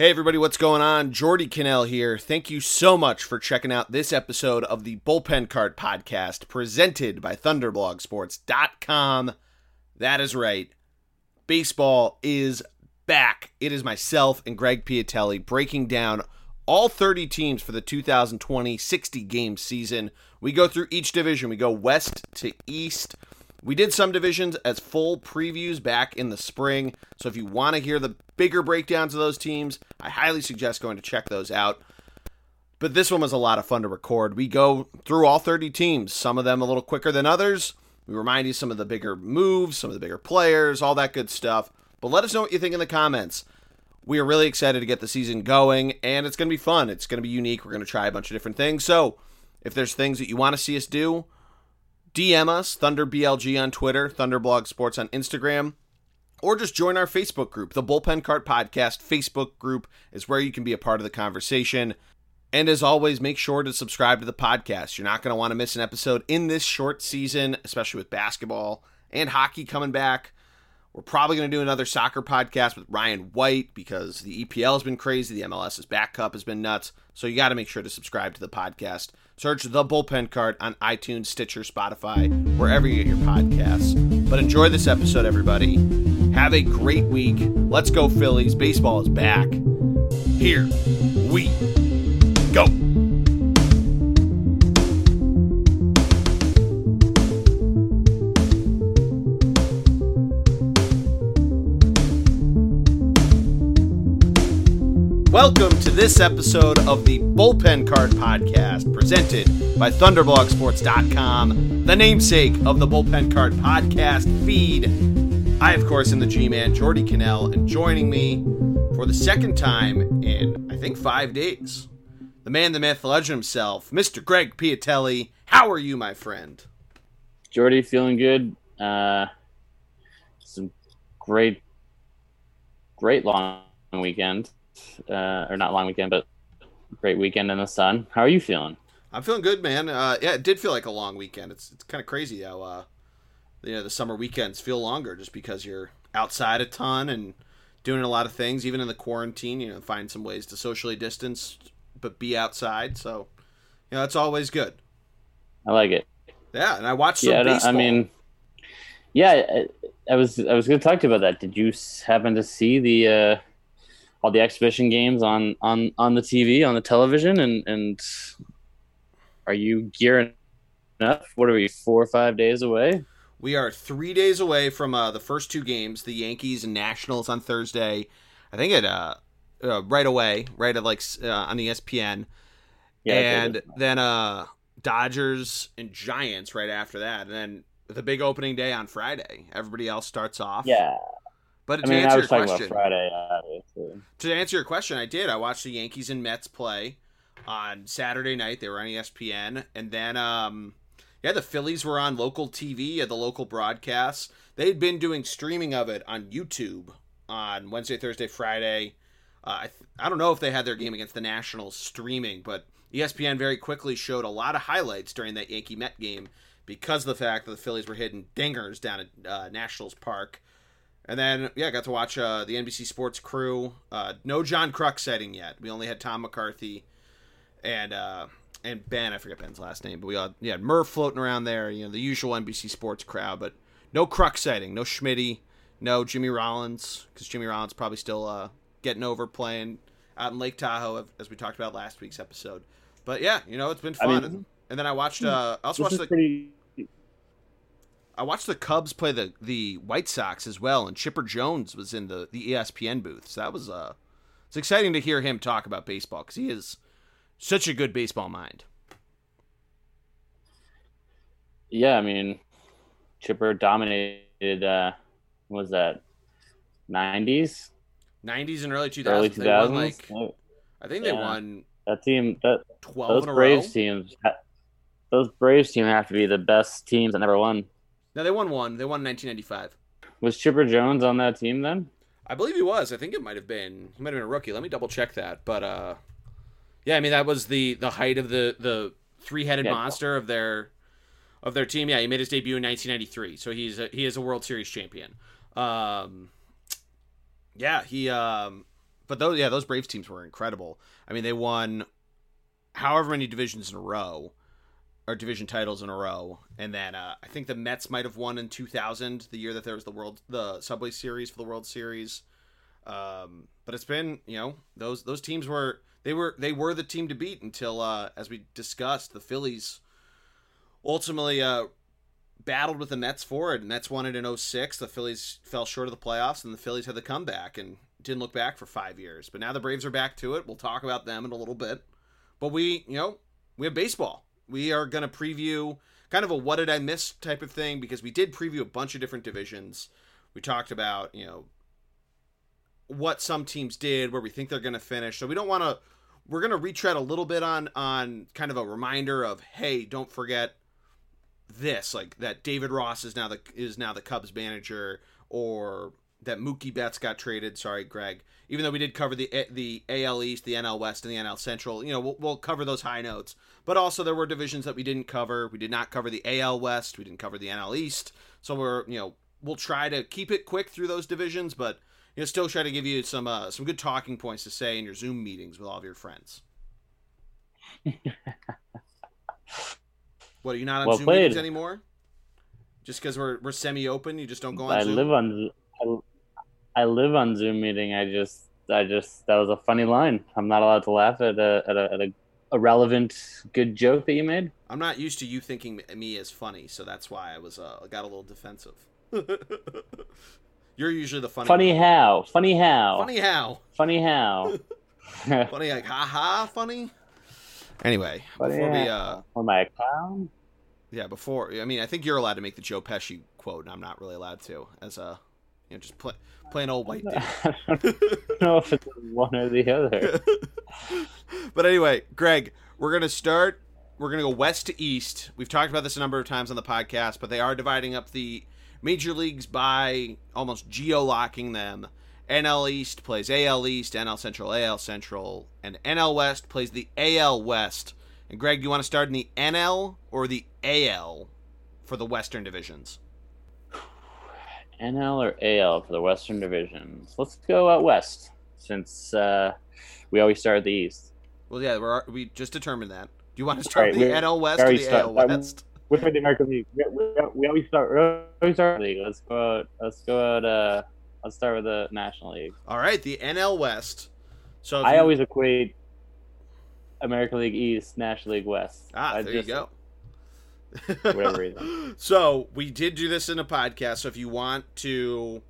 Hey everybody, what's going on? Geordie Connell here. Thank you so much for checking out this episode of the Bullpen Cart Podcast presented by ThunderblogSports.com. That is right. Baseball is back. It is myself and Greg Piatelli breaking down all 30 teams for the 2020 60 game season. We go through each division, we go west to east. We did some divisions as full previews back in the spring. So if you want to hear the bigger breakdowns of those teams, I highly suggest going to check those out. But this one was a lot of fun to record. We go through all 30 teams, some of them a little quicker than others. We remind you some of the bigger moves, some of the bigger players, all that good stuff. But let us know what you think in the comments. We are really excited to get the season going, and it's going to be fun. It's going to be unique. We're going to try a bunch of different things. So if there's things that you want to see us do, DM us, ThunderBLG on Twitter, Thunderblog Sports on Instagram, or just join our Facebook group. The Bullpen Cart Podcast Facebook group is where you can be a part of the conversation. And as always, make sure to subscribe to the podcast. You're not going to want to miss an episode in this short season, especially with basketball and hockey coming back. We're probably going to do another soccer podcast with Ryan White because the EPL has been crazy. The MLS's back cup has been nuts. So you got to make sure to subscribe to the podcast. Search the Bullpen Cart on iTunes, Stitcher, Spotify, wherever you get your podcasts. But enjoy this episode, everybody. Have a great week. Let's go, Phillies. Baseball is back. Here we go. Welcome to this episode of the Bullpen Cart Podcast, presented by ThunderblogSports.com, the namesake of the Bullpen Cart Podcast feed. I, of course, am the G-Man, Geordie Connell, and joining me for the second time in, I think, five days, the man, the myth, the legend himself, Mr. Greg Piatelli. How are you, my friend? Geordie, feeling good. Uh, some great, great long weekend uh, or not long weekend, but great weekend in the sun. How are you feeling? I'm feeling good, man. Uh, yeah, it did feel like a long weekend. It's it's kind of crazy how uh, you know the summer weekends feel longer just because you're outside a ton and doing a lot of things. Even in the quarantine, you know, find some ways to socially distance but be outside. So, you know, it's always good. I like it. Yeah, and I watched some yeah, baseball. I mean, yeah, I, I was I was going to talk to you about that. Did you happen to see the? Uh all the exhibition games on on on the TV on the television and and are you gearing up? What are we four or five days away? We are three days away from uh, the first two games, the Yankees and Nationals on Thursday. I think it uh, uh right away, right at like uh, on ESPN, yeah, and then uh Dodgers and Giants right after that, and then the big opening day on Friday. Everybody else starts off. Yeah, but to I mean, answer I was your question, Friday, obviously. To answer your question, I did. I watched the Yankees and Mets play on Saturday night. They were on ESPN, and then um, yeah, the Phillies were on local TV at the local broadcasts. They'd been doing streaming of it on YouTube on Wednesday, Thursday, Friday. Uh, I, th- I don't know if they had their game against the Nationals streaming, but ESPN very quickly showed a lot of highlights during that Yankee Met game because of the fact that the Phillies were hitting dingers down at uh, Nationals Park. And then, yeah, I got to watch uh, the NBC Sports crew. Uh, no John Kruk setting yet. We only had Tom McCarthy and uh, and Ben. I forget Ben's last name, but we had, yeah Murph floating around there. You know the usual NBC Sports crowd, but no Kruk sighting, no Schmitty, no Jimmy Rollins because Jimmy Rollins probably still uh, getting over playing out in Lake Tahoe as we talked about last week's episode. But yeah, you know it's been fun. I mean, and then I watched. Uh, I also watched the. Pretty I watched the Cubs play the the White Sox as well, and Chipper Jones was in the the ESPN booth. So that was uh, it's exciting to hear him talk about baseball because he is such a good baseball mind. Yeah, I mean, Chipper dominated. Uh, was that nineties? Nineties and early two thousands. Early two thousands. Like, I think they yeah. won that team. That twelve those Braves row? teams. Those Braves team have to be the best teams that never won. No, they won one. They won 1995. Was Chipper Jones on that team then? I believe he was. I think it might have been. He might have been a rookie. Let me double check that. But uh, yeah, I mean that was the the height of the the three headed yeah. monster of their of their team. Yeah, he made his debut in 1993, so he's a, he is a World Series champion. Um, yeah, he um, but those yeah, those Braves teams were incredible. I mean, they won however many divisions in a row or division titles in a row, and then uh, I think the Mets might have won in 2000, the year that there was the world the Subway Series for the World Series. Um, but it's been you know those those teams were they were they were the team to beat until uh, as we discussed the Phillies ultimately uh, battled with the Mets for it. Mets won it in 06. The Phillies fell short of the playoffs, and the Phillies had the comeback and didn't look back for five years. But now the Braves are back to it. We'll talk about them in a little bit. But we, you know, we have baseball. We are going to preview kind of a what did I miss type of thing because we did preview a bunch of different divisions. We talked about, you know, what some teams did, where we think they're going to finish. So we don't want to we're going to retread a little bit on on kind of a reminder of hey, don't forget this like that David Ross is now the is now the Cubs manager or that Mookie Betts got traded. Sorry, Greg. Even though we did cover the the AL East, the NL West, and the NL Central, you know, we'll, we'll cover those high notes. But also there were divisions that we didn't cover. We did not cover the AL West. We didn't cover the NL East. So we're you know we'll try to keep it quick through those divisions, but you know still try to give you some uh, some good talking points to say in your Zoom meetings with all of your friends. what are you not on Well Zoom played. meetings anymore? Just because we're we're semi open, you just don't go on I Zoom. live on I, I live on Zoom meeting. I just I just that was a funny line. I'm not allowed to laugh at a at a, at a, a relevant good joke that you made. I'm not used to you thinking me as funny, so that's why I was uh, got a little defensive. You're usually the funny. Funny how? Funny how? Funny how? Funny how? Funny like ha ha funny. Anyway, Funny before we uh Am I a clown? yeah before I mean I think you're allowed to make the Joe Pesci quote, and I'm not really allowed to as a you know just play, plain old white dude. I don't know if it's one or the other. but anyway, Greg, we're gonna start. We're gonna go west to east. We've talked about this a number of times on the podcast, but they are dividing up the major leagues by almost geo-locking them. NL East plays AL East, NL Central AL Central, and NL West plays the AL West. And Greg, you want to start in the NL or the AL for the Western divisions? NL or AL for the Western Division? Let's go out west since uh, we always start at the East. Well, yeah, we're, we just determined that. Do you want to start Right, the NL West we or the start- AL West? Which are the American League? We, we, we always start. We always start league. Let's go out. Let's go out. Uh, let's start with the National League. All right, the NL West. So I you- always equate American League East, National League West. Ah, I there just- you go. Whatever reason. So we did do this in a podcast. So if you want to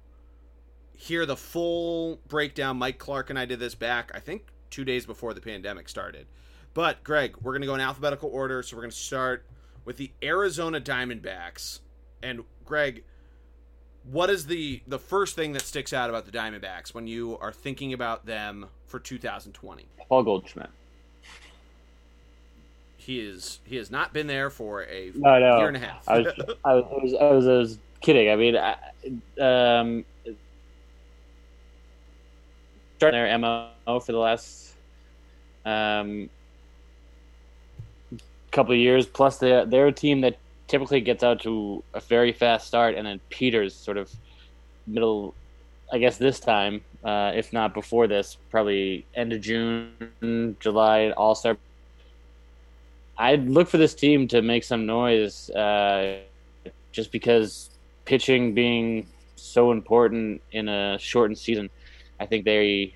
hear the full breakdown, Mike Clark and I did this back, I think, two days before the pandemic started. But Greg, we're going to go in alphabetical order. So we're going to start with the Arizona Diamondbacks. And Greg, what is the the first thing that sticks out about the Diamondbacks when you are thinking about them for 2020? Paul Goldschmidt. He is he has not been there for a No, no. year and a half. I was, I was, I was, I was, kidding. I mean, I, um, starting their mo for the last um couple of years. Plus, they're they're a team that typically gets out to a very fast start, and then Peters sort of middle. I guess this time, uh, if not before this, probably end of June, July, All Star I'd look for this team to make some noise, uh, just because pitching being so important in a shortened season. I think they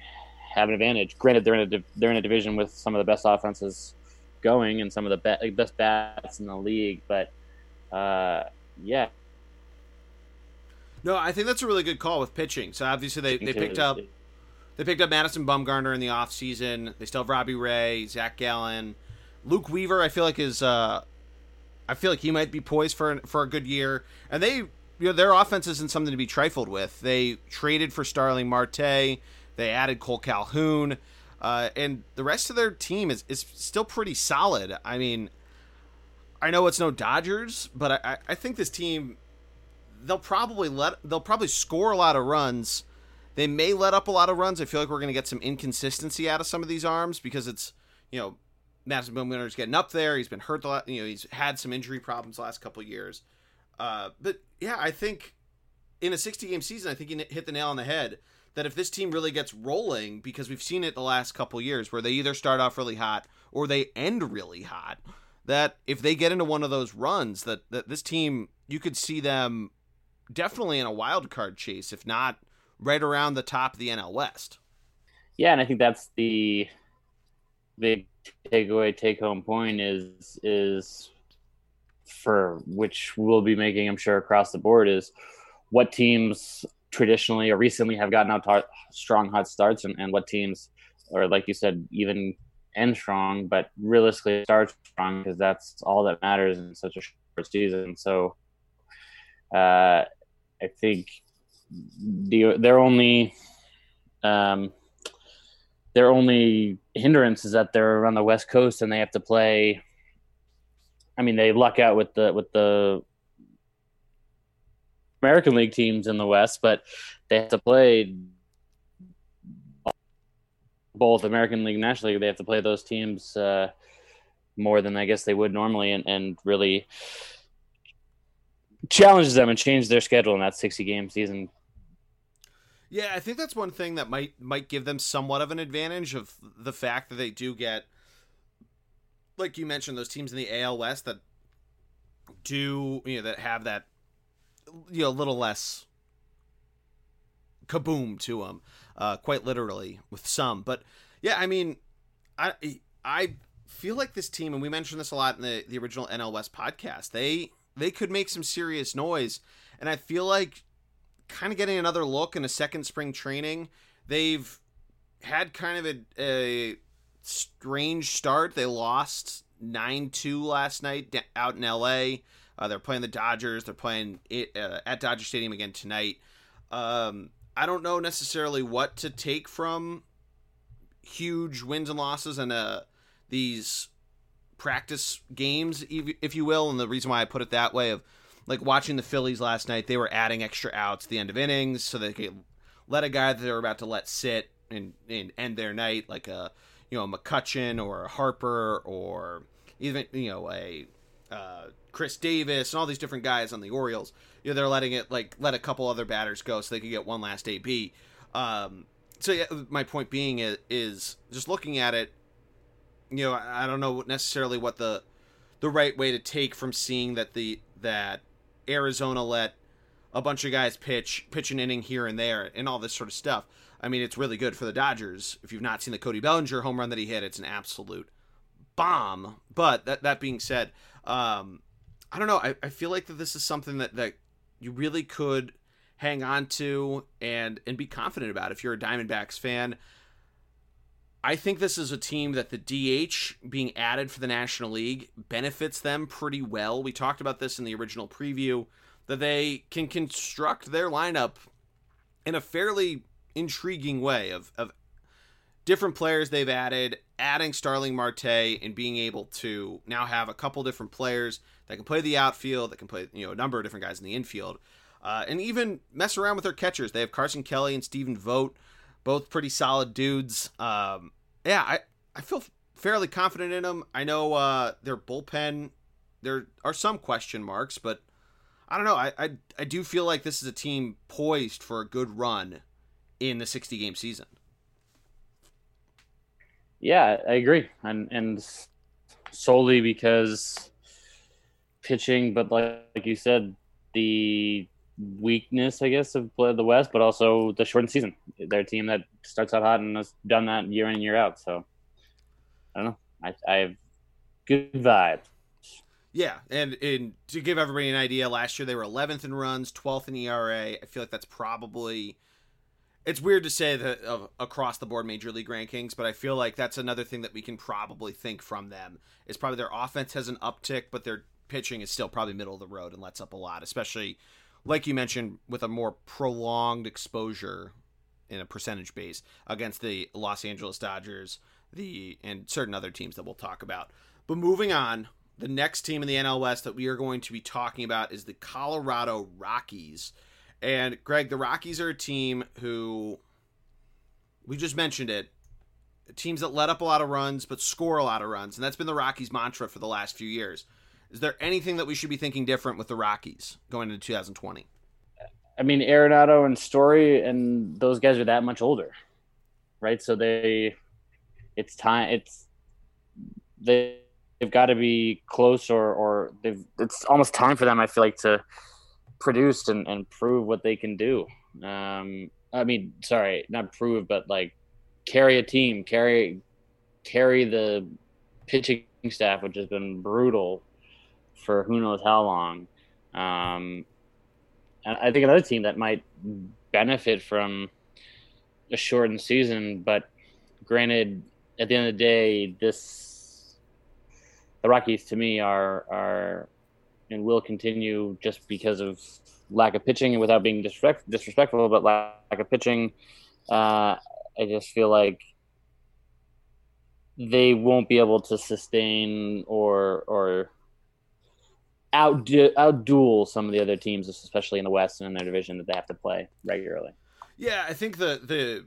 have an advantage. Granted, they're in a they're in a division with some of the best offenses going and some of the be- best bats in the league, but uh, yeah, No, I think that's a really good call with pitching. So obviously they, they picked up they picked up Madison Bumgarner in the offseason. They still have Robbie Ray, Zach Gallen, Luke Weaver. I feel like is uh, I feel like he might be poised for for a good year. And they you know their offense isn't something to be trifled with. They traded for Starling Marte. They added Cole Calhoun. Uh, and the rest of their team is, is still pretty solid. I mean, I know it's no Dodgers, but I, I- I think this team they'll probably let they'll probably score a lot of runs. They may let up a lot of runs. I feel like we're going to get some inconsistency out of some of these arms because it's you know Madison Bumgarner's getting up there. He's been hurt the lot. You know he's had some injury problems the last couple years. Uh, but yeah, I think in a 60 game season, I think he hit the nail on the head. that if this team really gets rolling, because we've seen it the last couple years where they either start off really hot or they end really hot, that if they get into one of those runs, that, that this team, you could see them definitely in a wild card chase, if not right around the top of the NL West. Yeah, and I think that's the big takeaway, take home point is is for which we'll be making, I'm sure, across the board is what teams traditionally or recently have gotten out to strong hot starts and, and what teams or like you said even end strong but realistically start strong because that's all that matters in such a short season. So uh, i think the, their only um, their only hindrance is that they're on the west coast and they have to play i mean they luck out with the with the American League teams in the West, but they have to play both American League and National League. They have to play those teams uh, more than I guess they would normally, and, and really challenges them and change their schedule in that 60 game season. Yeah, I think that's one thing that might might give them somewhat of an advantage of the fact that they do get like you mentioned those teams in the AL West that do you know that have that you know a little less kaboom to them, uh, quite literally with some. But yeah, I mean, I I feel like this team, and we mentioned this a lot in the the original NL West podcast. They they could make some serious noise, and I feel like kind of getting another look in a second spring training. They've had kind of a, a strange start. They lost nine two last night out in L.A. Uh, they're playing the Dodgers. They're playing it, uh, at Dodger Stadium again tonight. Um, I don't know necessarily what to take from huge wins and losses and uh, these practice games, if you will. And the reason why I put it that way of like watching the Phillies last night, they were adding extra outs at the end of innings so they could let a guy that they were about to let sit and, and end their night, like a you know a McCutchen or Harper or even you know a uh, Chris Davis and all these different guys on the Orioles. You know, they're letting it like let a couple other batters go so they could get one last AB. Um, so yeah, my point being is, is just looking at it. You know, I don't know necessarily what the the right way to take from seeing that the that Arizona let a bunch of guys pitch pitch an inning here and there and all this sort of stuff. I mean, it's really good for the Dodgers. If you've not seen the Cody Bellinger home run that he hit, it's an absolute bomb. But that that being said, um, I don't know. I, I feel like that this is something that, that you really could hang on to and and be confident about if you're a Diamondbacks fan. I think this is a team that the DH being added for the National League benefits them pretty well. We talked about this in the original preview that they can construct their lineup in a fairly intriguing way of, of different players they've added, adding Starling Marte and being able to now have a couple different players that can play the outfield, that can play you know a number of different guys in the infield, uh, and even mess around with their catchers. They have Carson Kelly and Stephen Vogt, both pretty solid dudes. Um, yeah, I I feel fairly confident in them. I know uh, their bullpen. There are some question marks, but I don't know. I, I I do feel like this is a team poised for a good run in the 60 game season. Yeah, I agree, and and solely because pitching, but like, like you said, the weakness, I guess, of the West, but also the shortened season. They're a team that starts out hot and has done that year in and year out. So I don't know. I, I have good vibes. Yeah, and, and to give everybody an idea, last year they were 11th in runs, 12th in ERA. I feel like that's probably it's weird to say that uh, across the board major league rankings, but I feel like that's another thing that we can probably think from them is probably their offense has an uptick, but their pitching is still probably middle of the road and lets up a lot, especially like you mentioned with a more prolonged exposure in a percentage base against the Los Angeles Dodgers, the and certain other teams that we'll talk about. But moving on, the next team in the NL West that we are going to be talking about is the Colorado Rockies. And Greg, the Rockies are a team who we just mentioned it. Teams that let up a lot of runs but score a lot of runs, and that's been the Rockies' mantra for the last few years. Is there anything that we should be thinking different with the Rockies going into 2020? I mean, Arenado and Story and those guys are that much older, right? So they, it's time. It's they they've got to be close or or they've it's almost time for them. I feel like to produce and, and prove what they can do. Um, I mean, sorry, not prove, but like carry a team, carry carry the pitching staff, which has been brutal for who knows how long. Um, and I think another team that might benefit from a shortened season, but granted, at the end of the day, this the Rockies to me are are and will continue just because of lack of pitching and without being disrespect, disrespectful, but lack of pitching. Uh, I just feel like they won't be able to sustain or or out outduel some of the other teams, especially in the West and in their division that they have to play regularly. Yeah, I think the the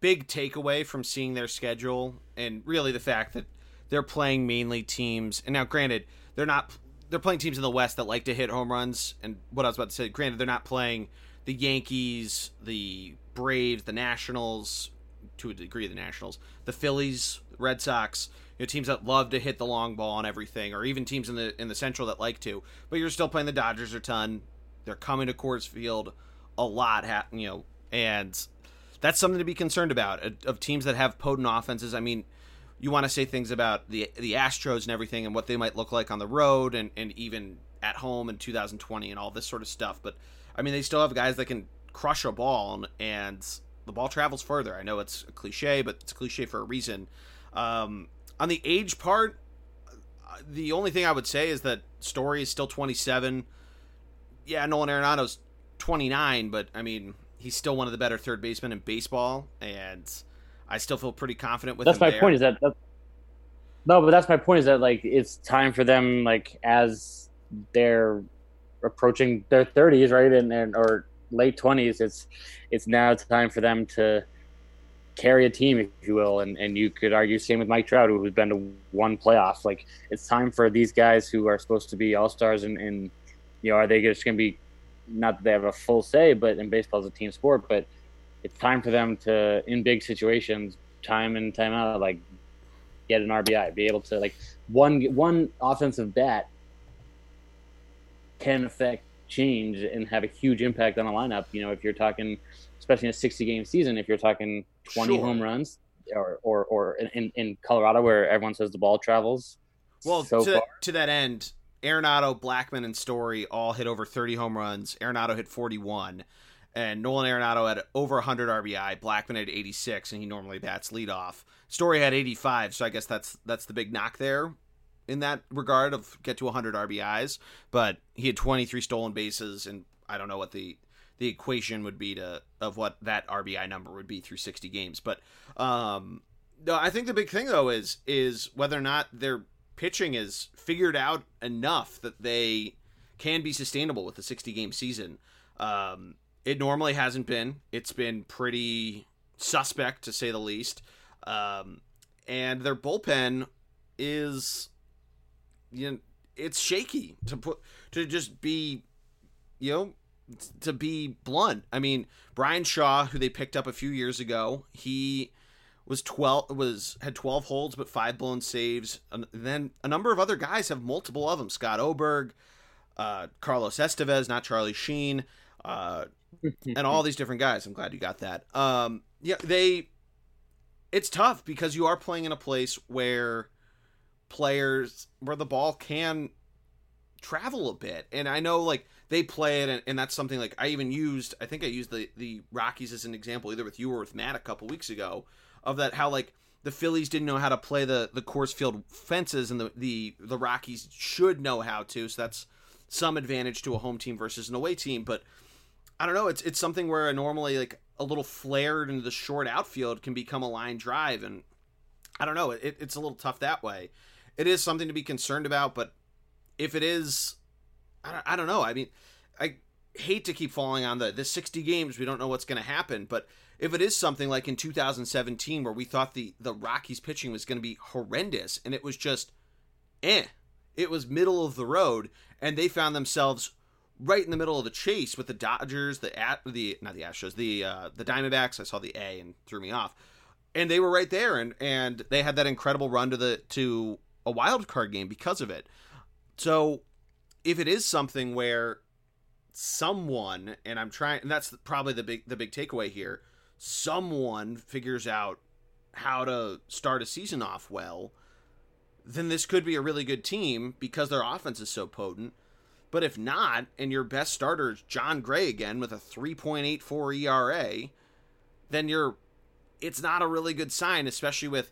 big takeaway from seeing their schedule and really the fact that they're playing mainly teams and now granted they're not they're playing teams in the West that like to hit home runs and what I was about to say granted they're not playing the Yankees, the Braves, the Nationals to a degree the Nationals, the Phillies, Red Sox, know, teams that love to hit the long ball and everything, or even teams in the in the Central that like to. But you're still playing the Dodgers a ton. They're coming to Coors Field a lot, you know, and that's something to be concerned about of teams that have potent offenses. I mean, you want to say things about the the Astros and everything and what they might look like on the road and, and even at home in 2020 and all this sort of stuff. But I mean, they still have guys that can crush a ball and, and the ball travels further. I know it's a cliche, but it's a cliche for a reason. Um, on the age part, uh, the only thing I would say is that Story is still 27. Yeah, Nolan Arenado's 29, but I mean, he's still one of the better third basemen in baseball, and I still feel pretty confident with. That's my there. point. Is that that's, no, but that's my point. Is that like it's time for them, like as they're approaching their 30s, right, and, and or late 20s, it's it's now time for them to carry a team, if you will. And, and you could argue same with Mike Trout, who's been to one playoff. Like it's time for these guys who are supposed to be all stars and, and you know, are they just going to be not that they have a full say, but in baseball is a team sport, but it's time for them to in big situations, time and time out, like get an RBI, be able to like one one offensive bat can affect change and have a huge impact on a lineup. You know, if you're talking especially in a 60 game season, if you're talking 20 sure. home runs or, or, or in, in Colorado where everyone says the ball travels. Well, so to, to that end, Arenado, Blackmon, and Story all hit over 30 home runs. Arenado hit 41. And Nolan Arenado had over 100 RBI. Blackmon had 86, and he normally bats leadoff. Story had 85, so I guess that's that's the big knock there in that regard of get to 100 RBIs. But he had 23 stolen bases, and I don't know what the the equation would be to of what that RBI number would be through 60 games. But um, no, I think the big thing though is is whether or not their pitching is figured out enough that they can be sustainable with a 60 game season. Um, it normally hasn't been. It's been pretty suspect to say the least. Um, and their bullpen is you know it's shaky to put to just be you know to be blunt, I mean Bryan Shaw, who they picked up a few years ago, he was twelve was had twelve holds but five blown saves. And then a number of other guys have multiple of them. Scott Oberg, uh, Carlos Estevez, not Charlie Sheen, uh, and all these different guys. I'm glad you got that. Um, yeah, they. It's tough because you are playing in a place where players where the ball can travel a bit, and I know like they play it, and, and, that's something like I even used. I think I used the the Rockies as an example, either with you or with Matt a couple weeks ago, of that how like the Phillies didn't know how to play the the Coors Field fences, and the the the Rockies should know how to. So that's some advantage to a home team versus an away team, but. I don't know. It's it's something where normally like a little flared into the short outfield can become a line drive, and I don't know. It, it's a little tough that way. It is something to be concerned about, but if it is I don't, I don't know. I mean, I hate to keep falling on the the 60 games. We don't know what's going to happen, but if it is something like in 2017 where we thought the the Rockies pitching was going to be horrendous and it was just eh, it was middle of the road and they found themselves right in the middle of the chase with the Dodgers, the at the not the Astros, the uh, the Diamondbacks. I saw the A and threw me off, and they were right there, and and they had that incredible run to the to a wild card game because of it. So, if it is something where someone, and I'm trying, and that's probably the big the big takeaway here, someone figures out how to start a season off well, then this could be a really good team because their offense is so potent. But if not, and your best starter is Jon Gray again with a 3.84 ERA, then you're it's not a really good sign, especially with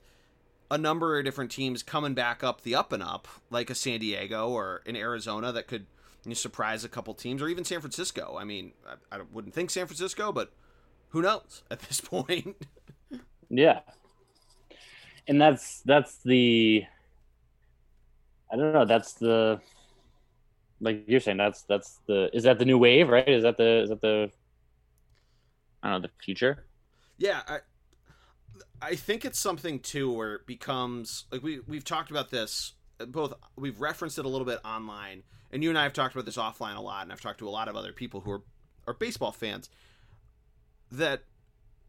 a number of different teams coming back up the up and up, like a San Diego or an Arizona that could you know, surprise a couple teams, or even San Francisco. I mean, I, I wouldn't think San Francisco, but who knows at this point? yeah, and that's that's the I don't know. That's the like you're saying that's that's the is that the new wave right is that the is that the i don't know the future yeah i i think it's something too where it becomes like we we've talked about this both we've referenced it a little bit online and you and i have talked about this offline a lot and i've talked to a lot of other people who are are baseball fans that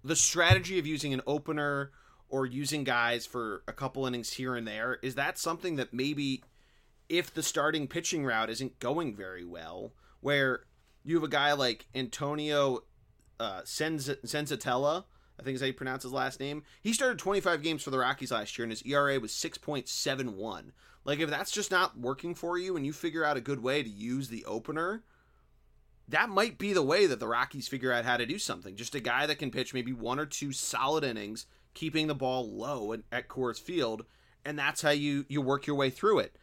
the strategy of using an opener or using guys for a couple innings here and there is that something that maybe if the starting pitching route isn't going very well, where you have a guy like Antonio uh, Senz- I think is how you pronounce his last name. He started 25 games for the Rockies last year, and his ERA was 6.71. Like, if that's just not working for you, and you figure out a good way to use the opener, that might be the way that the Rockies figure out how to do something. Just a guy that can pitch maybe one or two solid innings, keeping the ball low at, at Coors Field, and that's how you you work your way through it.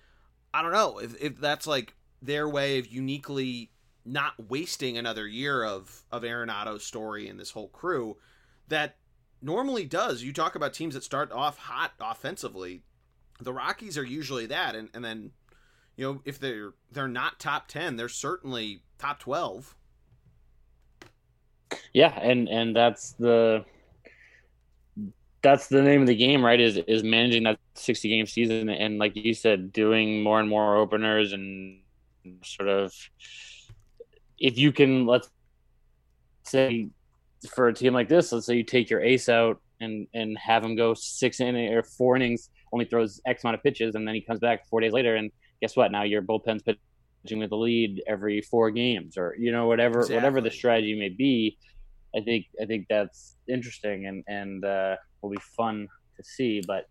I don't know if, if that's like their way of uniquely not wasting another year of of Arenado's story and this whole crew that normally does. You talk about teams that start off hot offensively. The Rockies are usually that and, and then you know, if they're they're not top 10, they're certainly top 12. Yeah, and and that's the that's the name of the game, right? Is is managing that sixty game season and like you said, doing more and more openers and sort of if you can let's say for a team like this, let's say you take your ace out and and have him go six innings or four innings, only throws X amount of pitches, and then he comes back four days later, and guess what? Now your bullpen's pitching with the lead every four games, or you know whatever exactly. whatever the strategy may be. I think I think that's interesting and and uh, will be fun to see. But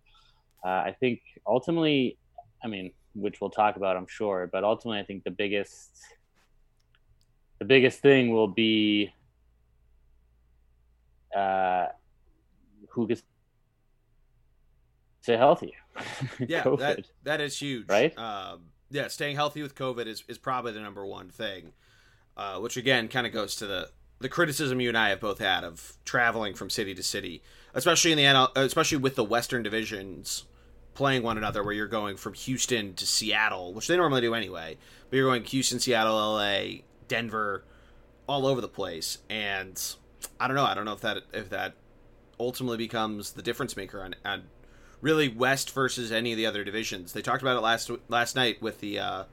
uh, I think ultimately, I mean, which we'll talk about, I'm sure. But ultimately, I think the biggest the biggest thing will be uh, who gets stay healthy. yeah, that that is huge, right? Um, yeah, staying healthy with COVID is is probably the number one thing. Uh, which again kind of goes to the the criticism you and I have both had of traveling from city to city, especially in the NL, especially with the Western divisions playing one another, where you're going from Houston to Seattle, which they normally do anyway, but you're going Houston, Seattle, LA, Denver, all over the place, and I don't know. I don't know if that if that ultimately becomes the difference maker on, on really West versus any of the other divisions. They talked about it last last night with the uh,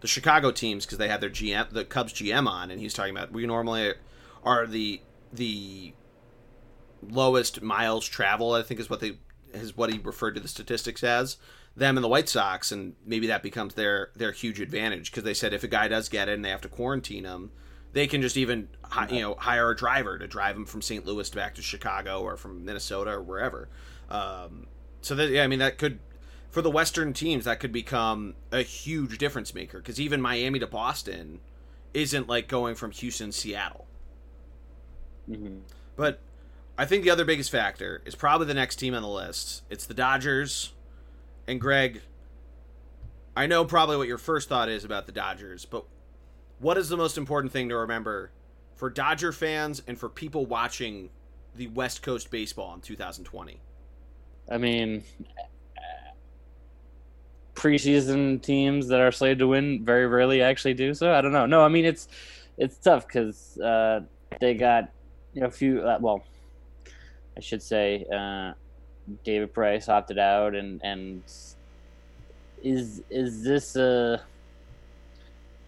the Chicago teams because they had their GM, the Cubs GM on, and he's talking about we normally are the the lowest miles travel. I think is what they is what he referred to the statistics as. Them and the White Sox, and maybe that becomes their their huge advantage because they said if a guy does get it and they have to quarantine him, they can just even you know hire a driver to drive them from St. Louis back to Chicago or from Minnesota or wherever. Um, so that yeah, I mean that could for the Western teams that could become a huge difference maker because even Miami to Boston isn't like going from Houston Seattle. Mm-hmm. But I think the other biggest factor is probably the next team on the list. It's the Dodgers. And Greg, I know probably what your first thought is about the Dodgers, but what is the most important thing to remember for Dodger fans and for people watching the West Coast baseball in 2020? I mean, preseason teams that are slated to win very rarely actually do so. I don't know. No, I mean it's it's tough because uh, they got you know, a few. Uh, well, I should say, uh, David Price opted out, and and is is this uh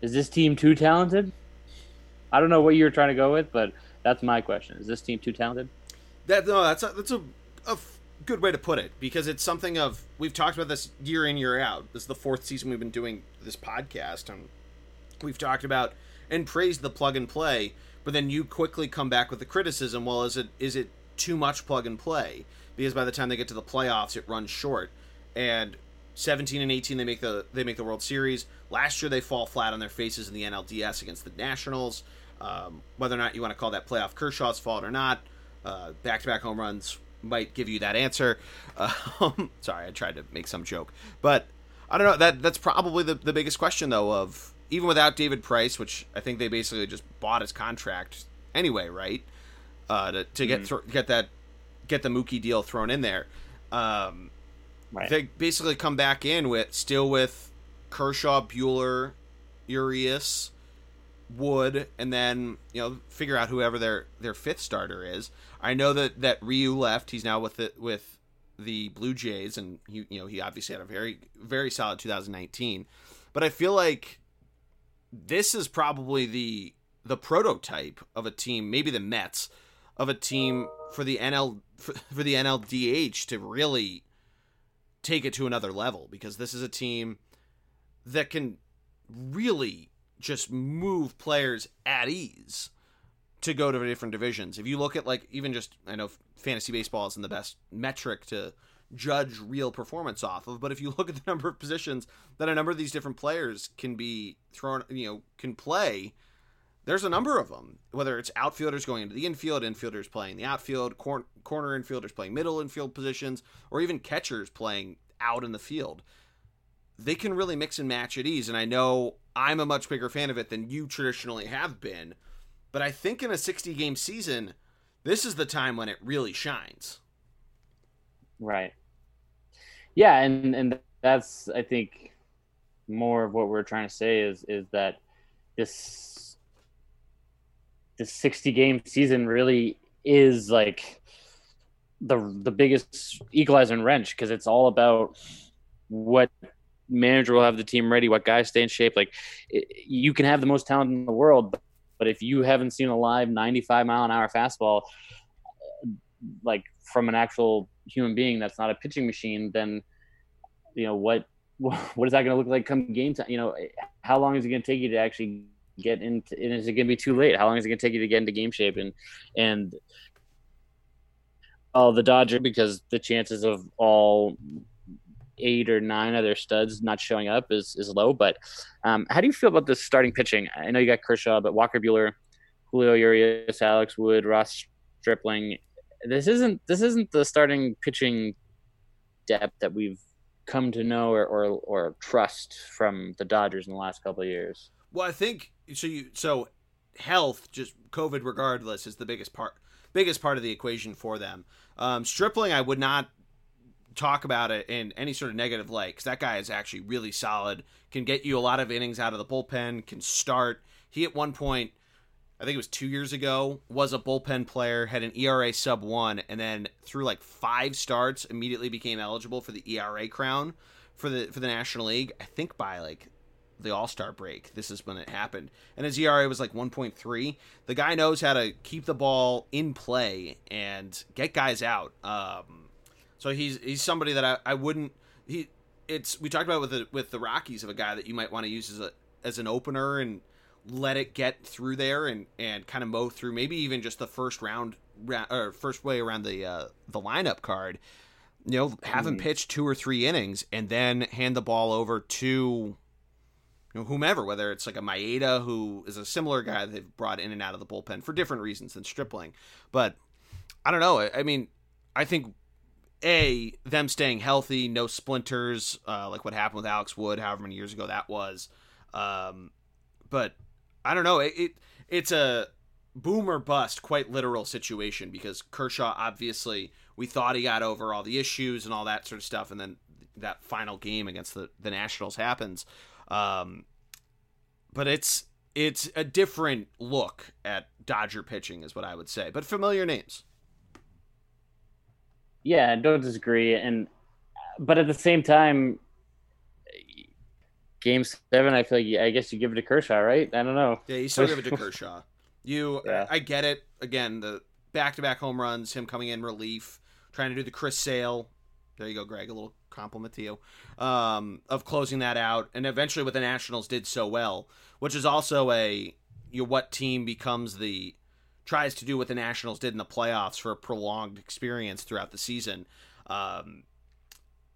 is this team too talented I don't know what you're trying to go with, but that's my question. Is this team too talented? That no, that's a, that's a, a f- good way to put it because it's something of we've talked about this year in year out. This is the fourth season we've been doing this podcast, and we've talked about and praised the plug and play. But then you quickly come back with the criticism. Well, is it is it too much plug and play? Because by the time they get to the playoffs, it runs short. And 17 and 18 they make the they make the World Series. Last year they fall flat on their faces in the NLDS against the Nationals. Um, whether or not you want to call that playoff Kershaw's fault or not, back to back home runs might give you that answer. Um, sorry, I tried to make some joke, but I don't know. That that's probably the the biggest question though. Of even without David Price, which I think they basically just bought his contract anyway, right? Uh, to to get Mhm. th- get that get the Mookie deal thrown in there. Um, Right. they basically come back in with still with Kershaw, Buehler, Urias, Wood, and then you know figure out whoever their their fifth starter is. I know that that Ryu left. He's now with the with the Blue Jays, and he you know he obviously had a very very solid 2019. But I feel like this is probably the the prototype of a team, maybe the Mets, of a team for the NL for, for the NLDH to really take it to another level because this is a team that can really just move players at ease to go to different divisions. If you look at like even just I know fantasy baseball isn't the best metric to judge real performance off of, but if you look at the number of positions that a number of these different players can be thrown, you know, can play, there's a number of them. Whether it's outfielders going into the infield, infielders playing the outfield, cor- corner infielders playing middle infield positions, or even catchers playing out in the field. They can really mix and match at ease, and I know I'm a much bigger fan of it than you traditionally have been. But I think in a 60 game season, this is the time when it really shines. Right. Yeah, and and that's I think more of what we're trying to say is is that this this 60 game season really is like the the biggest equalizer and wrench because it's all about what manager will have the team ready, what guys stay in shape. Like it, you can have the most talent in the world, but, but if you haven't seen a live 95 mile an hour fastball, like from an actual human being that's not a pitching machine, then you know what what is that going to look like come game time? You know, how long is it going to take you to actually get into? And is it going to be too late? How long is it going to take you to get into game shape? And and oh, the Dodger because the chances of all eight or nine other studs not showing up is is low. But um, how do you feel about this starting pitching? I know you got Kershaw, but Walker Buehler, Julio Urias, Alex Wood, Ross Stripling. This isn't this isn't the starting pitching depth that we've come to know or, or, or trust from the Dodgers in the last couple of years. Well, I think so. You so health, just COVID, regardless, is the biggest part. Biggest part of the equation for them. Um, Stripling, I would not talk about it in any sort of negative light because that guy is actually really solid. Can get you a lot of innings out of the bullpen. Can start. He at one point, I think it was two years ago, was a bullpen player. Had an ERA sub one, and then through like five starts, immediately became eligible for the ERA crown for the for the National League. I think by like the All Star break. This is when it happened, and his ERA was like 1.3. The guy knows how to keep the ball in play and get guys out. Um, so he's he's somebody that I, I wouldn't he. It's we talked about with the with the Rockies of a guy that you might want to use as a as an opener and let it get through there and and kind of mow through maybe even just the first round or first way around the uh, the lineup card. You know, have him Mhm. pitch two or three innings and then hand the ball over to whomever, whether it's like a Maeda who is a similar guy they've brought in and out of the bullpen for different reasons than Stripling. But I don't know. I, I mean, I think a them staying healthy, no splinters, uh, like what happened with Alex Wood, however many years ago that was. Um, but I don't know. It, it it's a boom or bust, quite literal situation because Kershaw obviously we thought he got over all the issues and all that sort of stuff, and then that final game against the the Nationals happens. Um, but it's it's a different look at Dodger pitching, is what I would say. But familiar names. Yeah, I don't disagree. And but at the same time, game seven, I feel like I guess you give it to Kershaw, right? I don't know. Yeah, you still give it to Kershaw. You, yeah. I, get it. Again, the back-to-back home runs, him coming in relief, trying to do the Chris Sale. There you go, Greg. A little compliment to you um, of closing that out, and eventually with the Nationals did so well, which is also a you what team becomes the tries to do what the Nationals did in the playoffs for a prolonged experience throughout the season. Um,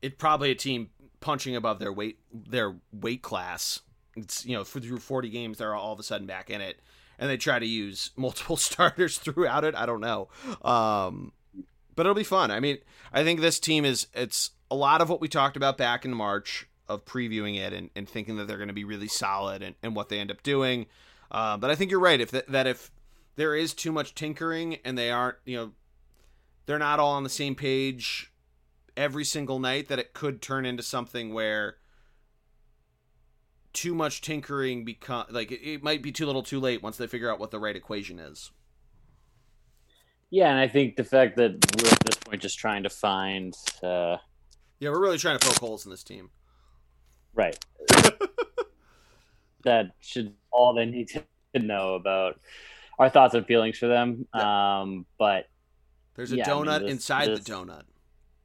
it probably a team punching above their weight their weight class. It's you know through 40 games they're all of a sudden back in it, and they try to use multiple starters throughout it. I don't know, um, but it'll be fun. I mean, I think this team is it's a lot of what we talked about back in March of previewing it and, and thinking that they're going to be really solid and, and what they end up doing. Uh, but I think you're right. If that, that if there is too much tinkering and they aren't, you know, they're not all on the same page every single night, that it could turn into something where too much tinkering become like it, it might be too little, too late once they figure out what the right equation is. Yeah, and I think the fact that we're at this point just trying to find. Uh, yeah, we're really trying to poke holes in this team. Right. that should all they need to know about our thoughts and feelings for them. Yeah. Um, but there's a yeah, donut I mean, this, inside this, the donut.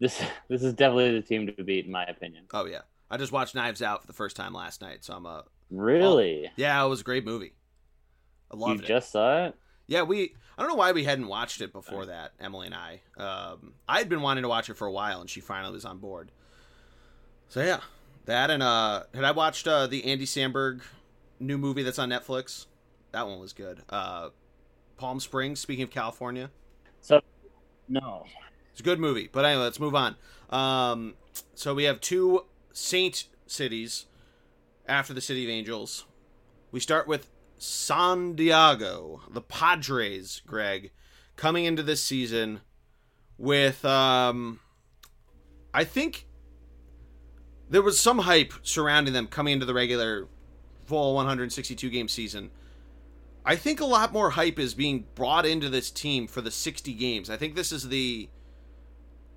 This this is definitely the team to beat, in my opinion. Oh yeah, I just watched Knives Out for the first time last night, so I'm a really oh, yeah, it was a great movie. I loved it. you it. just saw it. Yeah, we. I don't know why we hadn't watched it before that, Emily and I. Um, I had been wanting to watch it for a while, and she finally was on board. So yeah, that and uh, had I watched uh, the Andy Samberg new movie that's on Netflix? That one was good. Uh, Palm Springs. Speaking of California, so no, it's a good movie. But anyway, let's move on. Um, so we have two Saint cities after the City of Angels. We start with San Diego, the Padres. Greg coming into this season with, um, I think there was some hype surrounding them coming into the regular full 162 game season. I think a lot more hype is being brought into this team for the 60 games. I think this is the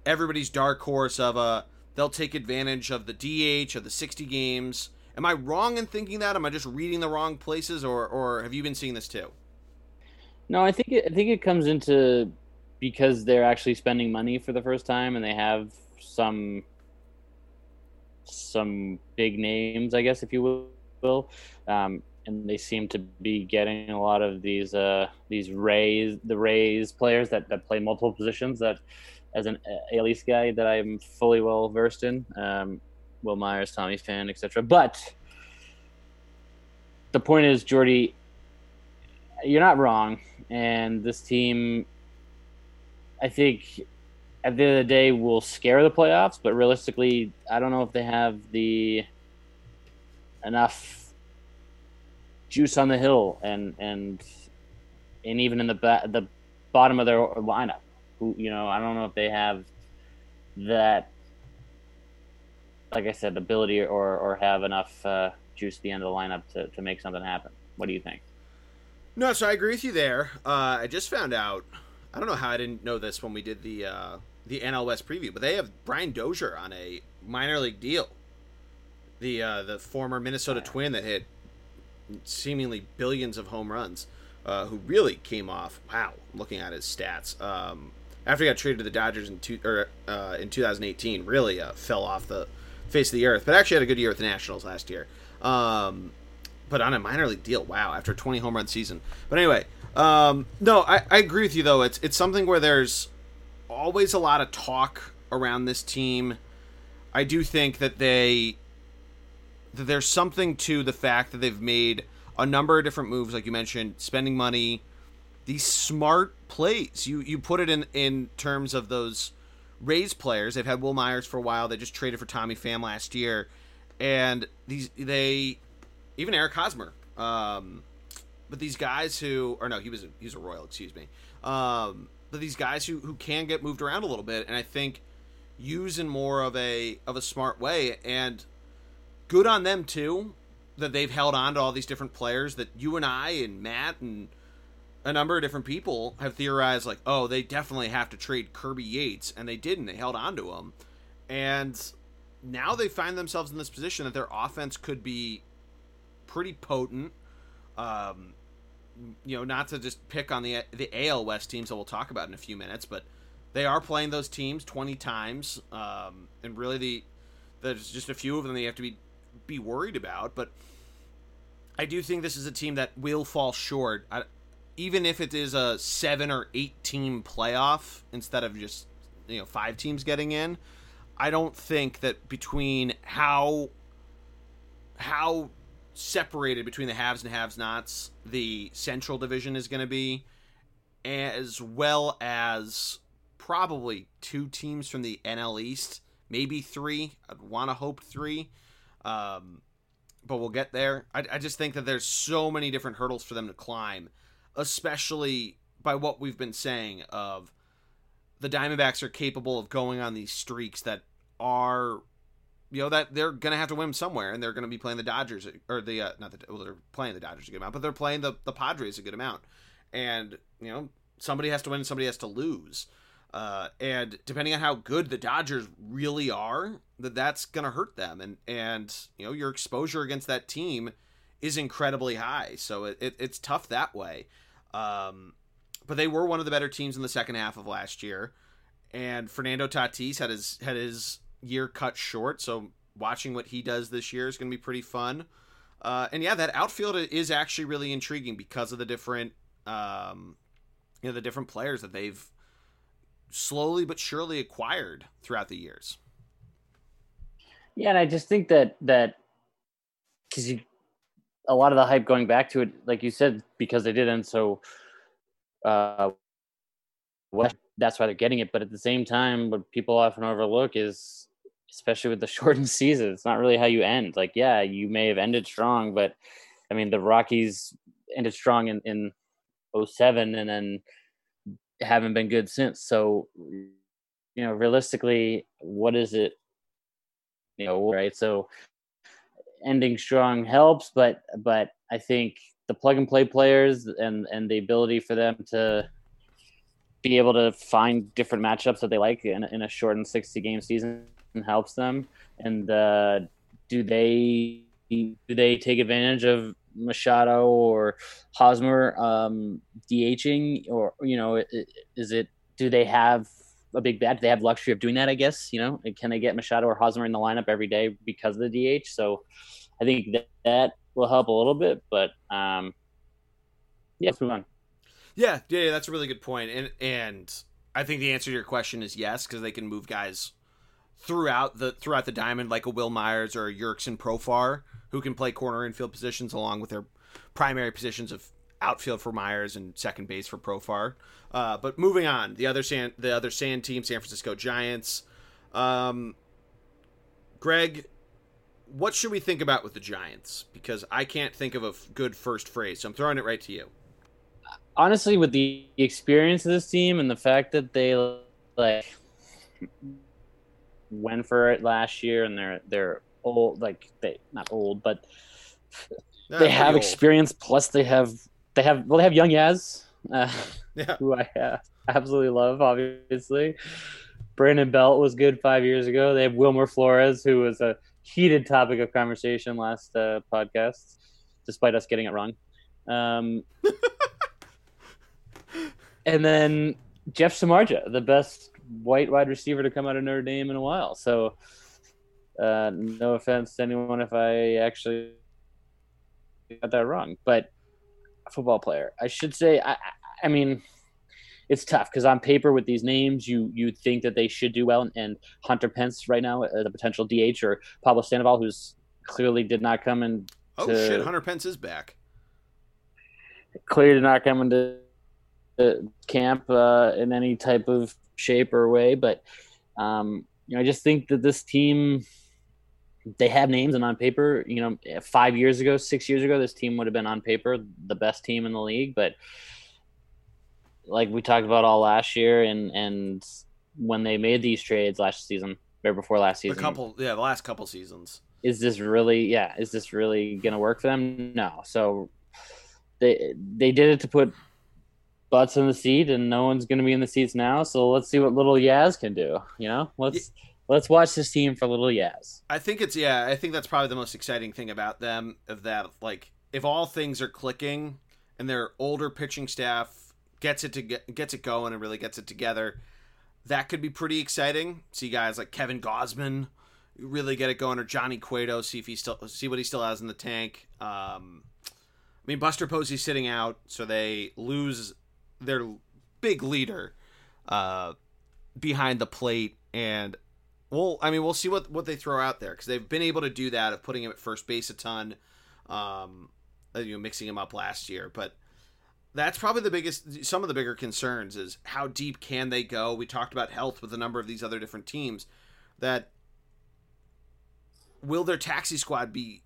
everybody's dark horse of a they'll take advantage of the DH of the 60 games. Am I wrong in thinking that? Am I just reading the wrong places, or or have you been seeing this too? No, I think it, I think it comes into because they're actually spending money for the first time, and they have some some big names, I guess, if you will. Um, and they seem to be getting a lot of these uh, these Rays the Rays players that, that play multiple positions that as an uh, Least guy that I'm fully well versed in. Um, Wil Myers, Tommy Pham, etc. But the point is, Geordie, you're not wrong, and this team, I think, at the end of the day, will scare the playoffs. But realistically, I don't know if they have the enough juice on the hill and and and even in the ba- the bottom of their lineup. Who you know, I don't know if they have that, like I said, ability or or have enough uh, juice at the end of the lineup to to make something happen. What do you think? No, so I agree with you there. Uh, I just found out. I don't know how I didn't know this when we did the uh, the NL West preview, but they have Brian Dozier on a minor league deal. The uh, the former Minnesota Twin that hit seemingly billions of home runs, uh, who really came off. Wow, looking at his stats. Um, after he got traded to the Dodgers in two, or, uh, in 2018, really uh, fell off the face of the earth. But actually had a good year with the Nationals last year. Um, but on a minor league deal, wow, after a 20 home run season. But anyway, um, no, I, I agree with you though. It's it's something where there's always a lot of talk around this team. I do think that they that there's something to the fact that they've made a number of different moves, like you mentioned, spending money, these smart plays. You you put it in in terms of those Rays players. They've had Wil Myers for a while. They just traded for Tommy Pham last year, and these they even Eric Hosmer. Um, but these guys who or no, he was a, he was a Royal. Excuse me. Um, but these guys who who can get moved around a little bit, and I think use in more of a of a smart way. And good on them too that they've held on to all these different players that you and I and Matt and a number of different people have theorized like, oh, they definitely have to trade Kirby Yates, and they didn't. They held on to him, and now they find themselves in this position that their offense could be pretty potent. Um, you know, not to just pick on the the AL West teams that we'll talk about in a few minutes, but they are playing those teams 20 times, um, and really the there's just a few of them they have to be be worried about. But I do think this is a team that will fall short, I, even if it is a seven or eight team playoff instead of just you know five teams getting in. I don't think that between how how separated between the haves and haves nots the central division is going to be as well as probably two teams from the NL East, maybe three. I'd want to hope three, um, but we'll get there. I, I just think that there's so many different hurdles for them to climb, especially by what we've been saying of the Diamondbacks are capable of going on these streaks that are you know that they're going to have to win somewhere, and they're going to be playing the Dodgers or the uh, not the well they're playing the Dodgers a good amount, but they're playing the the Padres a good amount, and you know somebody has to win, somebody has to lose, uh, and depending on how good the Dodgers really are, that that's going to hurt them, and and you know your exposure against that team is incredibly high, so it, it it's tough that way. Um, but they were one of the better teams in the second half of last year, and Fernando Tatis had his had his year cut short. So watching what he does this year is going to be pretty fun. Uh, and yeah, that outfield is actually really intriguing because of the different, um, you know, the different players that they've slowly but surely acquired throughout the years. Yeah, and I just think that that because you a lot of the hype going back to it, like you said, because they didn't so. Uh, that's why they're getting it. But at the same time, what people often overlook is especially with the shortened season. It's not really how you end. Like, yeah, you may have ended strong, but I mean, the Rockies ended strong in, in 07 and then haven't been good since. So, you know, realistically, what is it? You know, right? So, ending strong helps, but but I think the plug and play players and and the ability for them to be able to find different matchups that they like in, in a shortened 60 game season helps them? And uh, do they do they take advantage of Machado or Hosmer um, DHing, or you know, is it do they have a big bat? They have luxury of doing that? I guess you know, can they get Machado or Hosmer in the lineup every day because of the DH? So I think that, that will help a little bit, but um, yeah, let's move on. Yeah, yeah, that's a really good point, and and I think the answer to your question is yes because they can move guys throughout the throughout the diamond, like a Wil Myers or a Jurickson Profar, who can play corner infield positions along with their primary positions of outfield for Myers and second base for Profar. Uh, but moving on, the other San, the other Sand team, San Francisco Giants. Um, Greg, what should we think about with the Giants? Because I can't think of a good first phrase, so I'm throwing it right to you. Honestly, with the experience of this team and the fact that they like went for it last year, and they're they're old, like they not old, but they have experience. Plus, they have they have well, they have young Yaz, uh, yeah. who I uh, absolutely love. Obviously, Brandon Belt was good five years ago. They have Wilmer Flores, who was a heated topic of conversation last uh, podcast, despite us getting it wrong. Um, and then Jeff Samardzija, the best white wide receiver to come out of Notre Dame in a while. So, uh, no offense to anyone if I actually got that wrong, but football player. I should say. I, I mean, it's tough because on paper with these names, you you think that they should do well. And Hunter Pence right now, uh, the potential DH, or Pablo Sandoval, who's clearly did not come in. Oh shit! Hunter Pence is back. Clearly did not come into camp uh, in any type of shape or way. But um, you know, I just think that this team they have names and on paper, you know, five years ago, six years ago, this team would have been on paper the best team in the league. But like we talked about all last year, and and when they made these trades last season, or before last season, a couple, yeah, the last couple seasons. Is this really, yeah, is this really gonna work for them? No. So they they did it to put butts in the seat, and no one's going to be in the seats now. So let's see what little Yaz can do. You know, let's yeah. Let's watch this team for a little Yaz. I think it's yeah. I think that's probably the most exciting thing about them. Of that, like, if all things are clicking and their older pitching staff gets it to get, gets it going and really gets it together, that could be pretty exciting. See guys like Kevin Gausman really get it going, or Johnny Cueto, see if he still see what he still has in the tank. Um, I mean, Buster Posey's sitting out, so they lose their big leader uh, behind the plate, and well, I mean, we'll see what what they throw out there because they've been able to do that of putting him at first base a ton, um, uh, you know, mixing him up last year, but. That's probably the biggest. Some of the bigger concerns is how deep can they go. We talked about health with a number of these other different teams. That will their taxi squad be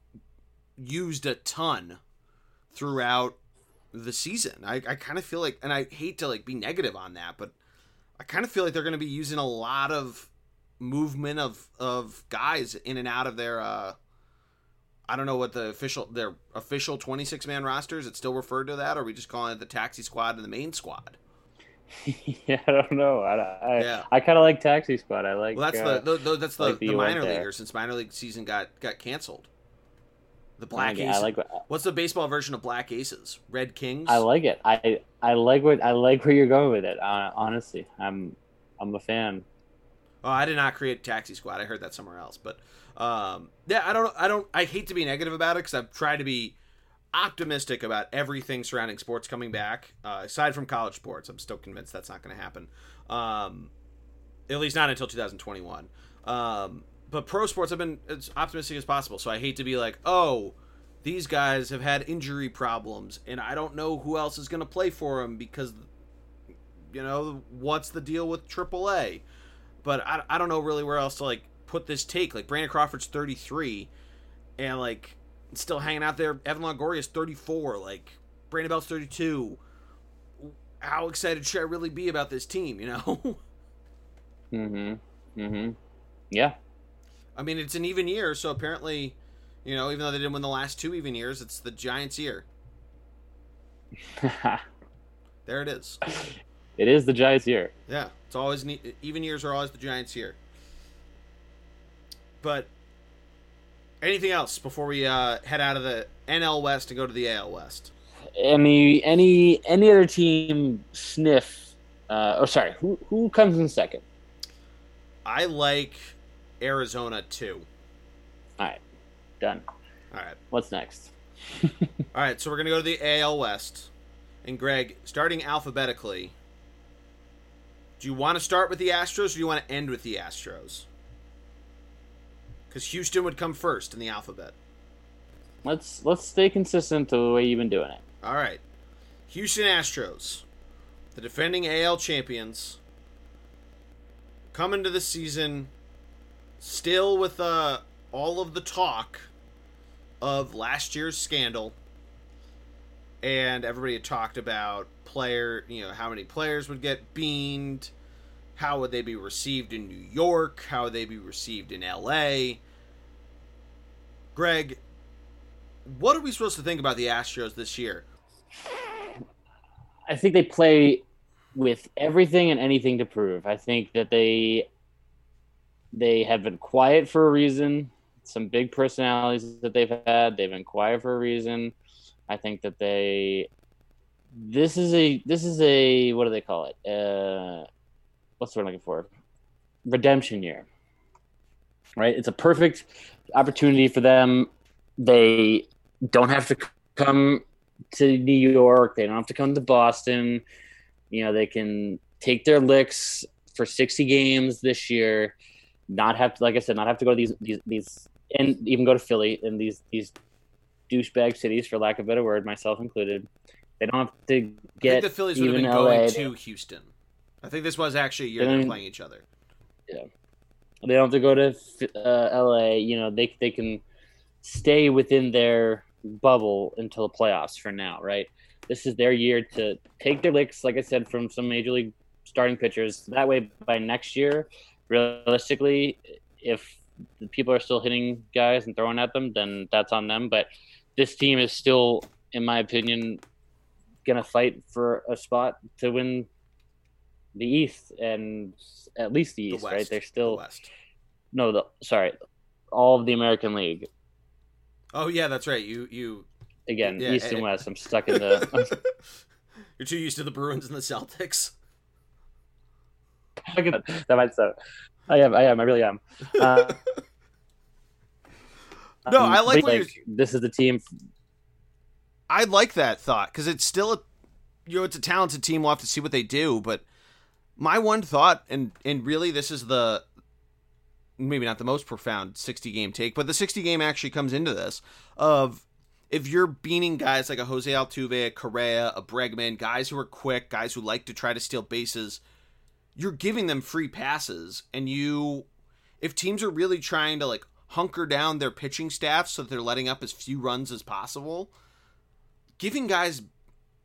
used a ton throughout the season? I, I kind of feel like, and I hate to like be negative on that, but I kind of feel like they're going to be using a lot of movement of of guys in and out of their. uh I don't know what the official their official 26 man roster is. It still referred to that, or are we just calling it the taxi squad and the main squad? yeah, I don't know. I, I, yeah. I kind of like Taxi Squad. I like. Well, that's uh, the, the, that's the, like the, the minor leaguer since minor league season got got canceled. The Black Aces. I like. What's the baseball version of Black Aces? Red Kings. I like it. I I like what I like where you're going with it. Uh, honestly, I'm I'm a fan. Oh, I did not create Taxi Squad. I heard that somewhere else. But um, yeah, I don't. I don't. I hate to be negative about it because I've tried to be optimistic about everything surrounding sports coming back. Uh, aside from college sports, I'm still convinced that's not going to happen. Um, at least not until 2021. Um, but pro sports, I've been as optimistic as possible. So I hate to be like, oh, these guys have had injury problems, and I don't know who else is going to play for them because, you know, what's the deal with AAA? But I, I don't know really where else to like put this take. Like Brandon Crawford's 33, and like still hanging out there. Evan Longoria's 34. Like Brandon Belt's 32. How excited should I really be about this team? You know. mm-hmm. Mm-hmm. Yeah. I mean, it's an even year, so apparently, you know, even though they didn't win the last two even years, it's the Giants' year. there it is. It is the Giants' year. Yeah, it's always even years are always the Giants' year. But anything else before we uh, head out of the NL West and go to the AL West? Any any any other team sniff? Uh, oh, sorry. Who who comes in second? I like Arizona too. All right, done. All right. What's next? All right, so we're gonna go to the AL West, and Greg, starting alphabetically. Do you want to start with the Astros, or do you want to end with the Astros? Because Houston would come first in the alphabet. Let's let's stay consistent to the way you've been doing it. All right, Houston Astros, the defending AL champions, come into the season still with uh, all of the talk of last year's scandal. And everybody had talked about player, you know, how many players would get beaned, how would they be received in New York, how would they be received in LA. Greg, what are we supposed to think about the Astros this year? I think they play with everything and anything to prove. I think that they they have been quiet for a reason. Some big personalities that they've had, they've been quiet for a reason. I think that they this is a this is a what do they call it? Uh what's the word I'm looking for? Redemption year. Right? It's a perfect opportunity for them. They don't have to come to New York. They don't have to come to Boston. You know, they can take their licks for 60 games this year not have to, like I said, not have to go to these these these and even go to Philly in these these douchebag cities, for lack of a better word, myself included. They don't have to get. I think the Phillies would have been LA going to Houston. I think this was actually a year they were playing each other. Yeah, they don't have to go to uh, LA. You know, they they can stay within their bubble until the playoffs for now, right? This is their year to take their licks, like I said, from some major league starting pitchers. That way, by next year, realistically, if people are still hitting guys and throwing at them, then that's on them. But this team is still, in my opinion, going to fight for a spot to win the East and at least the East, the right? They're still the no, the sorry, all of the American League. Oh yeah, that's right. You you again, Yeah, East and eh, West. I'm stuck in the. You're too used to the Bruins and the Celtics. that might so. I am. I am. I really am. Uh, No, um, I like what This is the team. I like that thought because it's still a, you know, it's a talented team. We'll have to see what they do. But my one thought, and and really, this is the maybe not the most profound 60 game take, but the 60 game actually comes into this of if you're beating guys like a Jose Altuve, a Correa, a Bregman, guys who are quick, guys who like to try to steal bases, you're giving them free passes, and you, if teams are really trying to like hunker down their pitching staff so that they're letting up as few runs as possible, giving guys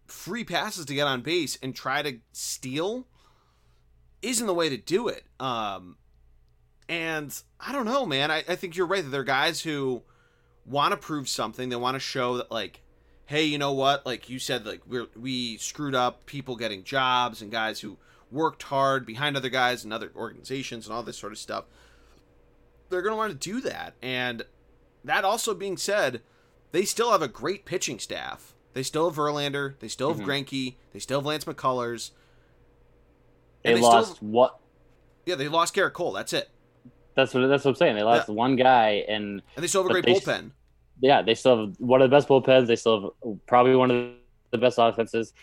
free passes to get on base and try to steal isn't the way to do it. Um, and I don't know, man. I, I think you're right that there are guys who want to prove something. They want to show that, like, hey, you know what? Like you said, like we we screwed up people getting jobs and guys who worked hard behind other guys and other organizations and all this sort of stuff. They're going to want to do that. And that also being said, they still have a great pitching staff. They still have Verlander. They still have Mhm. Greinke. They still have Lance McCullers. They, they lost still- what? Yeah, they lost Gerrit Cole. That's it. That's what. That's what I'm saying. They lost one guy, and And they still have a great bullpen. yeah, they still have one of the best bullpens. They still have probably one of the best offenses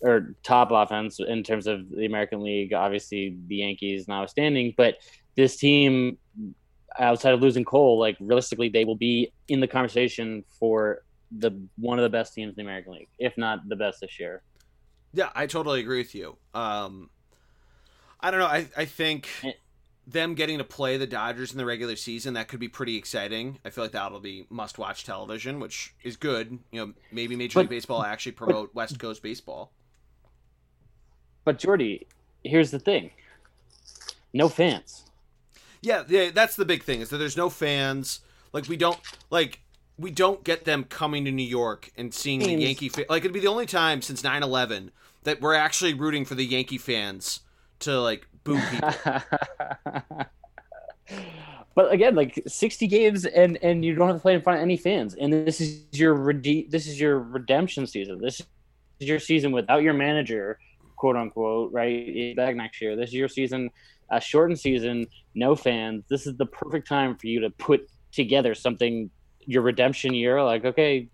or top offense in terms of the American League. Obviously, the Yankees notwithstanding, but this team, outside of losing Cole, like realistically, they will be in the conversation for the one of the best teams in the American League, if not the best this year. Yeah, I totally agree with you. Um, I don't know. I, I think Eh. them getting to play the Dodgers in the regular season that could be pretty exciting. I feel like that'll be must watch television, which is good. You know, maybe Major But- League Baseball actually promote West Coast baseball. But Geordie, here's the thing: no fans. Yeah, yeah, that's the big thing is that there's no fans. Like we don't like we don't get them coming to New York and seeing the Yankee. Fa- like it'd be the only time since 9/11 that we're actually rooting for the Yankee fans to like boo people. but again, like sixty games, and and you don't have to play in front of any fans, and this is your rede- this is your redemption season. This is your season without your manager, quote unquote, right? Back next year. This is your season, a shortened season, no fans. This is the perfect time for you to put together something your redemption year. Like, okay,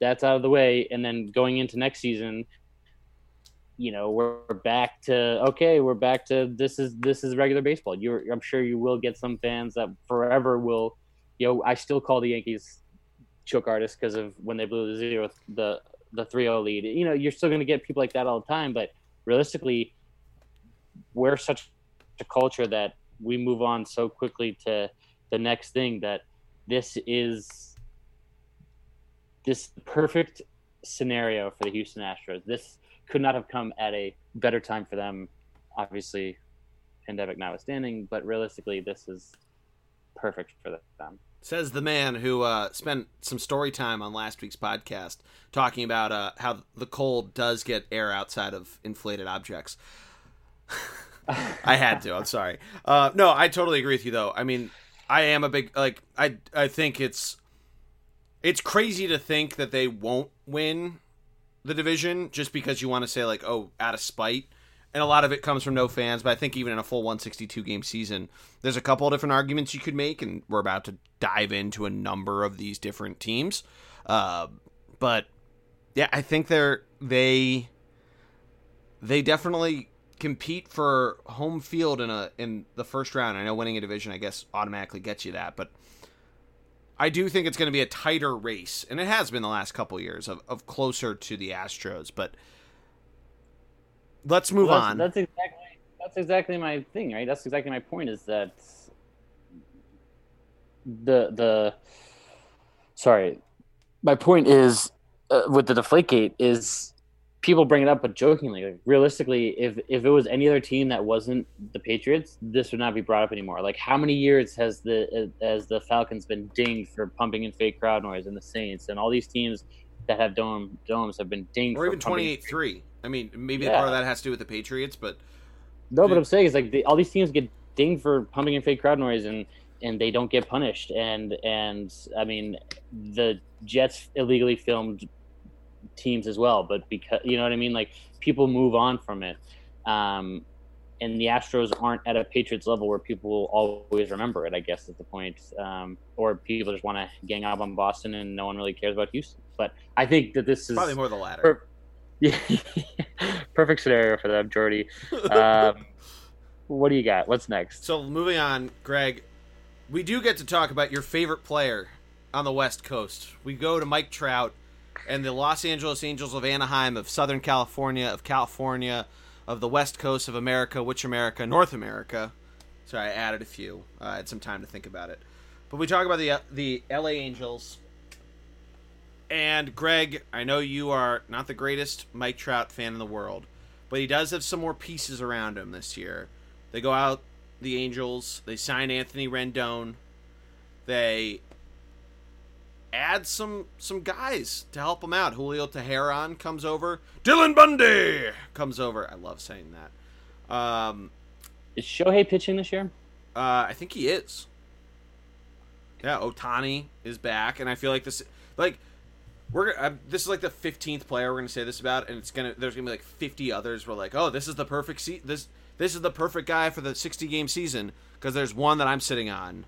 that's out of the way, and then going into next season, you know we're back to okay we're back to this is this is regular baseball you're i'm sure you will get some fans that forever will you know i still call the yankees choke artists because of when they blew the zero the the 3-0 lead you know you're still going to get people like that all the time but realistically we're such a culture that we move on so quickly to the next thing that this is this perfect scenario for the Houston Astros. This could not have come at a better time for them. Obviously, pandemic notwithstanding, but realistically, this is perfect for them. Says the man who uh, spent some story time on last week's podcast talking about uh, how the cold does get air outside of inflated objects. I had to. I'm sorry. Uh, no, I totally agree with you though. I mean, I am a big like I I think it's it's crazy to think that they won't win the division just because you want to say like oh out of spite. And a lot of it comes from no fans, but I think even in a full 162 game season, there's a couple of different arguments you could make, and we're about to dive into a number of these different teams. Uh, but yeah, I think they're they they definitely compete for home field in a in the first round. I know winning a division, I guess, automatically gets you that, but I do think it's going to be a tighter race, and it has been the last couple years of, of closer to the Astros. But let's move Well, that's, on. That's exactly that's exactly my thing, right? That's exactly my point. Is that the the sorry, my point is uh, with the Deflategate is people bring it up, but jokingly. Like, realistically, if if it was any other team that wasn't the Patriots, this would not be brought up anymore. Like, how many years has the has the Falcons been dinged for pumping in fake crowd noise, and the Saints, and all these teams that have dome domes have been dinged, or even 28 3. I mean, maybe Yeah. part of that has to do with the Patriots, but No, but I'm saying is like the, all these teams get dinged for pumping in fake crowd noise, and and they don't get punished. And and I mean, the Jets illegally filmed teams as well, but because you know what I mean, like people move on from it. Um, and the Astros aren't at a Patriots level where people will always remember it. I guess is the point, um, or people just want to gang up on Boston and no one really cares about Houston. But I think that this is probably more the latter. Per- yeah, perfect scenario for them, Geordie. Um, what do you got? What's next? So moving on, Greg, we do get to talk about your favorite player on the West Coast. We go to Mike Trout and the Los Angeles Angels of Anaheim, of Southern California, of California, of the West Coast of America, which America, North America. Sorry, I added a few. Uh, I had some time to think about it. But we talk about the the LA Angels. And Greg, I know you are not the greatest Mike Trout fan in the world, but he does have some more pieces around him this year. They go out the Angels, they sign Anthony Rendon. They add some some guys to help him out. Julio Teheran comes over. Dylan Bundy comes over. I love saying that. Um, is Shohei pitching this year? Uh, I think he is. Yeah, Ohtani is back, and I feel like this, like, we're uh, this is like the fifteenth player we're gonna say this about, and it's gonna there's gonna be like fifty others. We're like, oh, this is the perfect se- this this is the perfect guy for the sixty game season because there's one that I'm sitting on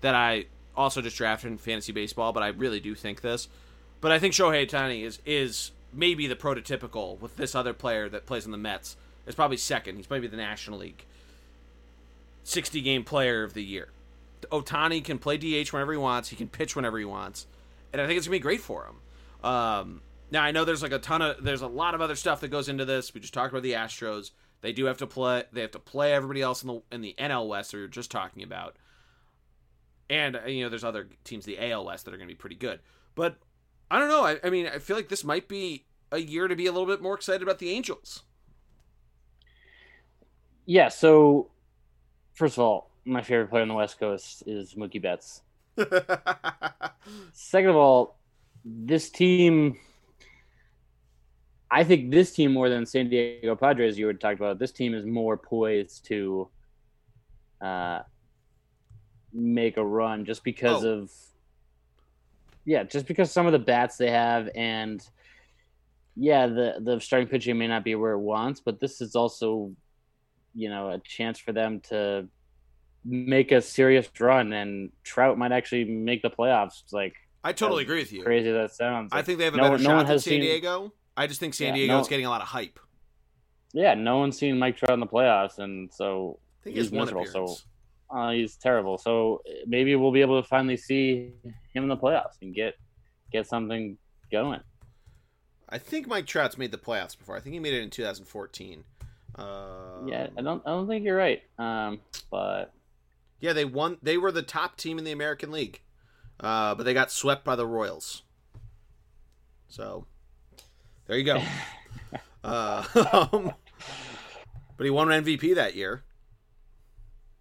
that I also just drafted in fantasy baseball, but I really do think this. But I think Shohei Ohtani is is maybe the prototypical with this other player that plays in the Mets. Is probably second. He's probably the National League 60 game player of the year. Ohtani can play DH whenever he wants. He can pitch whenever he wants, and I think it's gonna be great for him. Um, now I know there's like a ton of there's a lot of other stuff that goes into this. We just talked about the Astros. They do have to play. They have to play everybody else in the in the NL West we were just talking about and uh, you know there's other teams the AL West that are going to be pretty good. But I don't know. I, I, mean, I feel like this might be a year to be a little bit more excited about the Angels. Yeah. So, first of all, my favorite player on the West Coast is Mookie Betts. Second of all, this team. I think this team more than San Diego Padres, you would talk about. This team is more poised to uh, make a run just because oh. of yeah, just because some of the bats they have and yeah, the the starting pitching may not be where it wants, but this is also you know a chance for them to make a serious run and Trout might actually make the playoffs. Like I totally agree with you. Crazy that sounds. Like, I think they have a no, better no shot than San seen, Diego. I just think San yeah, Diego no, is getting a lot of hype. Yeah, no one's seen Mike Trout in the playoffs, and so I think he's miserable. So uh, he's terrible. So maybe we'll be able to finally see him in the playoffs and get get something going. I think Mike Trout's made the playoffs before. I think he made it in 2014. Um, yeah, I don't. I don't think you're right. Um, but yeah, they won. They were the top team in the American League, uh, but they got swept by the Royals. So there you go. uh, um, but he won an MVP that year.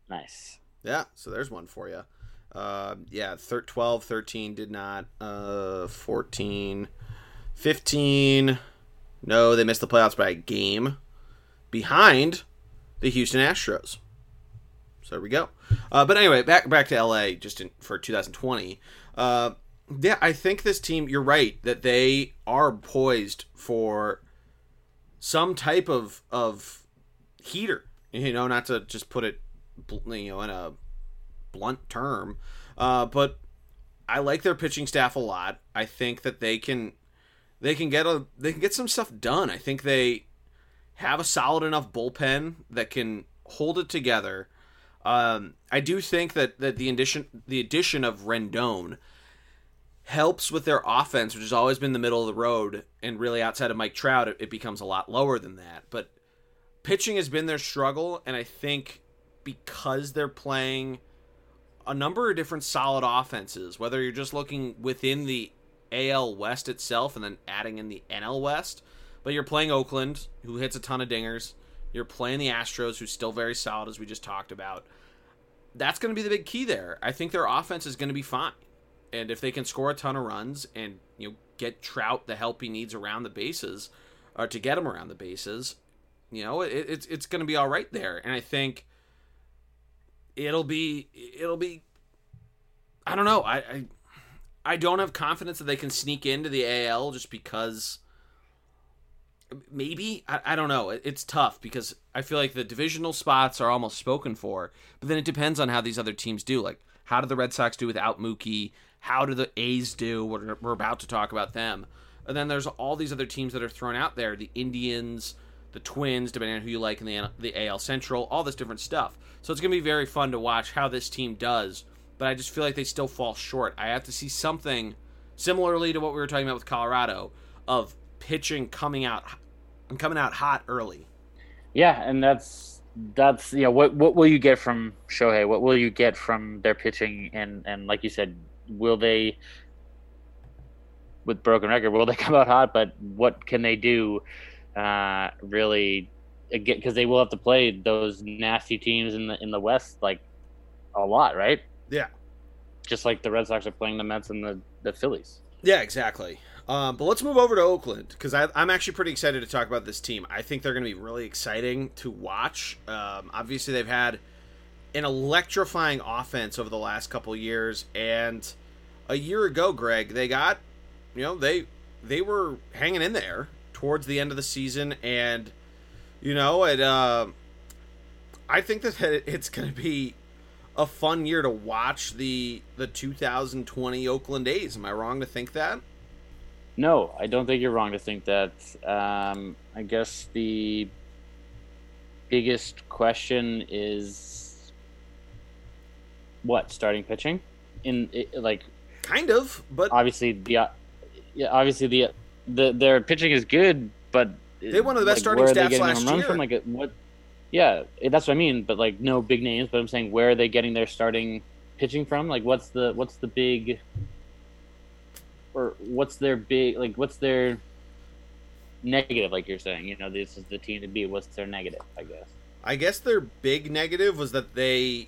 Nice. Yeah, so there's one for you. Uh, yeah, thir- 12, 13 did not. Uh, 14, 15. No, they missed the playoffs by a game behind the Houston Astros. So there we go. Uh, but anyway, back back to LA just in, for 2020. Uh, yeah, I think this team. You're right that they are poised for some type of of heater. You know, not to just put it you know in a blunt term. Uh, but I like their pitching staff a lot. I think that they can they can get a they can get some stuff done. I think they have a solid enough bullpen that can hold it together. Um, I do think that, that the addition the addition of Rendon helps with their offense, which has always been the middle of the road, and really outside of Mike Trout, it, it becomes a lot lower than that. But pitching has been their struggle, and I think because they're playing a number of different solid offenses, whether you're just looking within the AL West itself and then adding in the NL West, but you're playing Oakland, who hits a ton of dingers. You're playing the Astros, who's still very solid, as we just talked about. That's going to be the big key there. I think their offense is going to be fine, and if they can score a ton of runs and you know get Trout the help he needs around the bases, or to get him around the bases, you know it, it's it's going to be all right there. And I think it'll be it'll be I don't know. I, I I don't have confidence that they can sneak into the AL just because maybe I, I don't know. It's tough because i feel like the divisional spots are almost spoken for but then it depends on how these other teams do. Like how do the red sox do without mookie? How do the a's do? We're, we're about to talk about them. And then there's all these other teams that are thrown out there. The indians the twins depending on who you like in the, the al central all this different stuff so it's going to be very fun to watch how this team does but i just feel like they still fall short i have to see something similarly to what we were talking about with colorado of pitching coming out and coming out hot early. Yeah, and that's that's you know what what will you get from Shohei? What will you get from their pitching? And and like you said, will they with broken record will they come out hot? But what can they do? Uh, really, because they will have to play those nasty teams in the in the West like a lot, right? Yeah. Just like the Red Sox are playing the Mets and the the Phillies. Yeah, exactly. Um, but let's move over to Oakland because I'm actually pretty excited to talk about this team. I think they're going to be really exciting to watch. Um, obviously, they've had an electrifying offense over the last couple years, and a year ago, Greg, they got, you know, they they were hanging in there towards the end of the season, and you know, it. Uh, I think that it's going to be a fun year to watch the the 2020 Oakland A's. Am I wrong to think that? No, I don't think you're wrong to think that. Um, I guess the biggest question is what starting pitching in it, like kind of, but obviously the yeah obviously the the their pitching is good, but they one of the best like, starting staffs last year. From? Like what? Yeah, that's what I mean. But like no big names. But I'm saying where are they getting their starting pitching from? Like what's the what's the big or what's their big like what's their negative like you're saying you know this is the team to beat what's their negative i guess i guess their big negative was that they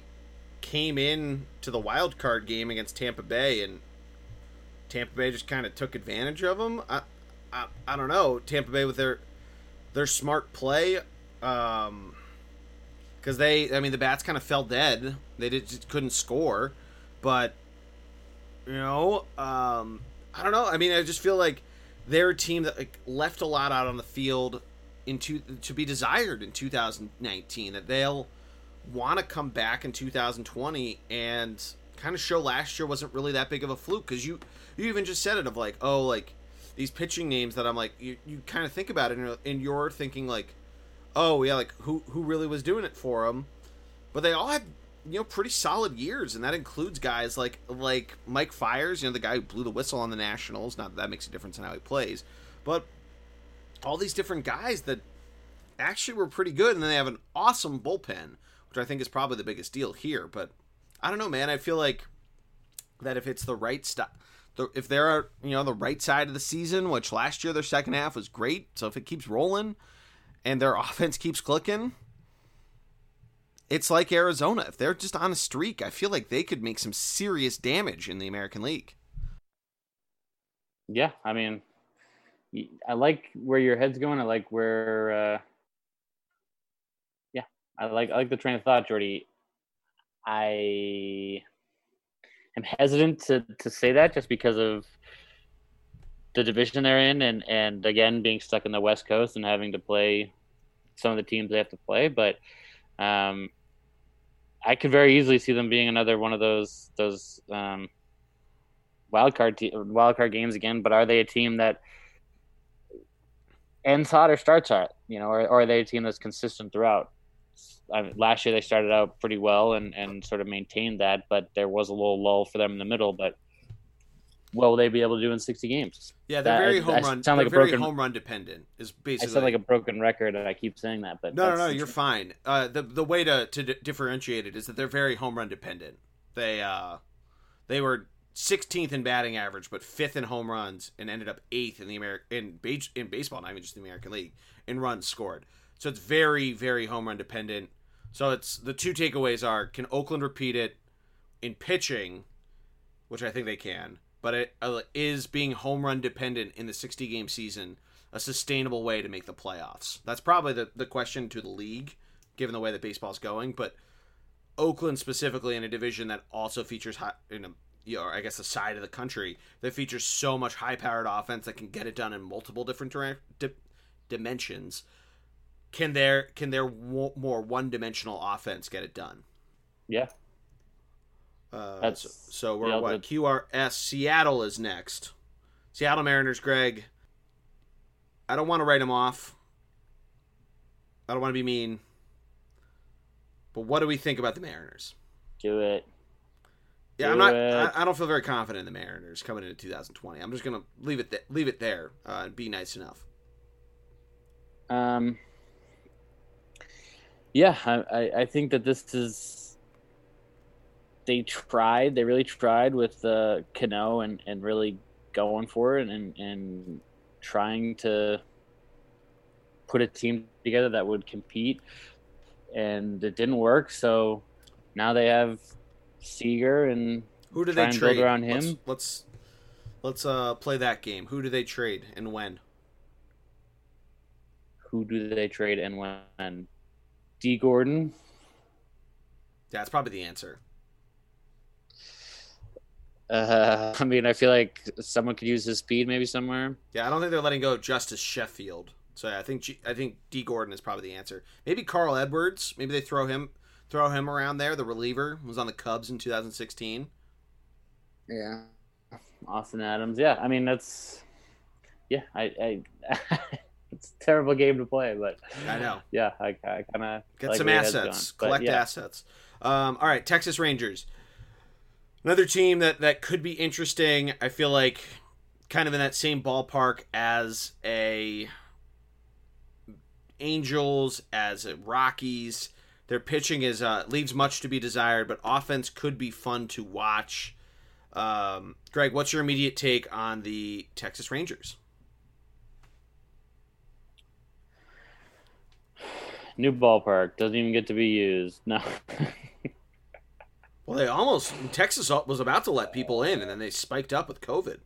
came in to the wild card game against tampa bay and tampa bay just kind of took advantage of them I, I i don't know tampa bay with their their smart play um because they i mean the bats kind of fell dead they did, just couldn't score but you know um I don't know. I mean, I just feel like they're a team that like left a lot out on the field into to be desired in 2019. That they'll want to come back in 2020 and kind of show last year wasn't really that big of a fluke because you you even just said it of like oh like these pitching names that I'm like you, you kind of think about it and, and you're thinking like oh yeah like who who really was doing it for them but they all had you know pretty solid years, and that includes guys like like Mike Fiers, you know the guy who blew the whistle on the Nationals. Not that, that makes a difference in how he plays, but all these different guys that actually were pretty good, and then they have an awesome bullpen, which I think is probably the biggest deal here. But I don't know, man. I feel like that if it's the right stuff. If they're you know the right side of the season, which last year their second half was great, so if it keeps rolling and their offense keeps clicking, it's like Arizona. If they're just on a streak, I feel like they could make some serious damage in the American League. Yeah, I mean, I like where your head's going. I like where, uh, yeah, I like I like the train of thought, Geordie. I am hesitant to to say that just because of the division they're in, and and again being stuck in the West Coast and having to play some of the teams they have to play, but. Um, I could very easily see them being another one of those those um, wild card te- wild card games again. But are they a team that ends hot or starts hot? You know, or, or are they a team that's consistent throughout? I mean, last year they started out pretty well and, and sort of maintained that, but there was a little lull for them in the middle. But what will they be able to do in 60 games? Yeah, they're that, very home I, run. Sound like a broken, home run dependent. Is basically. I sound like a broken record, and I keep saying that, but no, no, no, you're fine. Uh, the the way to to differentiate it is that they're very home run dependent. They uh, they were 16th in batting average, but fifth in home runs, and ended up eighth in the American in in baseball, not even just the American League, in runs scored. So it's very very home run dependent. So it's the two takeaways are: can Oakland repeat it in pitching, which I think they can but it uh, is being home run dependent in the 60 game season a sustainable way to make the playoffs? That's probably the, the question to the league, given the way that baseball's going. But Oakland specifically in a division that also features high, in a you know, I guess the side of the country that features so much high-powered offense that can get it done in multiple different di- dimensions. Can their can their w- more one-dimensional offense get it done? Yeah. Uh, That's, so, so we're yeah, what QRS Seattle is next. Seattle Mariners, Greg. I don't want to write them off. I don't want to be mean. But what do we think about the Mariners? Do it. Yeah, Do I'm not. I, I, don't feel very confident in the Mariners coming into 2020. I'm just gonna leave it th- leave it there uh, and be nice enough. Um. Yeah, I, I think that this is. They tried. They really tried with uh, Cano and and really going for it and and trying to put a team together that would compete, and it didn't work. So now they have Seager and who do they trade around him? Let's let's, let's uh, play that game. Who do they trade and when? Who do they trade and when? Dee Gordon. Yeah, that's probably the answer. Uh, I mean, I feel like someone could use his speed maybe somewhere. Yeah, I don't think they're letting go of Justus Sheffield. So yeah, I think G- I think Dee Gordon is probably the answer. Maybe Carl Edwards. Maybe they throw him throw him around there. The reliever was on the Cubs in 2016. Yeah, Austin Adams. Yeah, I mean that's yeah. I, I it's a terrible game to play, but I know. Yeah, I, I kind of get like some assets, collect yeah. assets. Um, all right, Texas Rangers. Another team that that could be interesting. I feel like kind of in that same ballpark as a Angels, as a Rockies. Their pitching is uh, leaves much to be desired, but offense could be fun to watch. Um, Greg, what's your immediate take on the Texas Rangers? New ballpark doesn't even get to be used. No. well, they almost Texas was about to let people in, and then they spiked up with COVID.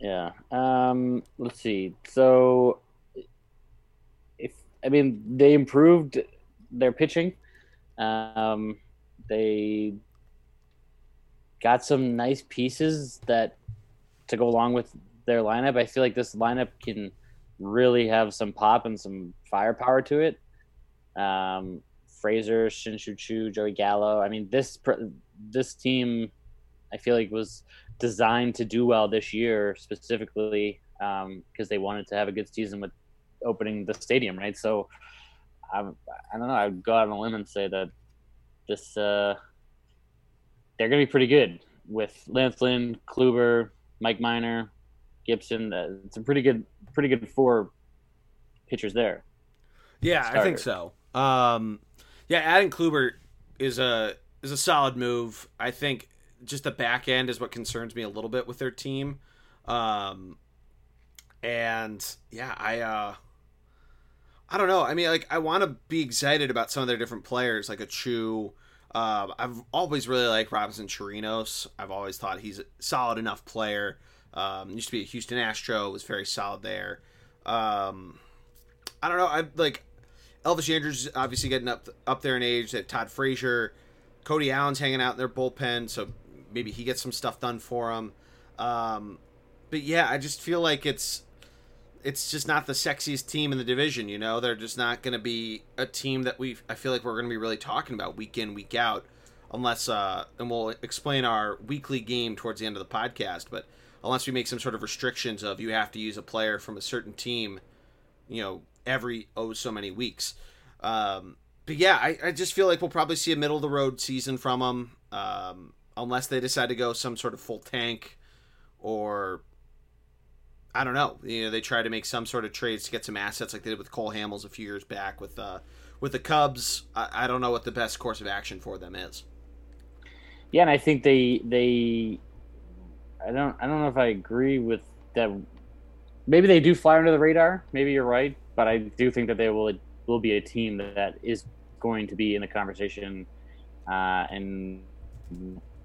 Yeah. Um, let's see. So, if I mean they improved their pitching. Um, they got some nice pieces that to go along with their lineup. I feel like this lineup can really have some pop and some firepower to it. Um, Frazier, Shin-Soo Choo, Joey Gallo. I mean, this this team, I feel like was designed to do well this year specifically because um, they wanted to have a good season with opening the stadium, right? So I, I don't know. I would go out on a limb and say that this uh, they're going to be pretty good with Lance Lynn, Kluber, Mike Minor, Gibson. Uh, it's a pretty good, pretty good four pitchers there. Yeah, Starter. I think so. Um, yeah, adding Kluber is a is a solid move. I think just the back end is what concerns me a little bit with their team. Um, and yeah, I uh, I don't know. I mean, like I want to be excited about some of their different players, like a Choo. Uh, I've always really liked Robinson Chirinos. I've always thought he's a solid enough player. Um, used to be a Houston Astro, was very solid there. Um, I don't know. I like Elvis Andrus obviously getting up up there in age. That Todd Frazier, Cody Allen's hanging out in their bullpen, so maybe he gets some stuff done for him. Um, but yeah, I just feel like it's it's just not the sexiest team in the division. You know, they're just not going to be a team that we. I feel like we're going to be really talking about week in week out, unless uh, and we'll explain our weekly game towards the end of the podcast. But unless we make some sort of restrictions of you have to use a player from a certain team, you know, every oh so many weeks. Um, but yeah, I, I just feel like we'll probably see a middle of the road season from them, um, unless they decide to go some sort of full tank or I don't know. You know, they try to make some sort of trades to get some assets, like they did with Cole Hamels a few years back with uh, with the Cubs. I, I don't know what the best course of action for them is. Yeah, and I think they they I don't I don't know if I agree with that. Maybe they do fly under the radar. Maybe you're right, but I do think that they will will be a team that is going to be in the conversation uh, and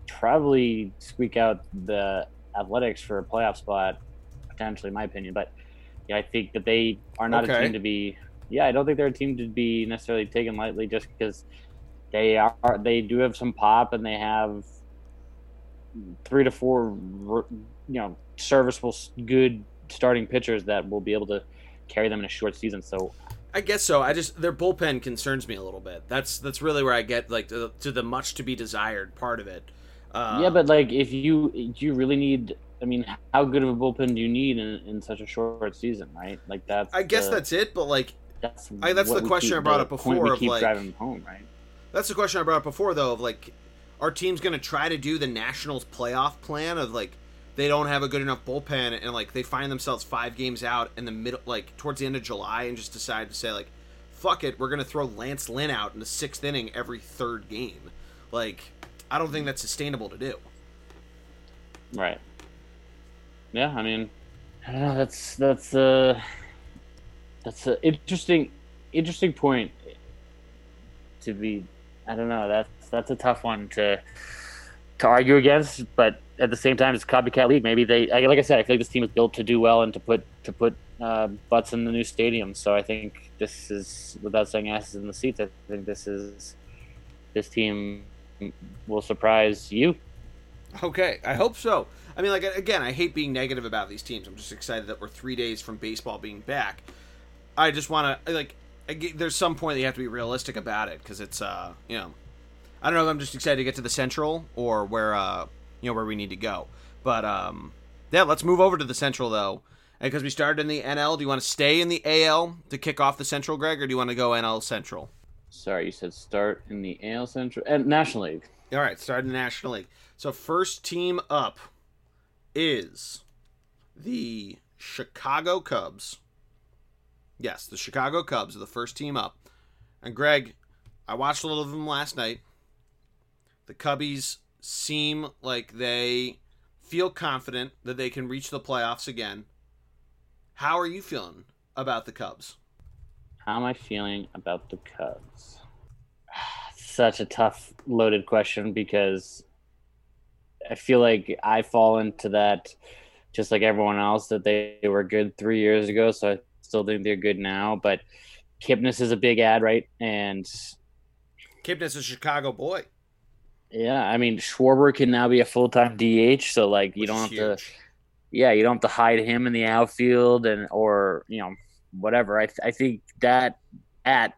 probably squeak out the Athletics for a playoff spot potentially, in my opinion. But yeah, I think that they are not okay. a team to be. Yeah, I don't think they're a team to be necessarily taken lightly just because they are. They do have some pop and they have three to four, you know, serviceable, good starting pitchers that will be able to carry them in a short season. So I guess so. I just their bullpen concerns me a little bit. That's that's really where I get like to, to the much to be desired part of it. Uh, yeah, but like if you do you really need I mean, how good of a bullpen do you need in, in such a short season, right? Like that's. I guess the, that's it, but like, that's I, that's the question keep, I brought up before. of like, driving home, right? That's the question I brought up before, though. Of like, our team's going to try to do the Nationals playoff plan of like they don't have a good enough bullpen and like they find themselves five games out in the middle, like towards the end of July, and just decide to say like, fuck it, we're going to throw Lance Lynn out in the sixth inning every third game. Like, I don't think that's sustainable to do. Right yeah, I mean, I don't know. That's that's uh that's an interesting interesting point to be. I don't know. That's that's a tough one to to argue against, but at the same time, it's copycat league. Maybe they, like I said, I feel like this team is built to do well and to put to put uh, butts in the new stadium. So I think this is, without saying asses in the seats, I think this is this team will surprise you. Okay, I hope so. I mean, like again, I hate being negative about these teams. I'm just excited that we're three days from baseball being back. I just want to like. there's some point that you have to be realistic about it because it's uh you know, I don't know if I'm just excited to get to the Central or where uh you know where we need to go. But um yeah, let's move over to the Central though. Because we started in the NL, do you want to stay in the AL to kick off the Central, Greg, or do you want to go NL Central? Sorry, you said start in the AL Central and National League. All right, start in the National League. So first team up is the Chicago Cubs. Yes, the Chicago Cubs are the first team up. And Greg, I watched a little of them last night. The Cubbies seem like they feel confident that they can reach the playoffs again. How are you feeling about the Cubs? How am I feeling about the Cubs? Such a tough, loaded question because I feel like I fall into that just like everyone else that they, they were good three years ago. So I still think they're good now. But Kipnis is a big ad, right? And Kipnis is a Chicago boy. Yeah, I mean Schwarber can now be a full time DH, so like you Which don't have huge. to. Yeah, you don't have to hide him in the outfield and or you know whatever. I th- I think that at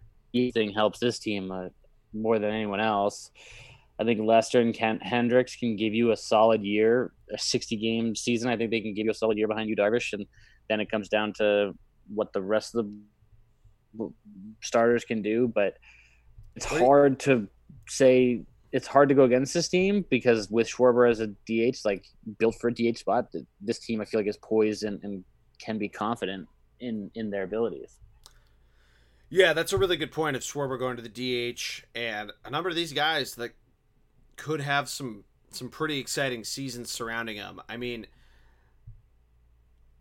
thing helps this team uh, more than anyone else. I think Lester and Kent Hendricks can give you a solid year, a 60 game season. I think they can give you a solid year behind you, Darvish, and then it comes down to what the rest of the starters can do. But it's hard to say. It's hard to go against this team because with Schwarber as a DH, like built for a DH spot, this team I feel like is poised and, and can be confident in in their abilities. Yeah, that's a really good point of Schwarber going to the DH and a number of these guys that could have some some pretty exciting seasons surrounding them. I mean,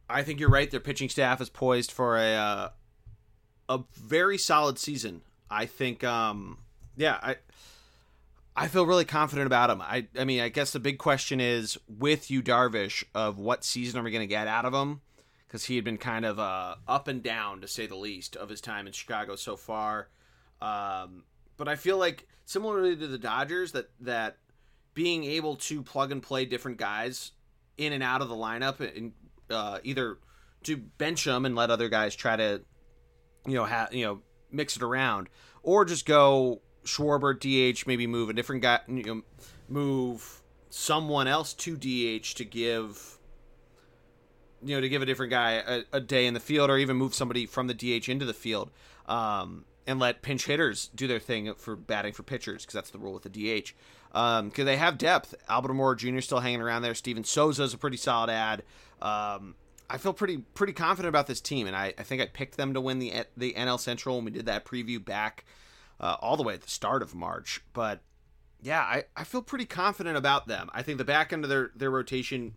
I think you're right. Their pitching staff is poised for a uh, a very solid season. I think, um, yeah, I I feel really confident about him. I I mean, I guess the big question is with Yu Darvish of what season are we going to get out of him? Because he had been kind of uh, up and down to say the least of his time in Chicago so far. Um, but I feel like similarly to the Dodgers that that being able to plug and play different guys in and out of the lineup and uh, either to bench them and let other guys try to you know have you know mix it around or just go Schwarber DH maybe move a different guy you know move someone else to DH to give you know to give a different guy a, a day in the field or even move somebody from the DH into the field um, and let pinch hitters do their thing for batting for pitchers because that's the rule with the DH. Because um, they have depth. Albert Almora Jr. still hanging around there. Steven Souza is a pretty solid ad. Um, I feel pretty pretty confident about this team, and I, I think I picked them to win the the NL Central when we did that preview back uh, all the way at the start of March. But yeah, I, I feel pretty confident about them. I think the back end of their, their rotation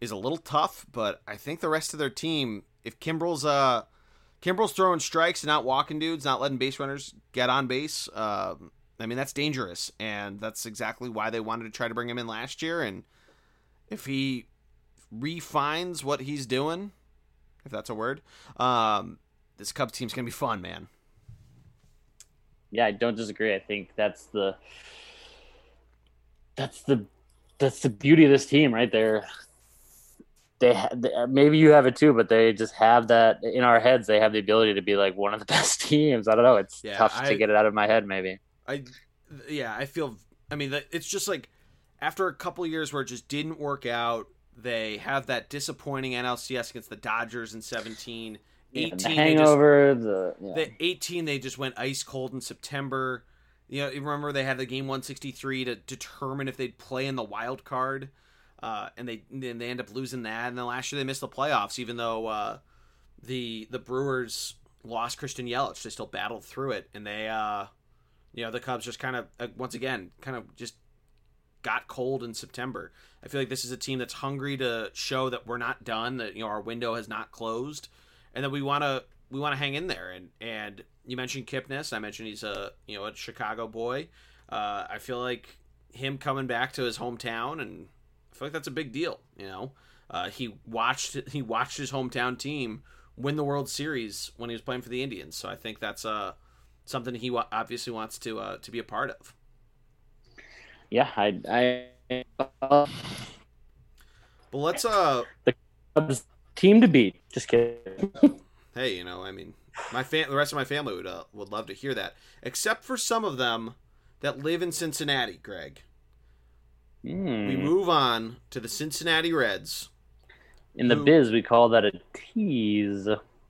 is a little tough, but I think the rest of their team, if Kimbrel's uh Kimbrel's throwing strikes and not walking dudes, not letting base runners get on base. Um, I mean, that's dangerous, and that's exactly why they wanted to try to bring him in last year. And if he refines what he's doing, if that's a word, um, this Cubs team's gonna be fun, man. Yeah, I don't disagree. I think that's the that's the that's the beauty of this team, right there. They, they uh, maybe you have it too, but they just have that in our heads. They have the ability to be like one of the best teams. I don't know. It's Yeah, tough I- to get it out of my head. Maybe. I yeah, I feel I mean it's just like after a couple years where it just didn't work out, they have that disappointing NLCS against the Dodgers in 17. Yeah, 18 the they just the yeah. the 18 they just went ice cold in September. You know, you remember they had the game 163 to determine if they'd play in the wild card. Uh, and they then they end up losing that, and then last year they missed the playoffs, even though uh, the the Brewers lost Christian Yelich. They still battled through it, and they, uh, you know, the Cubs just kind of uh, once again kind of just got cold in September. I feel like this is a team that's hungry to show that we're not done, that you know our window has not closed, and then we want to we want to hang in there. And and you mentioned Kipnis. I mentioned he's a you know a Chicago boy. Uh, I feel like him coming back to his hometown, and I feel like that's a big deal. You know, uh, he watched he watched his hometown team win the World Series when he was playing for the Indians. So I think that's uh something he obviously wants to uh, to be a part of. yeah, I, I, uh, But let's uh The Cubs team to beat. Just kidding. hey, you know, I mean, my fam- the rest of my family would uh, would love to hear that, except for some of them that live in Cincinnati. Greg, Hmm. we move on to the Cincinnati Reds. In the who- biz, we call that a tease.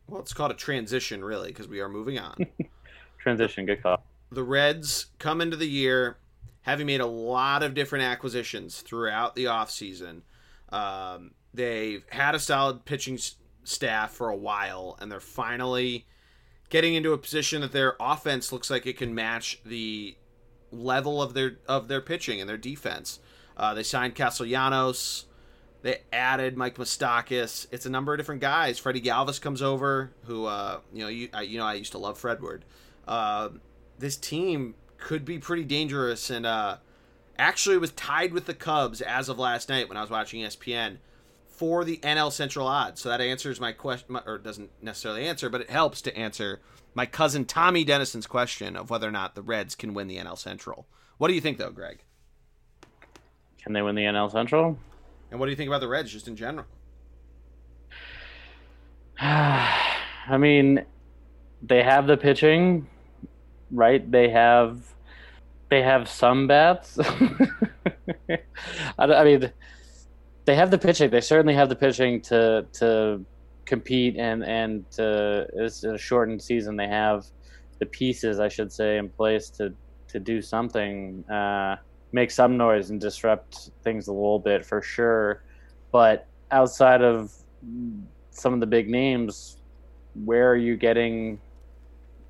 Well, it's called a transition, really, because we are moving on. Transition. Good call. the Reds come into the year having made a lot of different acquisitions throughout the offseason. Um, they've had a solid pitching staff for a while, and they're finally getting into a position that their offense looks like it can match the level of their of their pitching and their defense. Uh, they signed Castellanos. They added Mike Moustakas. It's a number of different guys. Freddy Galvis comes over, who uh, you know you I, you know I used to love Fredward. Uh, this team could be pretty dangerous, and uh, actually was tied with the Cubs as of last night when I was watching ESPN for the NL Central odds. So that answers my question, or doesn't necessarily answer, but it helps to answer my cousin Tommy Dennison's question of whether or not the Reds can win the NL Central. What do you think, though, Greg? Can they win the NL Central? And what do you think about the Reds just in general? I mean, they have the pitching, right? They have they have some bats. I, I mean, they have the pitching. They certainly have the pitching to to compete and and to, it's a shortened season. They have the pieces, I should say, in place to to do something, uh, make some noise and disrupt things a little bit for sure. But outside of some of the big names, where are you getting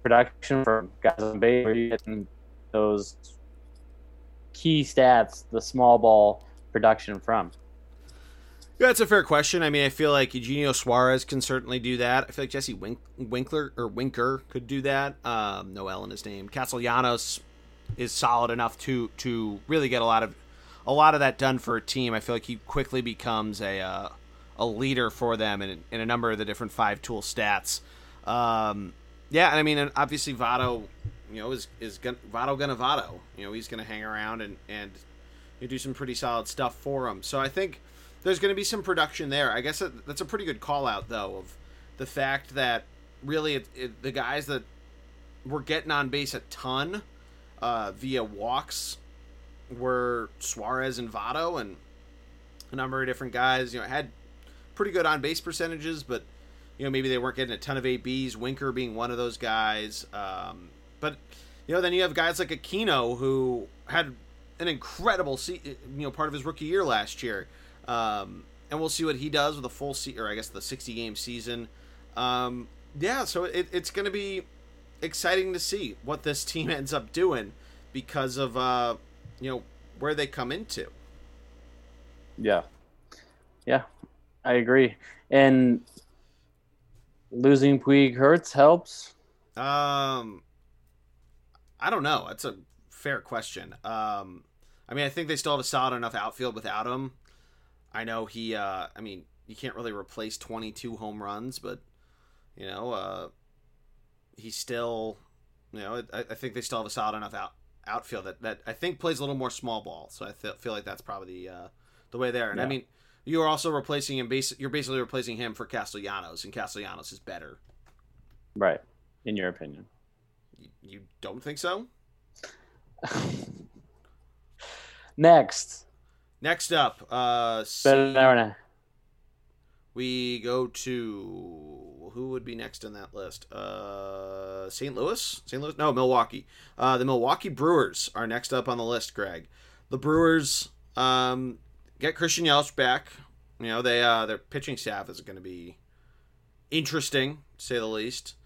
production from guys on base? Where are you getting those key stats, the small ball production from? Yeah, that's a fair question. I mean, I feel like Eugenio Suarez can certainly do that. I feel like Jesse Wink- Winkler or Winker could do that. Um, no in his name. Castellanos is solid enough to to really get a lot of a lot of that done for a team. I feel like he quickly becomes a uh, a leader for them in, in a number of the different five tool stats. Um, yeah, and I mean, obviously Votto, you know, is is gonna, Votto gonna Votto. You know, he's gonna hang around and and do some pretty solid stuff for him. So I think there's going to be some production there. I guess that's a pretty good call out though of the fact that really it, it, the guys that were getting on base a ton uh, via walks were Suarez and Votto and a number of different guys. You know, had pretty good on base percentages, but you know maybe they weren't getting a ton of ABs. Winker being one of those guys. Um, but you know then you have guys like Aquino who had an incredible se- you know part of his rookie year last year. Um, and we'll see what he does with a full se- or I guess the 60 game season. Um, yeah, so it, it's going to be exciting to see what this team ends up doing because of uh, you know where they come into. Yeah. Yeah, I agree. And losing Puig hurts, helps. Um, I don't know. That's a fair question. Um, I mean, I think they still have a solid enough outfield without him. I know he. Uh, I mean, you can't really replace 22 home runs, but you know, uh, he's still. You know, I, I think they still have a solid enough out outfield that, that I think plays a little more small ball. So I th- feel like that's probably the uh, the way there. And I mean, you are also replacing him. Bas- you're basically replacing him for Castellanos, and Castellanos is better. Right. In your opinion. You, you don't think so? Next. Next up, uh, than we go to who would be next on that list? Uh, St. Louis, St. Louis, no, Milwaukee. Uh, the Milwaukee Brewers are next up on the list. Greg, the Brewers um, get Christian Yelich back. You know they uh, their pitching staff is going to be interesting, to say the least.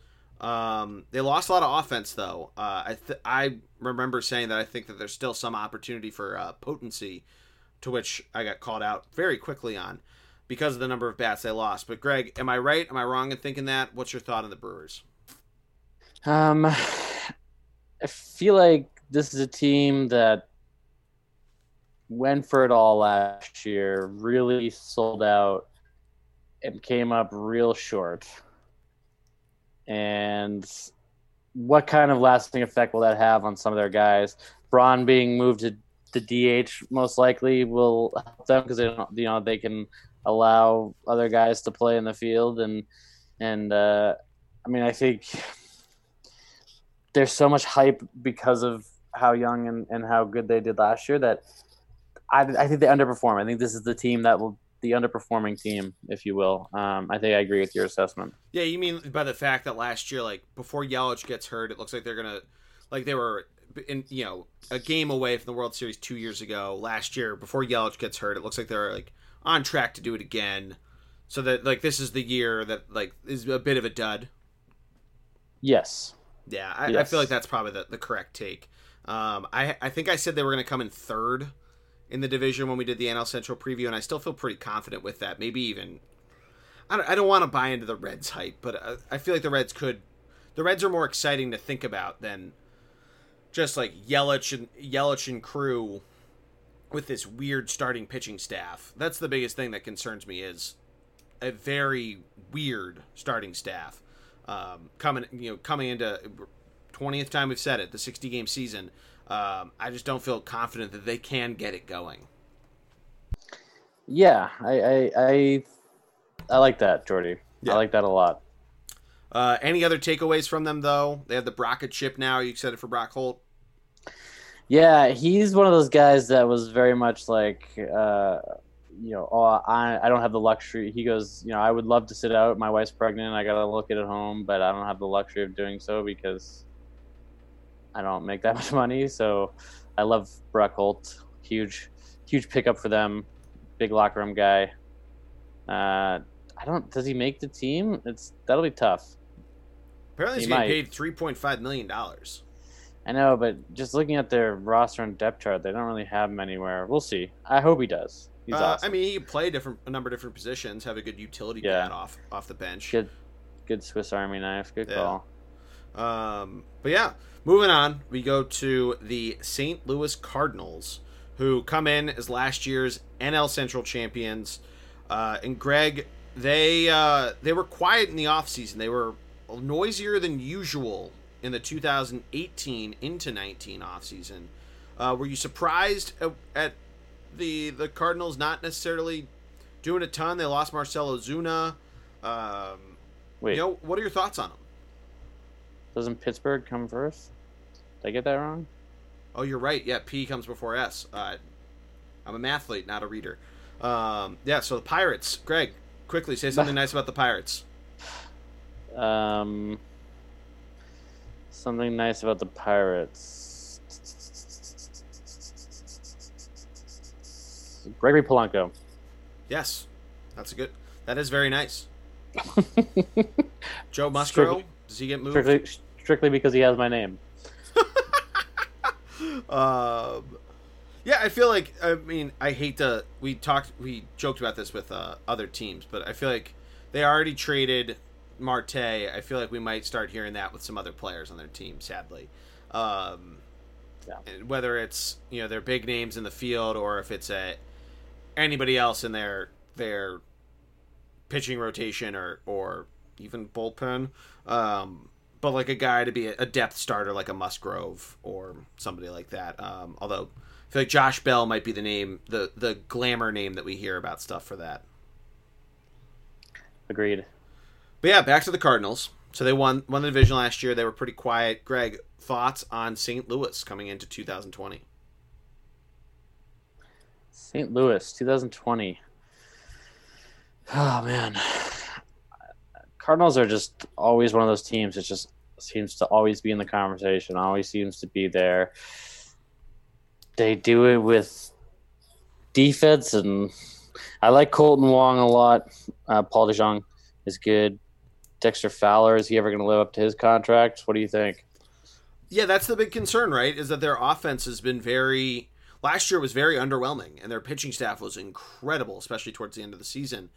Um, they lost a lot of offense though. Uh, I th- I remember saying that I think that there's still some opportunity for uh, potency, to which I got called out very quickly on because of the number of bats they lost. But Greg, am I right? Am I wrong in thinking that? What's your thought on the Brewers? Um, I feel like this is a team that went for it all last year, really sold out, and came up real short. And what kind of lasting effect will that have on some of their guys? Braun being moved to the DH most likely will help them because they don't, you know, they can allow other guys to play in the field and and uh, I mean I think there's so much hype because of how young and, and how good they did last year that I, I think they underperform. I think this is the team that will the underperforming team, if you will. Um, I think I agree with your assessment. Yeah, you mean by the fact that last year, like before Yelich gets hurt, it looks like they're gonna, like they were in you know a game away from the World Series two years ago. Last year, before Yelich gets hurt, it looks like they're like on track to do it again. So that like this is the year that like is a bit of a dud. Yes. Yeah, I, I feel like that's probably the, the correct take. Um, I I think I said they were going to come in third in the division when we did the NL Central preview, and I still feel pretty confident with that. Maybe even I don't, I don't want to buy into the Reds hype, but uh, I feel like the Reds could. The Reds are more exciting to think about than just like Yelich and Yelich and crew with this weird starting pitching staff. That's the biggest thing that concerns me is a very weird starting staff um, coming you know coming into 20th time we've said it the 60 game season um, i just don't feel confident that they can get it going Yeah, I I I, I like that, Geordie. Yeah. I like that a lot. Uh, any other takeaways from them though they have the brocket chip now you excited for brock holt Yeah, he's one of those guys that was very much like, uh, you know, oh, I, I don't have the luxury. He goes, you know, I would love to sit out. My wife's pregnant. I got to look at it at home, but I don't have the luxury of doing so because I don't make that much money. So I love Brock Holt. Huge, huge pickup for them. Big locker room guy. Uh, I don't. Does he make the team? It's that'll be tough. Apparently he's He getting might. paid 3.5 million dollars I know, but just looking at their roster and depth chart, they don't really have him anywhere. We'll see. I hope he does. He's uh, awesome. i mean he can play different a number of different positions have a good utility Yeah. bat off off the bench good, good Swiss Army knife. Good Yeah. call. Um, but yeah, moving on, we go to the St. Louis Cardinals, who come in as last year's NL Central champions. Uh, and Greg, they uh, they were quiet in the offseason. They were noisier than usual in the 2018 into 19 offseason. Uh, were you surprised at, at the the Cardinals not necessarily doing a ton? They lost Marcell Ozuna. Um, Wait, you know, what are your thoughts on them? doesn't Pittsburgh come first? Did I get that wrong? Oh, you're right. Yeah, P comes before S. Uh, I'm a mathlete, not a reader. Um, yeah, so the Pirates. Greg, quickly say something nice about the Pirates. Um, something nice about the Pirates. Gregory Polanco. Yes, that's a good. That is very nice. Joe Musgrove. Strictly- Does he get moved? strictly, strictly because he has my name. Um, yeah, I feel like I mean I hate to we talked we joked about this with uh, other teams, but I feel like they already traded Marte. I feel like we might start hearing that with some other players on their team. Sadly, um, Yeah. whether it's you know their big names in the field or if it's a anybody else in their their pitching rotation or or even bullpen. Um, but like a guy to be a depth starter like a Musgrove or somebody like that. Um, although I feel like Josh Bell might be the name, the the glamour name that we hear about stuff for that. Agreed. But yeah, back to the Cardinals. So they won won the division last year. They were pretty quiet. Greg, thoughts on St. Louis coming into 2020? St. Louis, 2020. Oh man, Cardinals are just always one of those teams that just seems to always be in the conversation. Always seems to be there. They do it with defense, and I like Kolten Wong a lot. Uh, Paul DeJong is good. Dexter Fowler is he ever going to live up to his contract? What do you think? Yeah, that's the big concern, right? Is that their offense has been very last year was very underwhelming, and their pitching staff was incredible, especially towards the end of the season.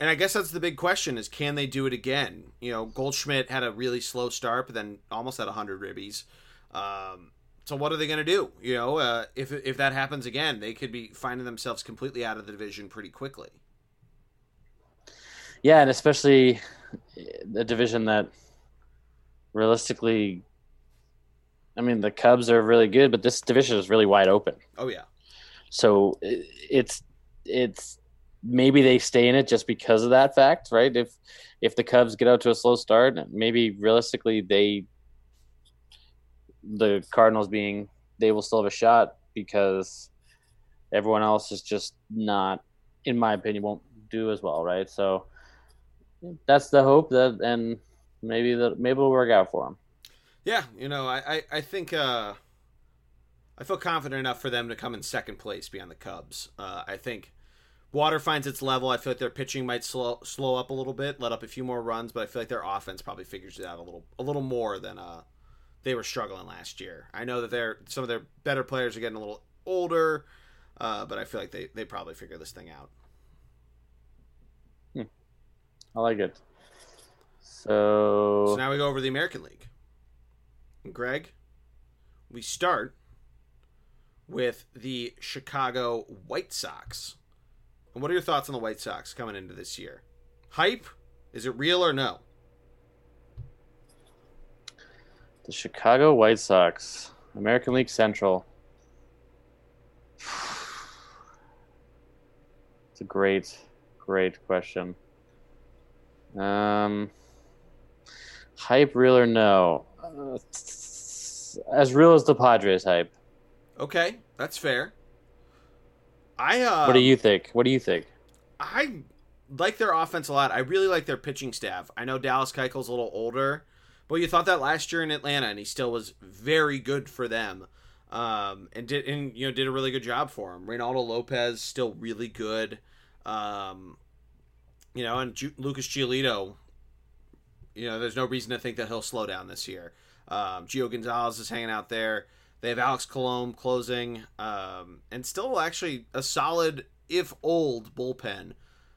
And I guess that's the big question: is can they do it again? You know, Goldschmidt had a really slow start, but then almost had hundred ribbies. Um, so what are they going to do? You know, uh, if if that happens again, they could be finding themselves completely out of the division pretty quickly. Yeah, and especially the division that realistically I mean, the Cubs are really good, but this division is really wide open. Oh yeah. So it's it's maybe they stay in it just because of that fact, right? If if the Cubs get out to a slow start, maybe realistically they the Cardinals being they will still have a shot because everyone else is just not in my opinion won't do as well, right? So that's the hope that and maybe that maybe it'll work out for them. Yeah, you know, I, I, I think uh, I feel confident enough for them to come in second place beyond the Cubs. Uh, I think Water finds its level. I feel like their pitching might slow slow up a little bit, let up a few more runs, but I feel like their offense probably figures it out a little a little more than uh, they were struggling last year. I know that they're some of their better players are getting a little older, uh, but I feel like they, they probably figure this thing out. I like it. So... so now we go over the American League. Greg, we start with the Chicago White Sox. And what are your thoughts on the White Sox coming into this year? Hype? Is it real or no? The Chicago White Sox, American League Central. It's a great, great question. Um, hype, real or no? Uh, as real as the Padres hype. Okay, that's fair. I uh, What do you think? What do you think? I like their offense a lot. I really like their pitching staff. I know Dallas Keuchel's a little older, but you thought that last year in Atlanta, and he still was very good for them. Um, and did and you know did a really good job for him. Reynaldo Lopez still really good. Um, you know, and Lucas Giolito. You know, there's no reason to think that he'll slow down this year. Um, Gio Gonzalez is hanging out there. They have Alex Colomé closing, um, and still actually a solid, if old, bullpen.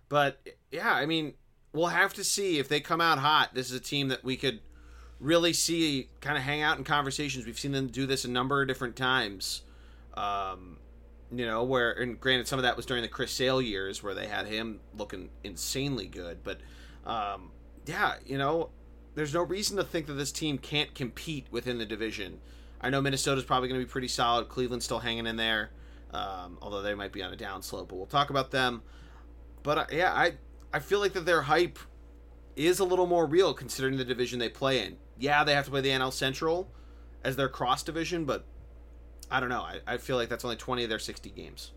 But yeah, I mean, we'll have to see if they come out hot. This is a team that we could really see kind of hang out in conversations. We've seen them do this a number of different times. Um, you know, where and granted, some of that was during the Chris Sale years where they had him looking insanely good. But um, yeah, you know, there's no reason to think that this team can't compete within the division. I know Minnesota's probably going to be pretty solid. Cleveland's still hanging in there, um, although they might be on a downslope. But we'll talk about them. But uh, yeah, I I feel like that their hype is a little more real considering the division they play in. Yeah, they have to play the NL Central as their cross division, but I don't know. I, I feel like that's only 20 of their 60 games.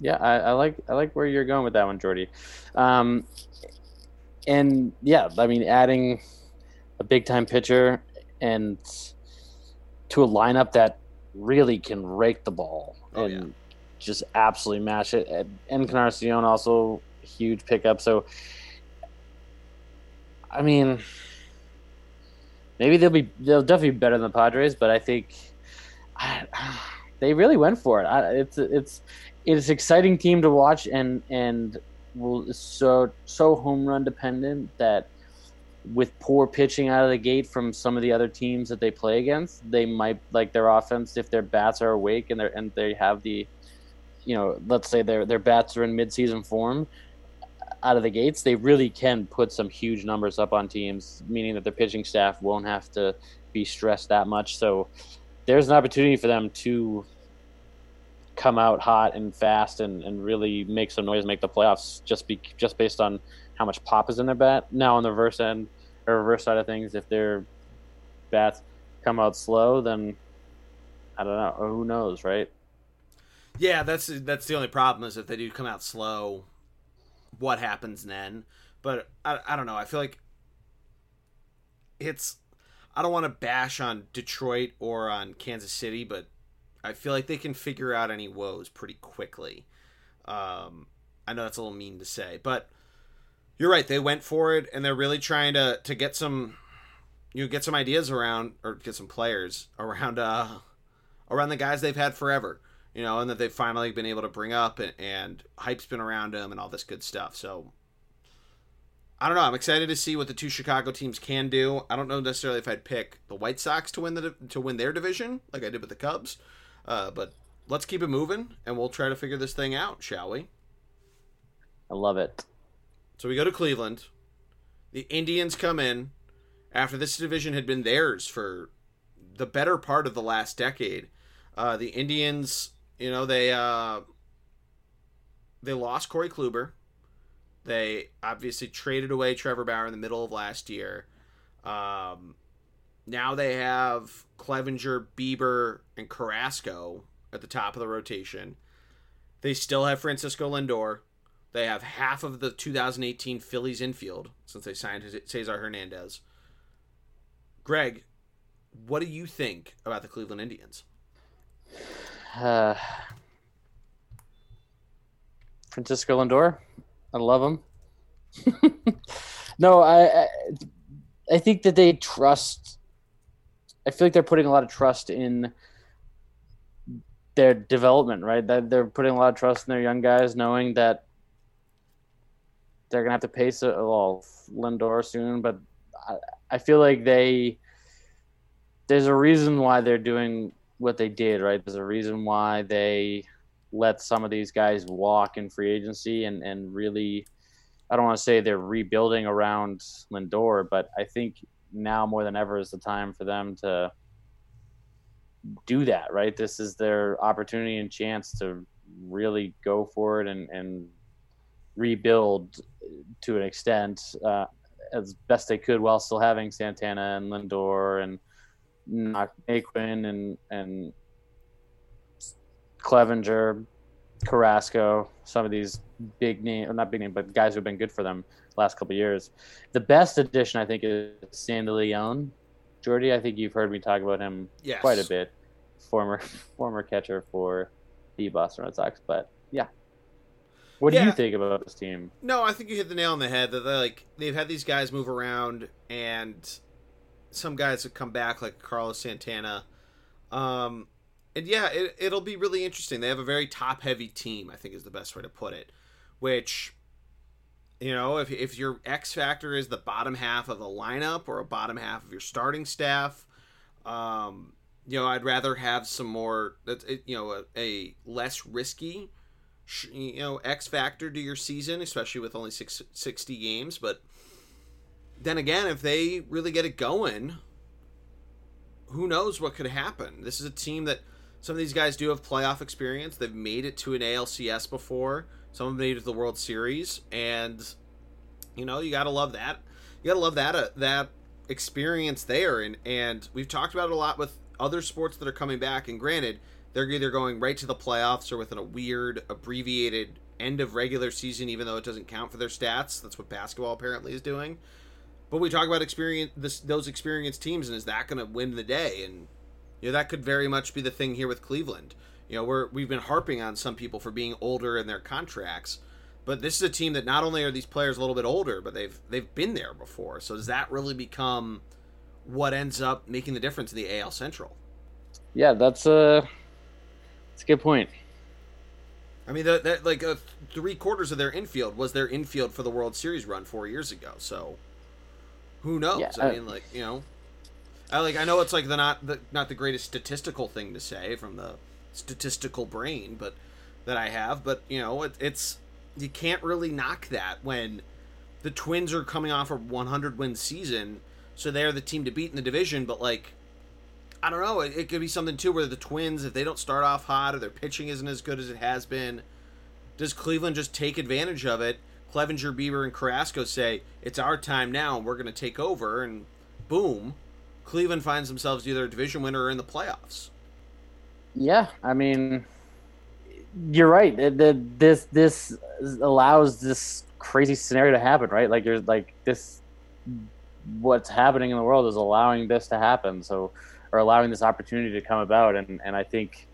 Yeah, I, I like I like where you're going with that one, Geordie. Um, and yeah, I mean, adding a big time pitcher and to a lineup that really can rake the ball oh, and yeah. just absolutely mash it. And Encarnacion also huge pickup. So, I mean, maybe they'll be they'll definitely be better than the Padres, but I think I, they really went for it. I, it's it's it's exciting team to watch, and and will so so home run dependent that with poor pitching out of the gate from some of the other teams that they play against, they might like their offense if their bats are awake and they and they have the, you know, let's say their their bats are in midseason form. Out of the gates, they really can put some huge numbers up on teams, meaning that their pitching staff won't have to be stressed that much. So there's an opportunity for them to come out hot and fast and, and really make some noise, make the playoffs just be just based on how much pop is in their bat. Now on the reverse end or reverse side of things, if their bats come out slow, then I don't know. Who knows, right? Yeah, that's that's the only problem is if they do come out slow, what happens then? But I, I don't know. I feel like it's I don't want to bash on Detroit or on Kansas City, but I feel like they can figure out any woes pretty quickly. Um, I know that's a little mean to say, but you're right. They went for it, and they're really trying to to get some, you know, get some ideas around or get some players around uh around the guys they've had forever, you know, and that they've finally been able to bring up, and, and hype's been around them and all this good stuff. So I don't know. I'm excited to see what the two Chicago teams can do. I don't know necessarily if I'd pick the White Sox to win the to win their division like I did with the Cubs, uh, but let's keep it moving and we'll try to figure this thing out, shall we? I love it. So we go to Cleveland. The Indians come in after this division had been theirs for the better part of the last decade. Uh, the Indians, you know, they uh, they lost Corey Kluber they obviously traded away Trevor Bauer in the middle of last year. Um, now they have Clevinger, Bieber, and Carrasco at the top of the rotation. They still have Francisco Lindor. They have half of the 2018 Phillies infield since they signed Cesar Hernandez. Greg, what do you think about the Cleveland Indians? Francisco Lindor. I love him. no, I, I I think that they trust. I feel like they're putting a lot of trust in their development, right? That they're putting a lot of trust in their young guys, knowing that they're gonna have to pace a well Lindor soon. But I, I feel like they there's a reason why they're doing what they did, right? There's a reason why they let some of these guys walk in free agency and, and really I don't want to say they're rebuilding around Lindor, but I think now more than ever is the time for them to do that, right? This is their opportunity and chance to really go for it and, and rebuild to an extent uh, as best they could while still having Santana and Lindor and Naquin and and Clevinger, Carrasco, some of these big name, or not big name, but guys who've been good for them last couple years. The best addition, I think, is Sandy Leon. Geordie, I think you've heard me talk about him yes. quite a bit. Former former catcher for the Boston Red Sox, but yeah. What yeah. do you think about this team? No, I think you hit the nail on the head. That like they've had these guys move around, and some guys have come back, like Carlos Santana. Um, and yeah, it, it'll be really interesting. They have a very top heavy team, I think is the best way to put it. Which, you know, if, if your X factor is the bottom half of the lineup or a bottom half of your starting staff, um, you know, I'd rather have some more, you know, a, a less risky, you know, X factor to your season, especially with only six, 60 games. But then again, if they really get it going, who knows what could happen? This is a team that some of these guys do have playoff experience. They've made it to an ALCS before. Some of them made it to the World Series, and you know you gotta love that. You gotta love that uh, that experience there. And and we've talked about it a lot with other sports that are coming back. And granted, they're either going right to the playoffs or within a weird abbreviated end of regular season, even though it doesn't count for their stats. That's what basketball apparently is doing. But we talk about experience this, those experienced teams, and is that going to win the day? And you know, that could very much be the thing here with Cleveland. You know, we're we've been harping on some people for being older in their contracts, but this is a team that not only are these players a little bit older, but they've they've been there before. So does that really become what ends up making the difference in the AL Central? Yeah, that's a that's a good point. I mean, that, that like uh, three quarters of their infield was their infield for the World Series run four years ago. So who knows? Yeah, I uh, mean, like you know, I like I know it's like the not the not the greatest statistical thing to say from the statistical brain, but that I have, but you know, it, it's you can't really knock that when the Twins are coming off a 100 win season, so they're the team to beat in the division. But like, I don't know, it, it could be something too where the Twins, if they don't start off hot or their pitching isn't as good as it has been, does Cleveland just take advantage of it? Clevinger, Bieber, and Carrasco say it's our time now, and we're going to take over, and boom, Cleveland finds themselves either a division winner or in the playoffs. Yeah, I mean, you're right. This this allows this crazy scenario to happen, right? Like there's like this, what's happening in the world is allowing this to happen. So, or allowing this opportunity to come about, and and I think,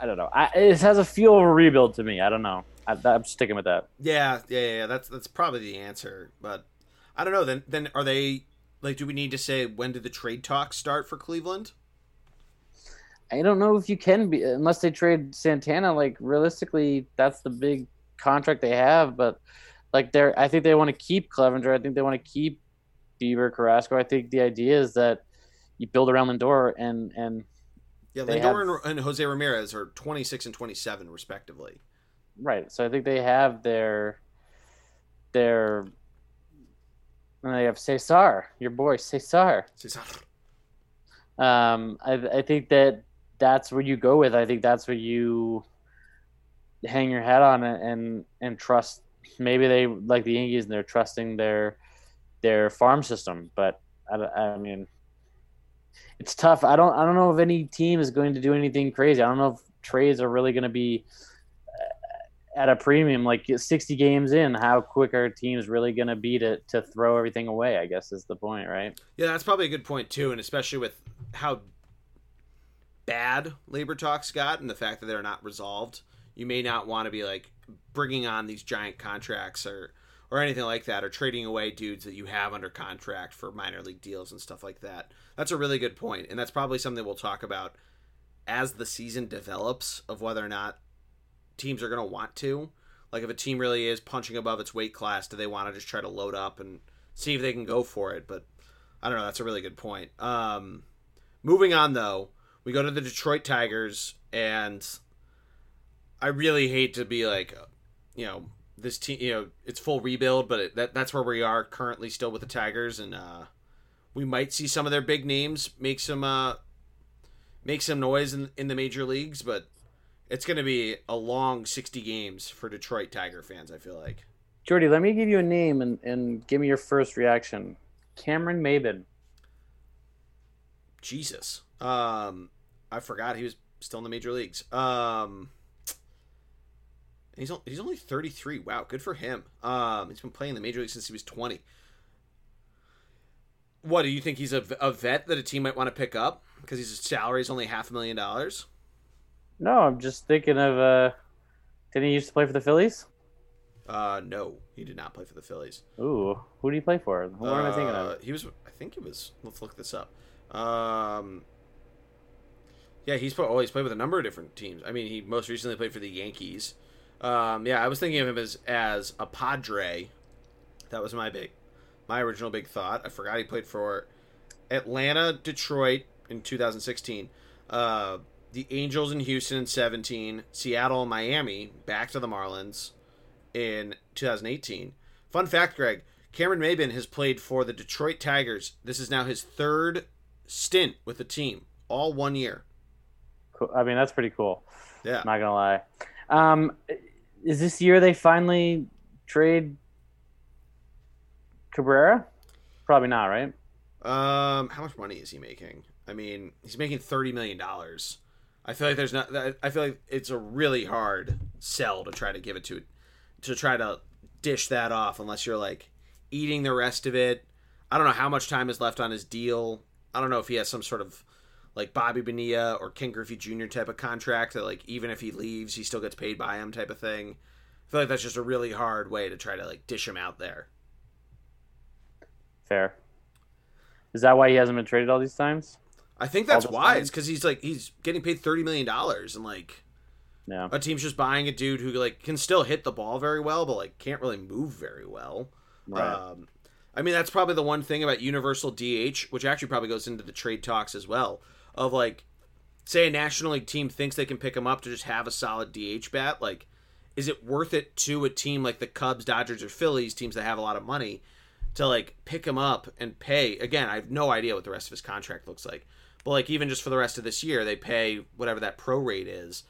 I don't know. I, it has a feel of a rebuild to me. I don't know. I, am sticking with that. Yeah, yeah, yeah. That's that's probably the answer. But I don't know. Then then are they like? Do we need to say when did the trade talks start for Cleveland? I don't know if you can be unless they trade Santana. Like realistically, that's the big contract they have. But like they're, I think they want to keep Clevenger. I think they want to keep Bieber, Carrasco. I think the idea is that you build around Lindor and and yeah, Lindor have, and Jose Ramirez are twenty six and twenty seven respectively. Right. So I think they have their their and they have Cesar, your boy Cesar. Cesar. Um, I, I think that that's where you go with. I think that's where you hang your hat on it and and trust. Maybe they like the Yankees and they're trusting their their farm system, but I, I mean, it's tough. I don't I don't know if any team is going to do anything crazy. I don't know if trades are really going to be at a premium like 60 games in how quick are teams really going to be to, to throw everything away i guess is the point right yeah that's probably a good point too and especially with how bad labor talks got and the fact that they're not resolved, you may not want to be like bringing on these giant contracts or or anything like that or trading away dudes that you have under contract for minor league deals and stuff like that. That's a really good point and that's probably something we'll talk about as the season develops of whether or not teams are going to want to. Like if a team really is punching above its weight class, do they want to just try to load up and see if they can go for it? But I don't know, that's a really good point. Um moving on though, we go to the Detroit Tigers, and I really hate to be like, you know, this team, you know, it's full rebuild, but it, that that's where we are currently still with the Tigers, and uh, we might see some of their big names make some uh, make some noise in in the major leagues, but it's going to be a long 60 games for Detroit Tiger fans, I feel like. Geordie, let me give you a name and, and give me your first reaction. Cameron Maybin. Jesus. Um, I forgot he was still in the major leagues. Um, he's he's only 33. Wow, good for him. Um, he's been playing the major league since he was 20. What do you think he's a, a vet that a team might want to pick up because his salary is only half a million dollars? No, I'm just thinking of. uh Didn't he used to play for the Phillies? Uh, no, he did not play for the Phillies. Ooh, who did he play for? What uh, am I thinking of? Uh, he was, I think he was. Let's look this up. Um, yeah, he's oh he's played with a number of different teams. I mean, he most recently played for the Yankees. Um, yeah, I was thinking of him as as a Padre. That was my big, my original big thought. I forgot he played for Atlanta, Detroit in 2016, uh, the Angels in Houston in 17, Seattle, Miami, back to the Marlins in 2018. Fun fact, Greg: Cameron Maybin has played for the Detroit Tigers. This is now his third stint with the team, all one year. Cool. I mean, that's pretty cool. Yeah. I'm Not gonna lie. Um, is this year they finally trade Cabrera? Probably not, right? Um, how much money is he making? I mean, he's making thirty million dollars. I feel like there's not. I feel like it's a really hard sell to try to give it to, to try to dish that off unless you're like eating the rest of it. I don't know how much time is left on his deal. I don't know if he has some sort of like Bobby Bonilla or Ken Griffey Jr. type of contract that like even if he leaves, he still gets paid by him type of thing. I feel like that's just a really hard way to try to like dish him out there. Fair. Is that why he hasn't been traded all these times? I think that's why. It's because he's like he's getting paid thirty million dollars, and like, yeah, a team's just buying a dude who like can still hit the ball very well, but like can't really move very well. Right. Um, I mean, that's probably the one thing about universal DH, which actually probably goes into the trade talks as well of like say a national league team thinks they can pick him up to just have a solid DH bat, like is it worth it to a team like the Cubs, Dodgers, or Phillies, teams that have a lot of money, to like pick him up and pay? Again, I have no idea what the rest of his contract looks like, but like even just for the rest of this year, they pay whatever that pro rate is,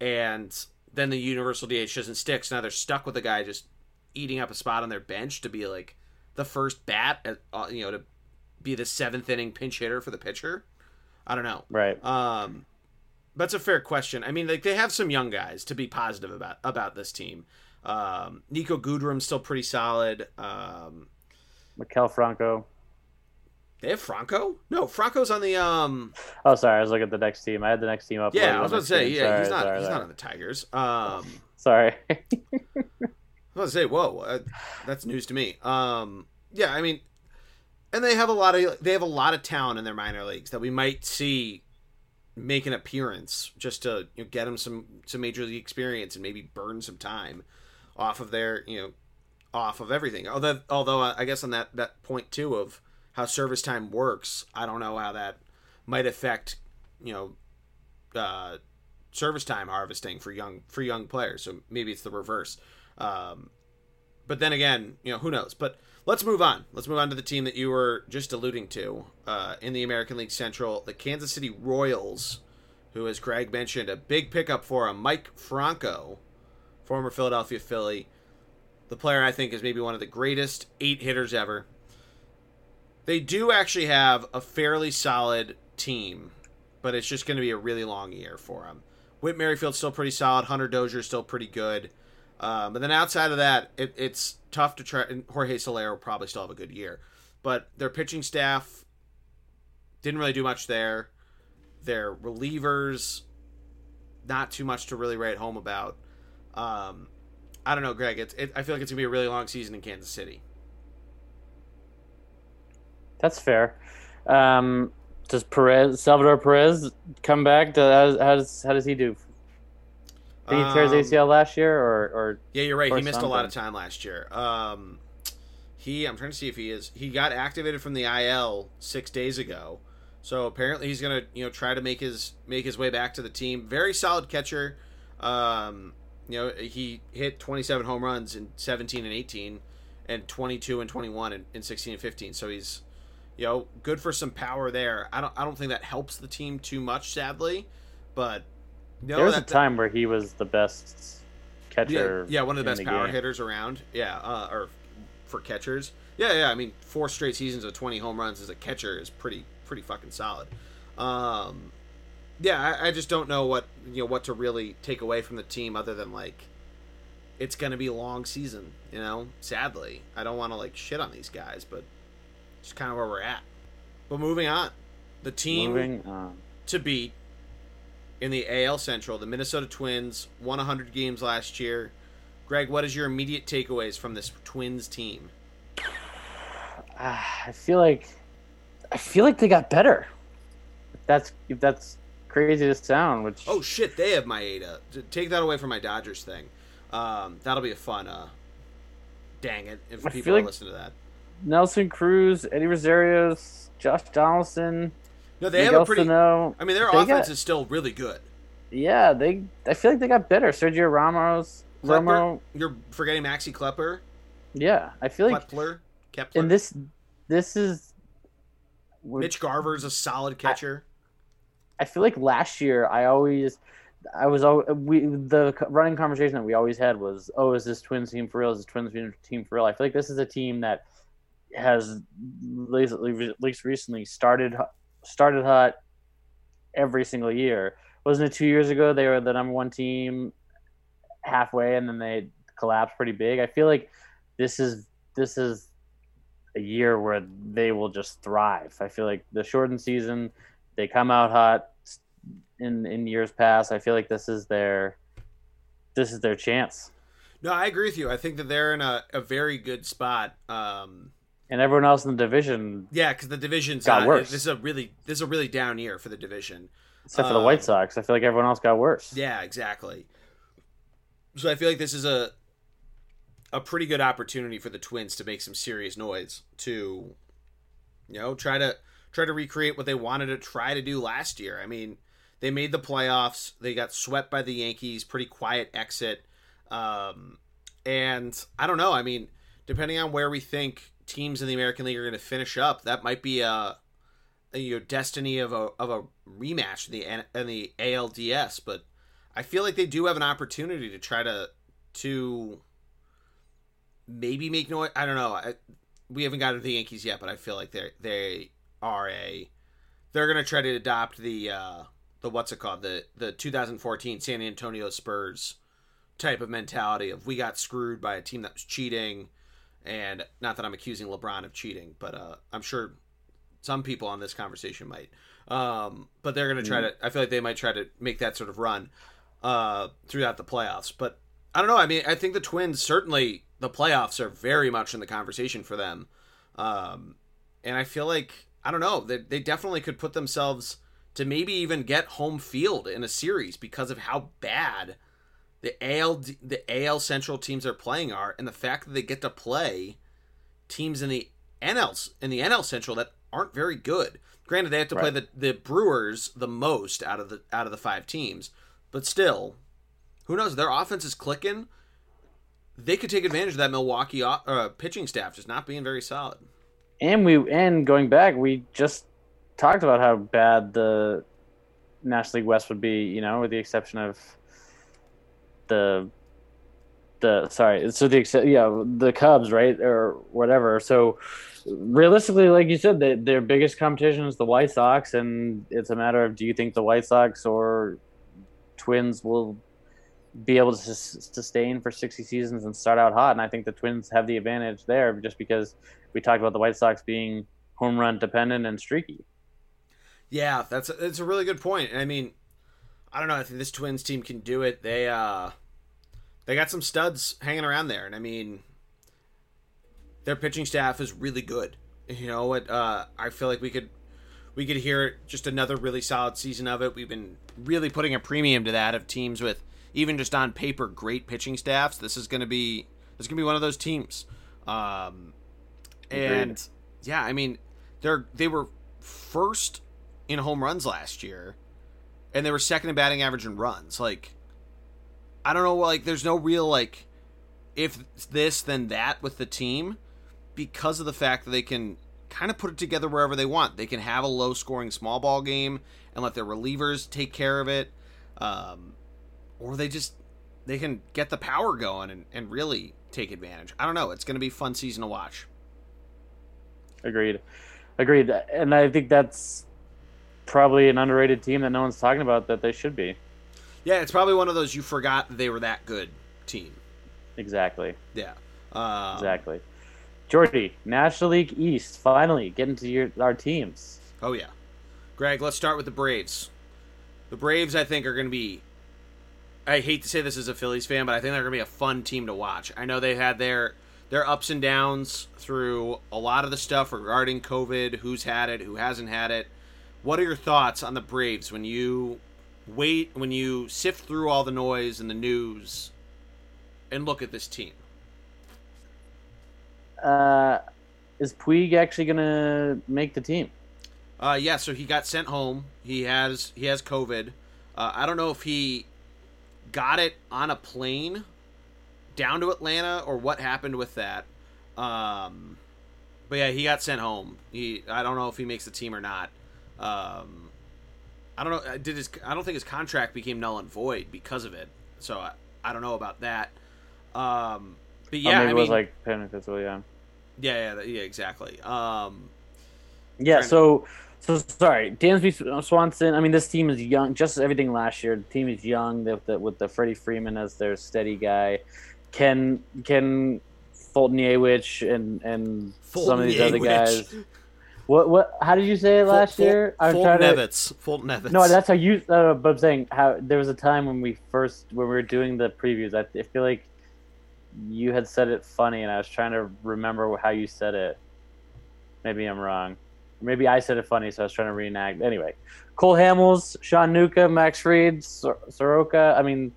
and then the universal DH doesn't stick, so now they're stuck with a guy just eating up a spot on their bench to be like the first bat, at, uh, you know, to be the seventh inning pinch hitter for the pitcher. I don't know. Right. Um, that's a fair question. I mean, like they have some young guys to be positive about about this team. Um, Niko Goodrum's still pretty solid. Um, Maikel Franco. They have Franco? No, Franco's on the um. Oh, sorry. I was looking at the next team. I had the next team up. Yeah, I was about to say. screen. Yeah, Sorry, he's not. sorry, he's sorry. not on the Tigers. Um, Sorry. I was about to say, whoa, uh, that's news to me. Um, yeah, I mean, and they have a lot of they have a lot of talent in their minor leagues that we might see make an appearance just to you know, get them some some major league experience and maybe burn some time off of their you know off of everything. Although although I guess on that that point too of how service time works, I don't know how that might affect you know uh, service time harvesting for young for young players. So maybe it's the reverse. Um, but then again, you know, who knows? But let's move on. Let's move on to the team that you were just alluding to uh, in the American League Central, the Kansas City Royals, who, as Greg mentioned, a big pickup for him, Mike Franco, former Philadelphia Philly. The player I think is maybe one of the greatest eight hitters ever. They do actually have a fairly solid team, but it's just going to be a really long year for them. Whit Merrifield's still pretty solid. Hunter Dozier's still pretty good. Um, but then outside of that, it, it's tough to try. And Jorge Soler will probably still have a good year, but their pitching staff didn't really do much there. Their relievers, not too much to really write home about. Um, I don't know, Greg. It's it, I feel like it's gonna be a really long season in Kansas City. That's fair. Um, does Perez, Salvador Perez, come back? Does, how does how does he do? Did he tear his Um, ACL last year, or, or Yeah, you're right. He missed a lot of time last year. Um, he, I'm trying to see if he is. He got activated from the IL six days ago, so apparently he's gonna, you know, try to make his make his way back to the team. Very solid catcher. Um, you know, he hit 27 home runs in 17 and 18, and 22 and 21 in, in 16 and 15. So he's, you know, good for some power there. I don't, I don't think that helps the team too much, sadly, but. You know, there was that- a time where he was the best catcher. yeah, yeah, one of the best power game. hitters around. Yeah, uh, or for catchers. Yeah, yeah. I mean, four straight seasons of twenty home runs as a catcher is pretty pretty fucking solid. Um, yeah, I, I just don't know what you know what to really take away from the team other than like it's going to be a long season. You know, sadly, I don't want to like shit on these guys, but it's kind of where we're at. But moving on, the team on. to beat in the AL Central. The Minnesota Twins won 100 games last year. Greg, what is your immediate takeaways from this Twins team? Ah, I feel like I feel like they got better. If that's if that's crazy to sound, which Oh shit, they have Maeda. To Take that away from my Dodgers thing. Um, that'll be a fun. Uh, dang it! If I people like- listen to that. Nelson Cruz, Eddie Rosarios, Josh Donaldson, No, they have a pretty. Sano. I mean, their offense got- is still really good. Yeah, they. I feel like they got better. Sergio Ramos, Kepler, Romo. you're forgetting Maxi Kepler, Yeah, I feel like Kepler, Kepler. and this this is. Mitch Garver's a solid catcher. I feel like last year I always, I was we the running conversation that we always had was, oh, is this Twins team for real? Is this Twins team for real? I feel like this is a team that has at least, recently started started hot every single year. Wasn't it two years ago they were the number one team halfway and then they collapsed pretty big? I feel like this is this is a year where they will just thrive. I feel like the shortened season, they come out hot in in years past. I feel like this is their this is their chance. No, I agree with you. I think that they're in a, a very good spot. Um, And everyone else in the division, Yeah, because the division's Got uh, worse. This is a really this is a really down year for the division. except for the White Um, Sox, I feel like everyone else got worse. Yeah, exactly. So I feel like this is a a pretty good opportunity for the Twins to make some serious noise to you know try to try to recreate what they wanted to try to do last year. I mean, they made the playoffs. They got swept by the Yankees. Pretty quiet exit. Um, and I don't know. I mean, depending on where we think teams in the American League are going to finish up, that might be a, a your destiny of a of a rematch in the in the ALDS. But I feel like they do have an opportunity to try to to maybe make noise. I don't know. I, we haven't gotten to the Yankees yet, but I feel like they they are a they're going to try to adopt the uh, the what's it called the the 2014 San Antonio Spurs type of mentality of we got screwed by a team that was cheating and not that I'm accusing LeBron of cheating, but uh, I'm sure some people on this conversation might. Um, but they're going to try mm. to. I feel like they might try to make that sort of run uh, throughout the playoffs. But I don't know. I mean, I think the Twins certainly the playoffs are very much in the conversation for them, um, and I feel like I don't know. They they definitely could put themselves to maybe even get home field in a series because of how bad the AL the AL Central teams they're playing are, and the fact that they get to play teams in the NL in the NL Central that aren't very good. Granted, they have to right. play the, the Brewers the most out of the out of the five teams, but still, who knows? Their offense is clicking. They could take advantage of that Milwaukee uh, pitching staff just not being very solid. And we and going back, we just talked about how bad the National League West would be. You know, with the exception of the the sorry so the yeah the Cubs right or whatever. So realistically like you said the, their biggest competition is the White Sox and it's a matter of do you think the White Sox or Twins will be able to sustain for 60 seasons and start out hot? And I think the Twins have the advantage there just because we talked about the White Sox being home run dependent and streaky. Yeah that's a, that's a really good point. I mean I don't know. I think this Twins team can do it. They uh, they got some studs hanging around there, and I mean, their pitching staff is really good. You know what? Uh, I feel like we could we could hear just another really solid season of it. We've been really putting a premium to that of teams with even just on paper great pitching staffs. This is going to be this is going to be one of those teams. Um, and Agreed. yeah, I mean, they're they were first in home runs last year and they were second in batting average and runs. Like, I don't know. Like, there's no real like, if this then that with the team, because of the fact that they can kind of put it together wherever they want. They can have a low scoring small ball game and let their relievers take care of it, um, or they just they can get the power going and, and really take advantage. I don't know. It's going to be fun season to watch. Agreed, agreed, and I think that's probably an underrated team that no one's talking about that they should be. Yeah, it's probably one of those you forgot they were that good team. Exactly. Yeah. Um, exactly. Geordie, National League East, finally getting to your our teams. Oh yeah, Greg. Let's start with the Braves. The Braves, I think, are going to be. I hate to say this as a Phillies fan, but I think they're going to be a fun team to watch. I know they had their their ups and downs through a lot of the stuff regarding COVID, who's had it, who hasn't had it. What are your thoughts on the Braves when you wait when you sift through all the noise and the news and look at this team? Uh, is Puig actually gonna make the team? Uh, yeah. So he got sent home. He has he has COVID. Uh, I don't know if he got it on a plane down to Atlanta or what happened with that. Um, but yeah, he got sent home. He I don't know if he makes the team or not. Um, I don't know. Uh, did his? I don't think his contract became null and void because of it. So I, I don't know about that. Um, but yeah, oh, maybe I it was like Penn yeah. Yeah, yeah, yeah, exactly. Um, yeah. So, so sorry, Dansby Swanson. I mean, this team is young. Just everything last year. The team is young. With the, with the Freddie Freeman as their steady guy. Can can Foltynewicz and and Fulton some of these other guys. What what? How did you say it last Ful- year? I'm Fulton trying to. Evans. Foltynewicz. No, that's how you. Uh, but I'm saying how there was a time when we first when we were doing the previews. I, I feel like you had said it funny, and I was trying to remember how you said it. Maybe I'm wrong. Maybe I said it funny, so I was trying to reenact. Anyway, Cole Hamels, Sean Newcomb, Max Fried, Sor- Soroka. I mean,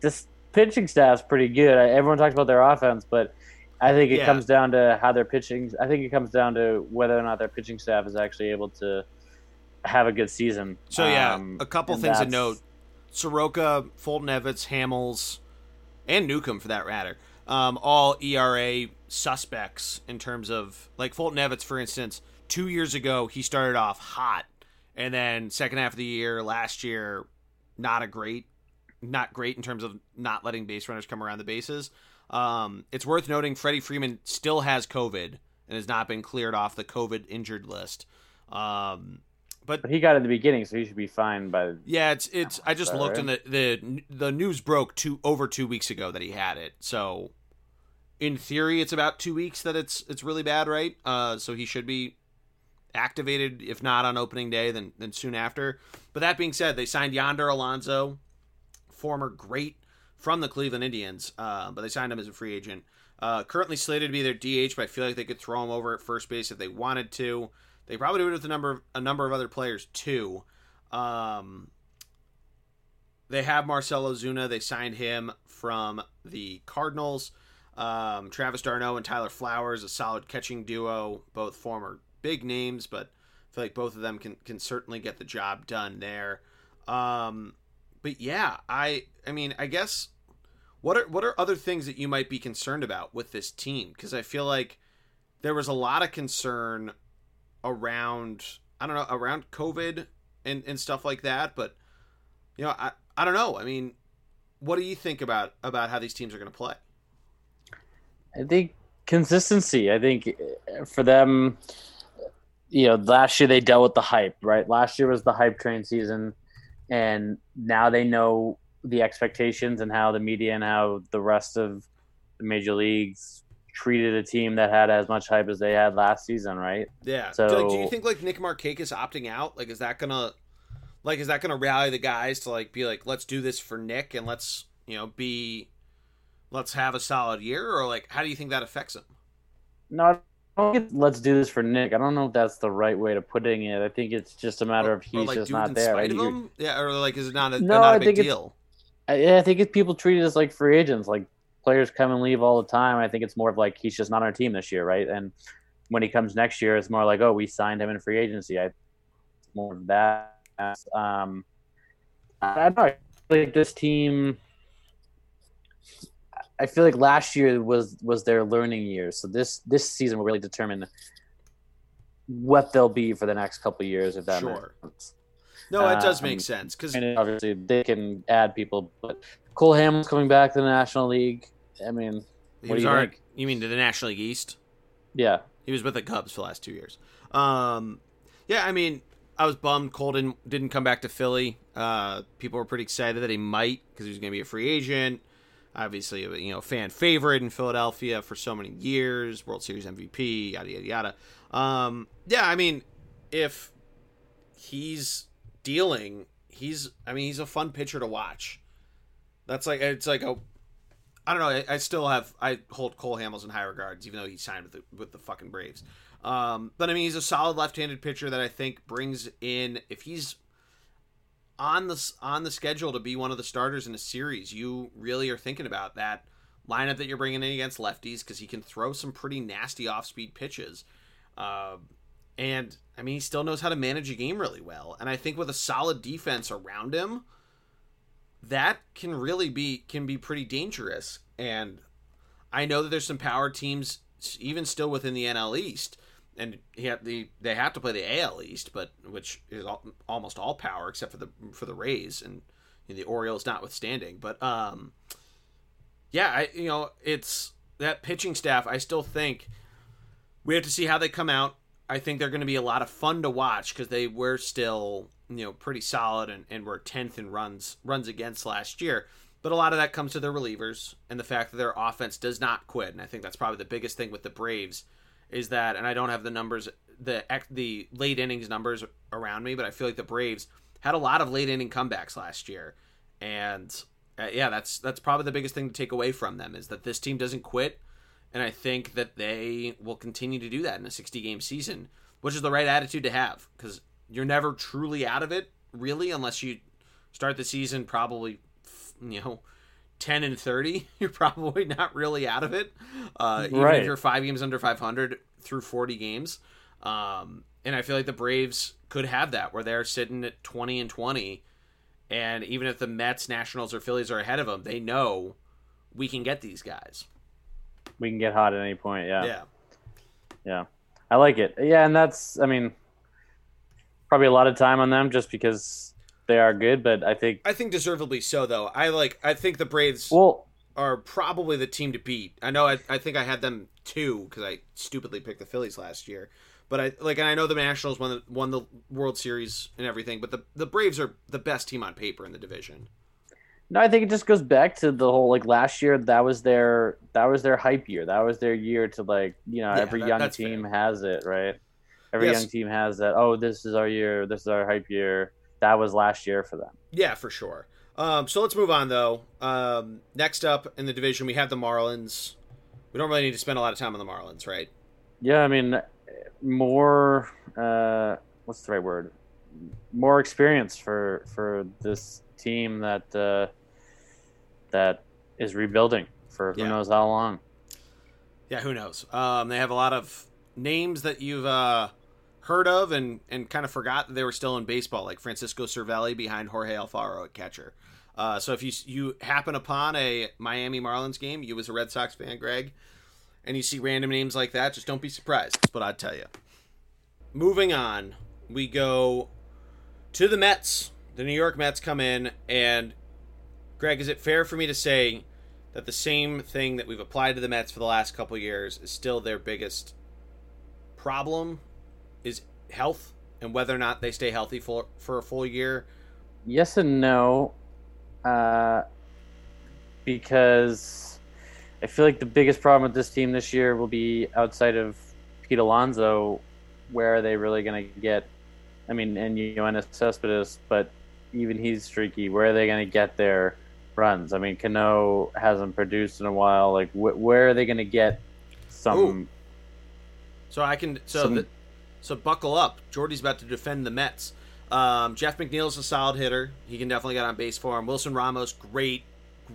this pitching staff's pretty good. Everyone talks about their offense, but I think it yeah. comes down to how they're pitching. I think it comes down to whether or not their pitching staff is actually able to have a good season. So yeah, um, a couple things to note: Soroka, Foltynewicz, Hamels, and Newcomb for that matter, um, all ERA suspects in terms of like Foltynewicz, for instance. Two years ago, he started off hot, and then second half of the year last year, not a great, not great in terms of not letting base runners come around the bases. Um, it's worth noting Freddie Freeman still has COVID and has not been cleared off the COVID injured list. Um, but, but he got it at the beginning, so he should be fine by. Yeah, it's it's. I just looked right? and the the the news broke two over two weeks ago that he had it. So, in theory, it's about two weeks that it's it's really bad, right? Uh, so he should be activated, if not on opening day, then then soon after. But that being said, they signed Yonder Alonso, former great from the Cleveland Indians, uh, but they signed him as a free agent. Uh, currently slated to be their DH, but I feel like they could throw him over at first base if they wanted to. They probably do it with a number of, a number of other players too. Um, they have Marcell Ozuna. They signed him from the Cardinals. Um, Travis d'Arnaud and Tyler Flowers, a solid catching duo, both former big names, but I feel like both of them can can certainly get the job done there. Um, but yeah, I I mean, I guess what are what are other things that you might be concerned about with this team? Because I feel like there was a lot of concern around I don't know around COVID and and stuff like that. But you know, I I don't know. I mean, what do you think about about how these teams are going to play? I think consistency. I think uh, for them, you know, last year they dealt with the hype, right? Last year was the hype train season, and now they know the expectations and how the media and how the rest of the major leagues treated a team that had as much hype as they had last season, right? Yeah. So, do, do you think like Nick Markakis opting out, like, is that gonna, like, is that gonna rally the guys to like be like, let's do this for Nick and let's you know be, let's have a solid year, or like, how do you think that affects him? No, let's do this for Nick. I don't know if that's the right way to putting it. I think it's just a matter or, of he's like, just not there. Right? Yeah, or like, is it not a, no, not a big deal? I, I think it's people treated as like free agents. Like players come and leave all the time. I think it's more of like he's just not on our team this year, right? And when he comes next year, it's more like, oh, we signed him in free agency. I more of that. Um, I don't know. I like this team. I feel like last year was was their learning year, so this this season will really determine what they'll be for the next couple years. If that sure. makes sense. No, it does make um, sense because obviously they can add people, but Cole Hamels coming back to the National League. I mean, what do you think? You mean to the National League East? Yeah, he was with the Cubs for the last two years. Um, yeah, I mean, I was bummed Cole didn't, didn't come back to Philly. Uh, people were pretty excited that he might because he was going to be a free agent. Obviously, you know, fan favorite in Philadelphia for so many years, World Series MVP, yada yada yada. Um, yeah, I mean, if he's dealing, he's I mean, he's a fun pitcher to watch. That's like it's like a I don't know. I, I, still have I hold Cole Hamels in high regards, even though he signed with the with the fucking Braves. Um, but I mean, he's a solid left-handed pitcher that I think brings in if he's on the on the schedule to be one of the starters in a series. You really are thinking about that lineup that you're bringing in against lefties because he can throw some pretty nasty off-speed pitches. Uh, and I mean, he still knows how to manage a game really well. And I think with a solid defense around him that can really be can be pretty dangerous. And I know that there's some power teams even still within the NL East, and he have the they have to play the AL East, but which is all, almost all power except for the for the Rays and you know, the Orioles notwithstanding. But um, yeah, I you know it's that pitching staff. I still think we have to see how they come out. I think they're going to be a lot of fun to watch because they were still you know pretty solid and, and were 10th in runs runs against last year. But a lot of that comes to their relievers and the fact that their offense does not quit and i think that's probably the biggest thing with the braves is that and i don't have the numbers the the late innings numbers around me but i feel like the braves had a lot of late inning comebacks last year. And uh, yeah that's that's probably the biggest thing to take away from them is that this team doesn't quit and i think that they will continue to do that in a 60 game season which is the right attitude to have because you're never truly out of it, really, unless you start the season probably, you know, 10 and 30. You're probably not really out of it. Uh, even right. if you're five games under 500 through 40 games. Um, and I feel like the Braves could have that where they're sitting at 20 and 20. And even if the Mets, Nationals, or Phillies are ahead of them, they know we can get these guys. We can get hot at any point. Yeah. Yeah. Yeah. I like it. Yeah, and that's I mean probably a lot of time on them just because they are good, but I think I think deservedly so though. I like I think the Braves well are probably the team to beat. I know I, I think I had them two because I stupidly picked the Phillies last year. But I like, and I know the Nationals won the, won the World Series and everything. But the the Braves are the best team on paper in the division. No, I think it just goes back to the whole like last year. That was their that was their hype year. That was their year to like you know Yeah, every that- young team fair. has it right. Every Yes. young team has that. Oh, this is our year. This is our hype year. That was last year for them. Yeah, for sure. Um, so let's move on though. Um, next up in the division, we have the Marlins. We don't really need to spend a lot of time on the Marlins, right? Yeah, I mean, more. Uh, what's the right word? More experience for for this team that uh, that is rebuilding for who Yeah. knows how long. Yeah, who knows? Um, they have a lot of names that you've uh, heard of and, and kind of forgot that they were still in baseball, like Francisco Cervelli behind Jorge Alfaro at catcher. Uh, so if you you happen upon a Miami Marlins game, you as a Red Sox fan, Greg, and you see random names like that, just don't be surprised. That's what I'd tell you. Moving on, we go to the Mets. The New York Mets come in, and Greg, is it fair for me to say that the same thing that we've applied to the Mets for the last couple years is still their biggest problem is health and whether or not they stay healthy for for a full year. Yes and no, uh, because I feel like the biggest problem with this team this year will be outside of Pete Alonso. Where are they really going to get? I mean, and Yoenis Cespedes, but even he's streaky. Where are they going to get their runs? I mean, Cano hasn't produced in a while. Like, wh- where are they going to get some? Ooh. So I can so Some- the, so buckle up. Geordie's about to defend the Mets. Um, Jeff McNeil's a solid hitter. He can definitely get on base for him. Wilson Ramos, great,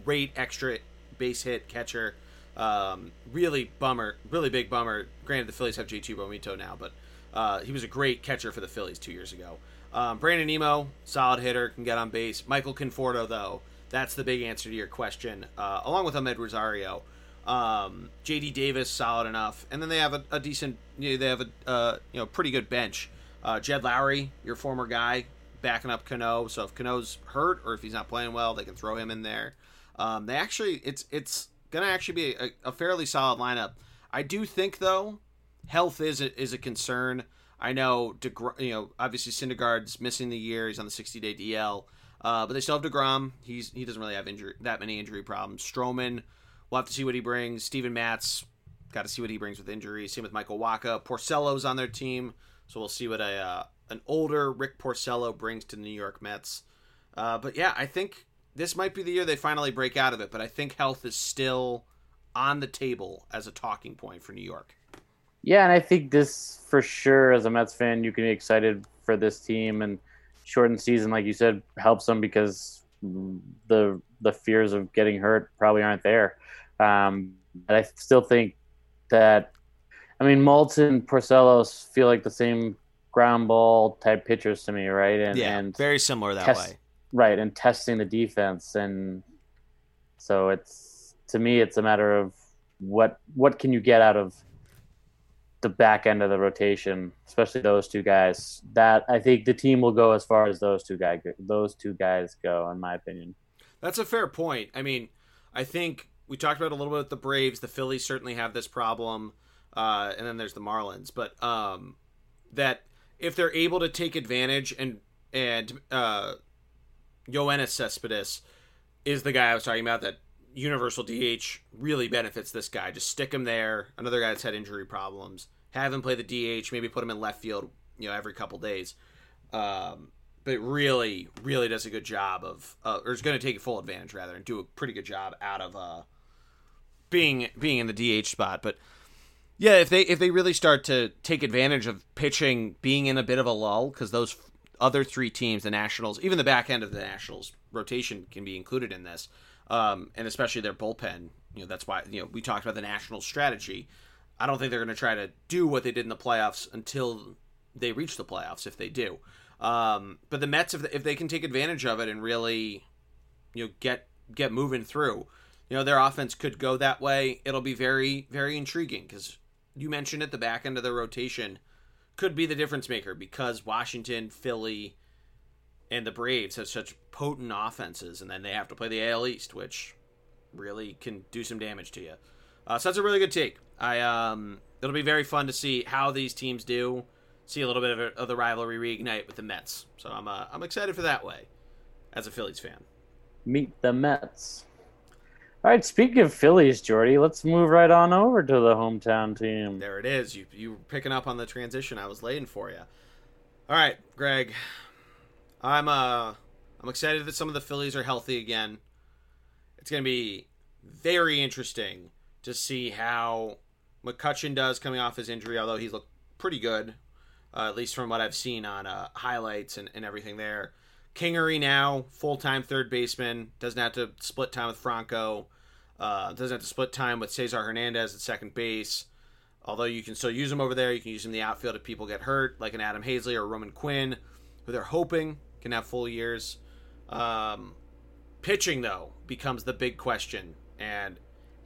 great extra base hit catcher. Um, really bummer, really big bummer. Granted, the Phillies have JT Realmuto now, but uh, he was a great catcher for the Phillies two years ago. Um, Brandon Nimmo, solid hitter, can get on base. Michael Conforto, though, that's the big answer to your question, uh, along with Amed Rosario. Um, JD Davis, solid enough, and then they have a, a decent, you know, they have a uh, you know pretty good bench. Uh, Jed Lowrie, your former guy, backing up Cano. So if Cano's hurt or if he's not playing well, they can throw him in there. Um, they actually, it's it's gonna actually be a, a fairly solid lineup. I do think though, health is a, is a concern. I know, DeGr- you know, obviously Syndergaard's missing the year. He's on the 60 day DL, uh, but they still have deGrom. He's he doesn't really have injury that many injury problems. Stroman, we'll have to see what he brings. Steven Matz, got to see what he brings with injuries. Same with Michael Wacha. Porcello's on their team, so we'll see what a uh, an older Rick Porcello brings to the New York Mets. Uh, but yeah, I think this might be the year they finally break out of it. But I think health is still on the table as a talking point for New York. Yeah, and I think this for sure, as a Mets fan, you can be excited for this team and shortened season, like you said, helps them because the the fears of getting hurt probably aren't there. Um, but I still think that, I mean, Moulton, Porcellos feel like the same ground ball type pitchers to me, right? And and very similar that test- way. right and testing the defense and so it's to me it's a matter of what what can you get out of the back end of the rotation especially those two guys that i think the team will go as far as those two guys those two guys go in my opinion That's a fair point. I mean, I think we talked about a little bit with the Braves. The Phillies certainly have this problem, uh, and then there's the Marlins. But um, that if they're able to take advantage and and uh, Yoenis Cespedes is the guy I was talking about that universal DH really benefits this guy. Just stick him there. Another guy that's had injury problems. Have him play the DH. Maybe put him in left field. You know, every couple days. Um, but really, really does a good job of, uh, or is going to take full advantage rather, and do a pretty good job out of uh, being being in the DH spot. But yeah, if they if they really start to take advantage of pitching being in a bit of a lull, because those other three teams, the Nationals, even the back end of the Nationals rotation can be included in this, um, and especially their bullpen. You know, that's why you know we talked about the national strategy. I don't think they're going to try to do what they did in the playoffs until they reach the playoffs, if they do. Um, but the Mets, if if they can take advantage of it and really, you know, get get moving through, you know, their offense could go that way. It'll be very, very intriguing because you mentioned at the back end of the rotation could be the difference maker because Washington, Philly, and the Braves have such potent offenses, and then they have to play the AL East, which really can do some damage to you. Uh, so that's a really good take. I um, it'll be very fun to see how these teams do. See a little bit of, of the rivalry reignite with the Mets. So I'm uh, I'm excited for that way, as a Phillies fan. Meet the Mets. All right, speaking of Phillies, Geordie, let's move right on over to the hometown team. There it is. You you were picking up on the transition I was laying for you. All right, Greg. I'm uh I'm excited that some of the Phillies are healthy again. It's going to be very interesting to see how McCutchen does coming off his injury, although he's looked pretty good, uh, at least from what I've seen on uh, highlights and, and everything there. Kingery now, full time third baseman, doesn't have to split time with Franco, uh, doesn't have to split time with Cesar Hernandez at second base. Although you can still use him over there, you can use him in the outfield if people get hurt, like an Adam Haseley or Roman Quinn, who they're hoping can have full years. Um, pitching, though, becomes the big question. And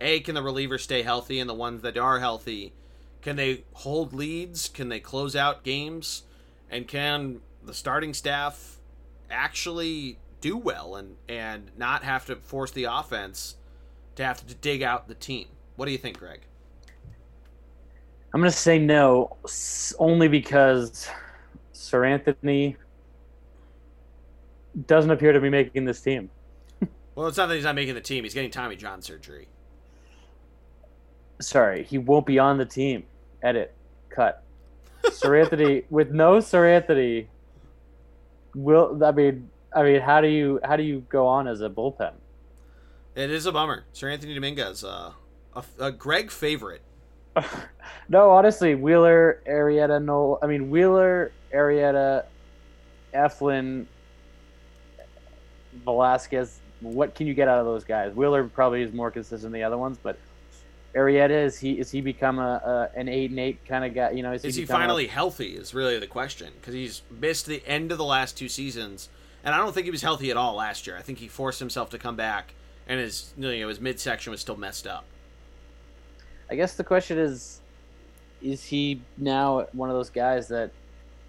A, can the relievers stay healthy? And the ones that are healthy, can they hold leads? Can they close out games? And can the starting staff actually do well and, and not have to force the offense to have to dig out the team? What do you think, Greg? I'm going to say no, only because Seranthony doesn't appear to be making this team. well, it's not that he's not making the team. He's getting Tommy John surgery. Sorry, he won't be on the team. Edit. Cut. Seranthony with no Seranthony will I mean I mean how do you how do you go on as a bullpen? It is a bummer. Seranthony Dominguez, uh, a, a Greg favorite. no, honestly, Wheeler, Arrieta, no. I mean Wheeler, Arrieta, Eflin, Velasquez. What can you get out of those guys? Wheeler probably is more consistent than the other ones, but Arrieta is he is he become a, a an eight and eight kind of guy? You know, is he, he finally a... healthy? Is really the question because he's missed the end of the last two seasons, and I don't think he was healthy at all last year. I think he forced himself to come back, and his you know his midsection was still messed up. I guess the question is, is he now one of those guys that,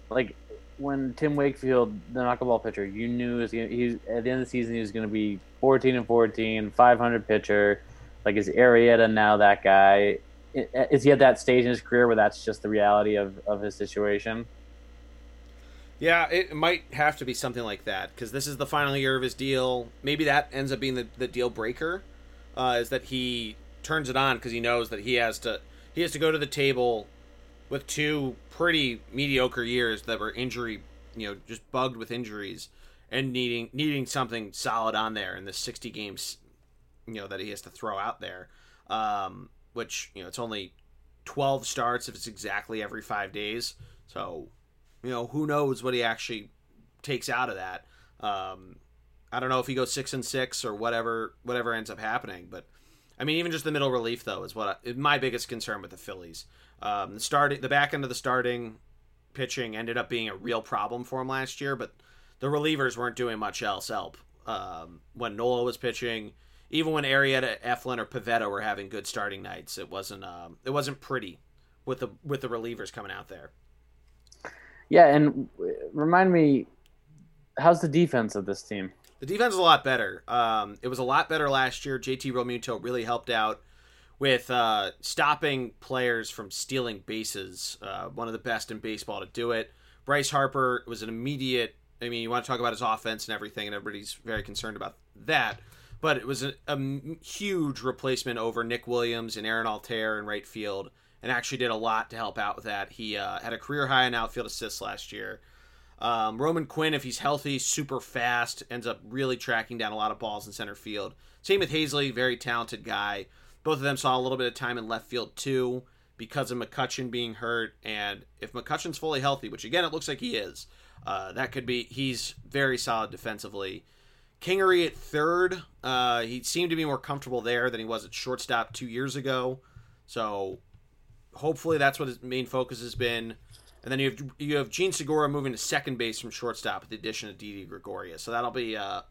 like, when Tim Wakefield, the knuckleball pitcher, you knew was gonna, he at the end of the season he was going to be 14 and 14, 500 pitcher. Like is Arrieta now that guy? Is he at that stage in his career where that's just the reality of, of his situation? Yeah, it might have to be something like that because this is the final year of his deal. Maybe that ends up being the, the deal breaker. Uh, is that he turns it on because he knows that he has to he has to go to the table with two pretty mediocre years that were injury, you know, just bugged with injuries and needing needing something solid on there in the 60 games, you know, that he has to throw out there. Um, which, you know, it's only 12 starts if it's exactly every 5 days. So, you know, who knows what he actually takes out of that. Um, I don't know if he goes 6 and 6 or whatever whatever ends up happening, but I mean, even just the middle relief though is what I, my biggest concern with the Phillies. Um, the starting, the back end of the starting pitching ended up being a real problem for him last year, but the relievers weren't doing much else help. Um, when Nola was pitching, even when Arrieta, Eflin, or Pivetta were having good starting nights, it wasn't um, it wasn't pretty with the with the relievers coming out there. Yeah, and remind me, how's the defense of this team? The defense is a lot better. Um, it was a lot better last year. JT Realmuto really helped out with uh, stopping players from stealing bases. Uh, one of the best in baseball to do it. Bryce Harper was an immediate. I mean, you want to talk about his offense and everything, and everybody's very concerned about that. But it was a, a huge replacement over Nick Williams and Aaron Altherr in right field, and actually did a lot to help out with that. He uh, had a career high in outfield assists last year. Um, Roman Quinn, if he's healthy, super fast, ends up really tracking down a lot of balls in center field. Same with Haseley, very talented guy. Both of them saw a little bit of time in left field too because of McCutchen being hurt. And if McCutchen's fully healthy, which again it looks like he is, uh, that could be he's very solid defensively. Kingery at third, uh, he seemed to be more comfortable there than he was at shortstop two years ago. So hopefully that's what his main focus has been. And then you have you have Jean Segura moving to second base from shortstop with the addition of Didi Gregorius. So that'll be uh,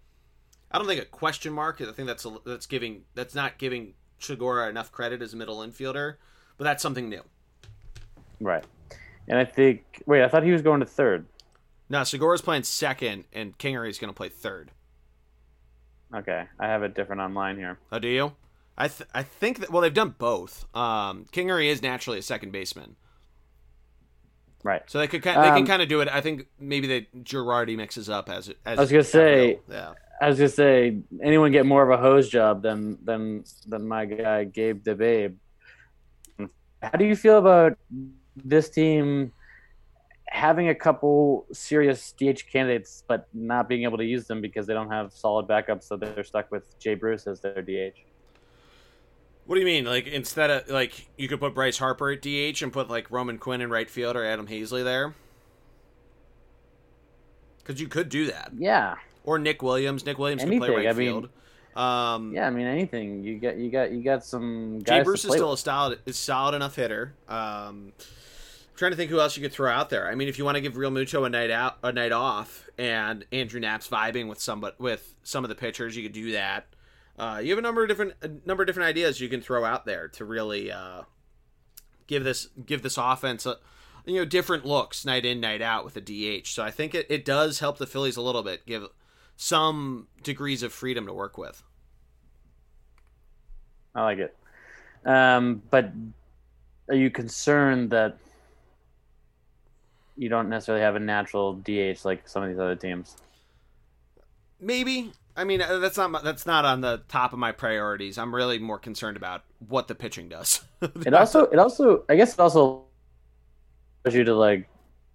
I don't think a question mark. I think that's a, that's giving that's not giving Segura enough credit as a middle infielder, but that's something new. Right. And I think wait, I thought he was going to third. No, Segura's playing second, and Kingery is going to play third. Okay, I have it different online here. Oh, do you? I th- I think that well they've done both. Um, Kingery is naturally a second baseman, right? So they could kind they um, can kind of do it. I think maybe that Girardi mixes up as as. I was gonna say, yeah. I was gonna say, anyone get more of a hose job than than than my guy Gabe the Babe. How do you feel about this team having a couple serious DH candidates, but not being able to use them because they don't have solid backups, so they're stuck with Jay Bruce as their DH? What do you mean? Like instead of like you could put Bryce Harper at DH and put like Roman Quinn in right field or Adam Haseley there? Because you could do that. Yeah. Or Nick Williams. Nick Williams Anything. can play right I field. Mean, um, yeah, I mean anything. You got you got you got some. Guys Jay Bruce is still with. a solid is solid enough hitter. Um, I'm trying to think who else you could throw out there. I mean, if you want to give Realmuto a night out, a night off, and Andrew Knapp's vibing with some with some of the pitchers, you could do that. Uh, you have a number of different a number of different ideas you can throw out there to really uh, give this give this offense a, you know different looks night in night out with a DH. So I think it, it does help the Phillies a little bit, give some degrees of freedom to work with. I like it, um, but are you concerned that you don't necessarily have a natural DH like some of these other teams? Maybe I mean, uh, that's not that's not on the top of my priorities. I'm really more concerned about what the pitching does. it also, it also, I guess, it also allows you to like,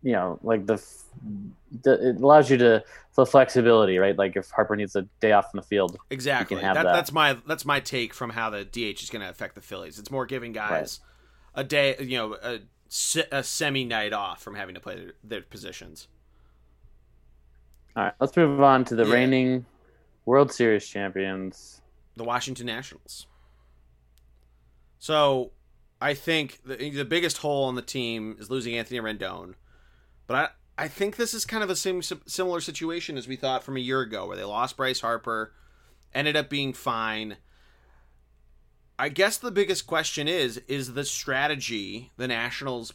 you know, like the, the, it allows you to the flexibility, right? Like if Harper needs a day off in the field, exactly. That, that. That's my that's my take from how the DH is going to affect the Phillies. It's more giving guys right. a day, you know, a, a semi night off from having to play their, their, positions. All right, let's move on to the yeah. reigning World Series champions, the Washington Nationals. So, I think the the biggest hole in the team is losing Anthony Rendon, but I I think this is kind of a sim, similar situation as we thought from a year ago, where they lost Bryce Harper, ended up being fine. I guess the biggest question is is the strategy, the Nationals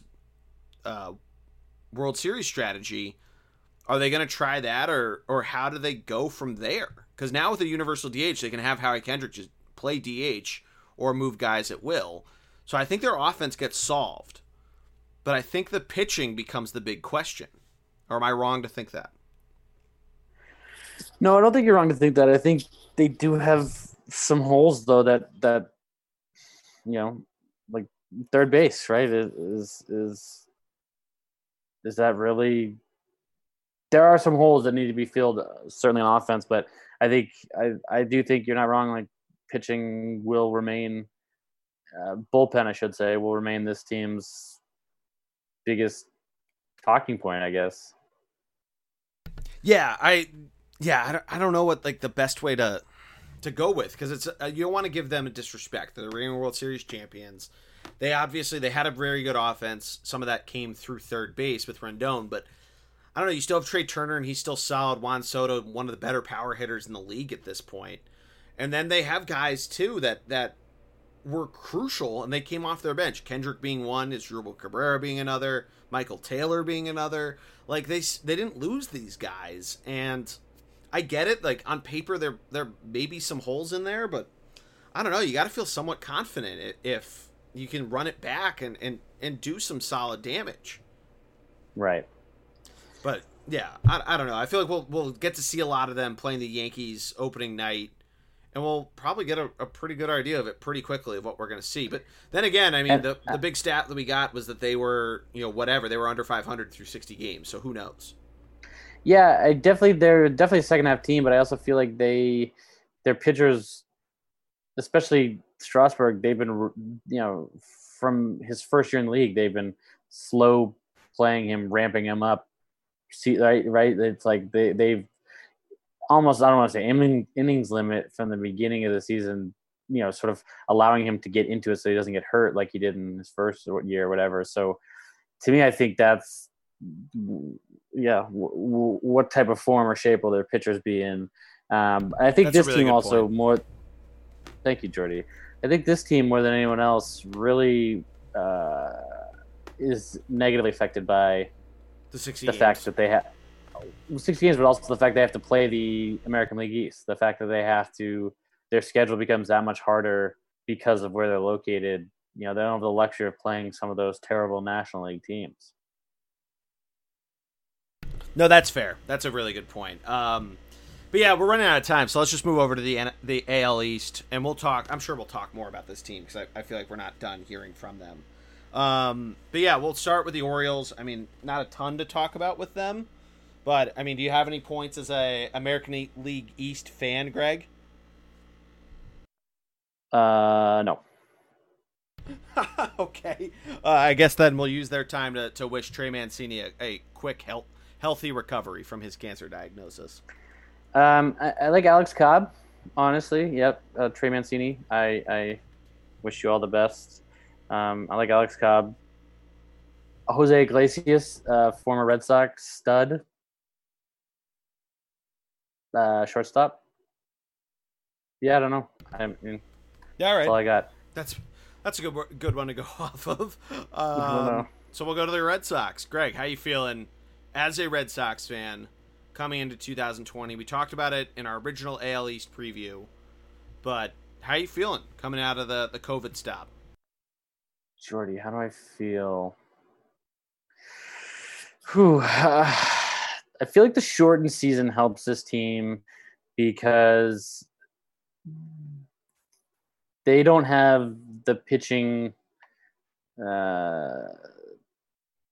uh, World Series strategy, are they going to try that or or how do they go from there? Because now with a universal DH, they can have Howie Kendrick just play DH or move guys at will. So I think their offense gets solved. But I think the pitching becomes the big question. Or am I wrong to think that? No, I don't think you're wrong to think that. I think they do have some holes though that that you know, like third base, right? Is is is that really there are some holes that need to be filled uh, certainly on offense, but I think I I do think you're not wrong. Like pitching will remain, uh, bullpen I should say will remain this team's biggest talking point, I guess. Yeah, I yeah I don't, I don't know what like the best way to to go with because it's uh, you don't want to give them a disrespect. They're the reigning World Series champions. They obviously they had a very good offense. Some of that came through third base with Rendon, but I don't know. You still have Trea Turner, and he's still solid. Juan Soto, one of the better power hitters in the league at this point. And then they have guys too that that were crucial, and they came off their bench. Kendrick being one, Asdrubal Cabrera being another, Michael Taylor being another. Like they they didn't lose these guys, and I get it. Like on paper, there there may be some holes in there, but I don't know. You got to feel somewhat confident if you can run it back and and and do some solid damage. Right. But yeah, I, I don't know. I feel like we'll we'll get to see a lot of them playing the Yankees opening night, and we'll probably get a, a pretty good idea of it pretty quickly of what we're going to see. But then again, I mean, the uh, the big stat that we got was that they were you know whatever they were under 500 through 60 games. So who knows? Yeah, I definitely they're definitely a second half team, but I also feel like they their pitchers, especially Strasburg, they've been you know from his first year in the league, they've been slow playing him, ramping him up see right right it's like they they've almost I don't want to say inning, innings limit from the beginning of the season. You know, sort of allowing him to get into it so he doesn't get hurt like he did in his first year or whatever. So, to me, I think that's yeah. W- w- what type of form or shape will their pitchers be in? Um, I think That's this really team also point. more. Thank you, Geordie. I think this team more than anyone else really uh, is negatively affected by The the fact that they have six games, but also the fact they have to play the American League East. The fact that they have to, their schedule becomes that much harder because of where they're located. You know, they don't have the luxury of playing some of those terrible National League teams. No, that's fair. That's a really good point. Um, but yeah, we're running out of time, so let's just move over to the the AL East, and we'll talk. I'm sure we'll talk more about this team because I, I feel like we're not done hearing from them. Um, but yeah, we'll start with the Orioles. I mean, not a ton to talk about with them, but I mean, do you have any points as a American League East fan, Greg? Uh, no. okay. Uh, I guess then we'll use their time to, to wish Trey Mancini a, a quick, health, healthy recovery from his cancer diagnosis. Um, I, I like Alex Cobb, honestly. Yep, uh, Trey Mancini. I, I wish you all the best. Um, I like Alex Cobb. Jose Iglesias, uh, former Red Sox stud, uh, shortstop. Yeah, I don't know. I mean, Yeah, all that's all right. I got. That's that's a good good one to go off of. Um, so we'll go to the Red Sox. Greg, how you feeling as a Red Sox fan coming into 2020? We talked about it in our original AL East preview, but how you feeling coming out of the the COVID stop? Geordie, how do I feel? Whew. I feel like the shortened season helps this team because they don't have the pitching uh,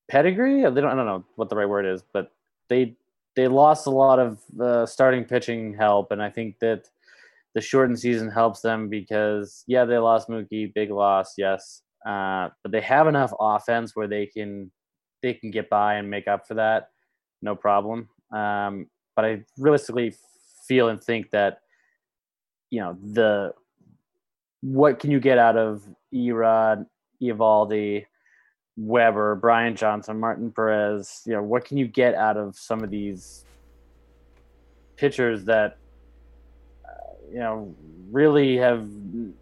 pedigree. They don't. I don't know what the right word is, but they they lost a lot of uh, starting pitching help, and I think that the shortened season helps them because yeah, they lost Mookie, big loss, yes, uh, but they have enough offense where they can they can get by and make up for that, no problem. Um, but I realistically feel and think that you know the what can you get out of Erod, Eovaldi, Weber, Brian Johnson, Martin Perez? You know what can you get out of some of these pitchers that you know really have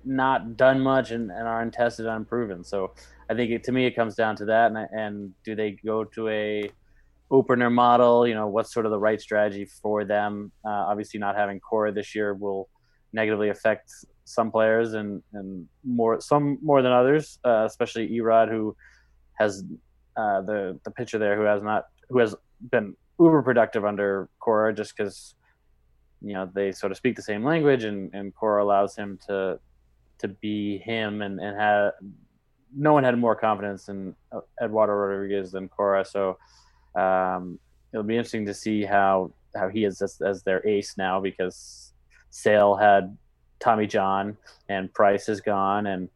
not done much and, and are untested, and unproven. So I think it, to me it comes down to that. And, and do they go to a opener model? You know, what's sort of the right strategy for them? Uh, obviously, not having Cora this year will negatively affect some players and and more some more than others, uh, especially Erod who has uh, the the pitcher there who has not who has been uber productive under Cora just because you know they sort of speak the same language and and Cora allows him to to be him and and have no one had more confidence in uh, Eduardo Rodriguez than Cora so um, it'll be interesting to see how how he is as, as their ace now because Sale had Tommy John and Price is gone and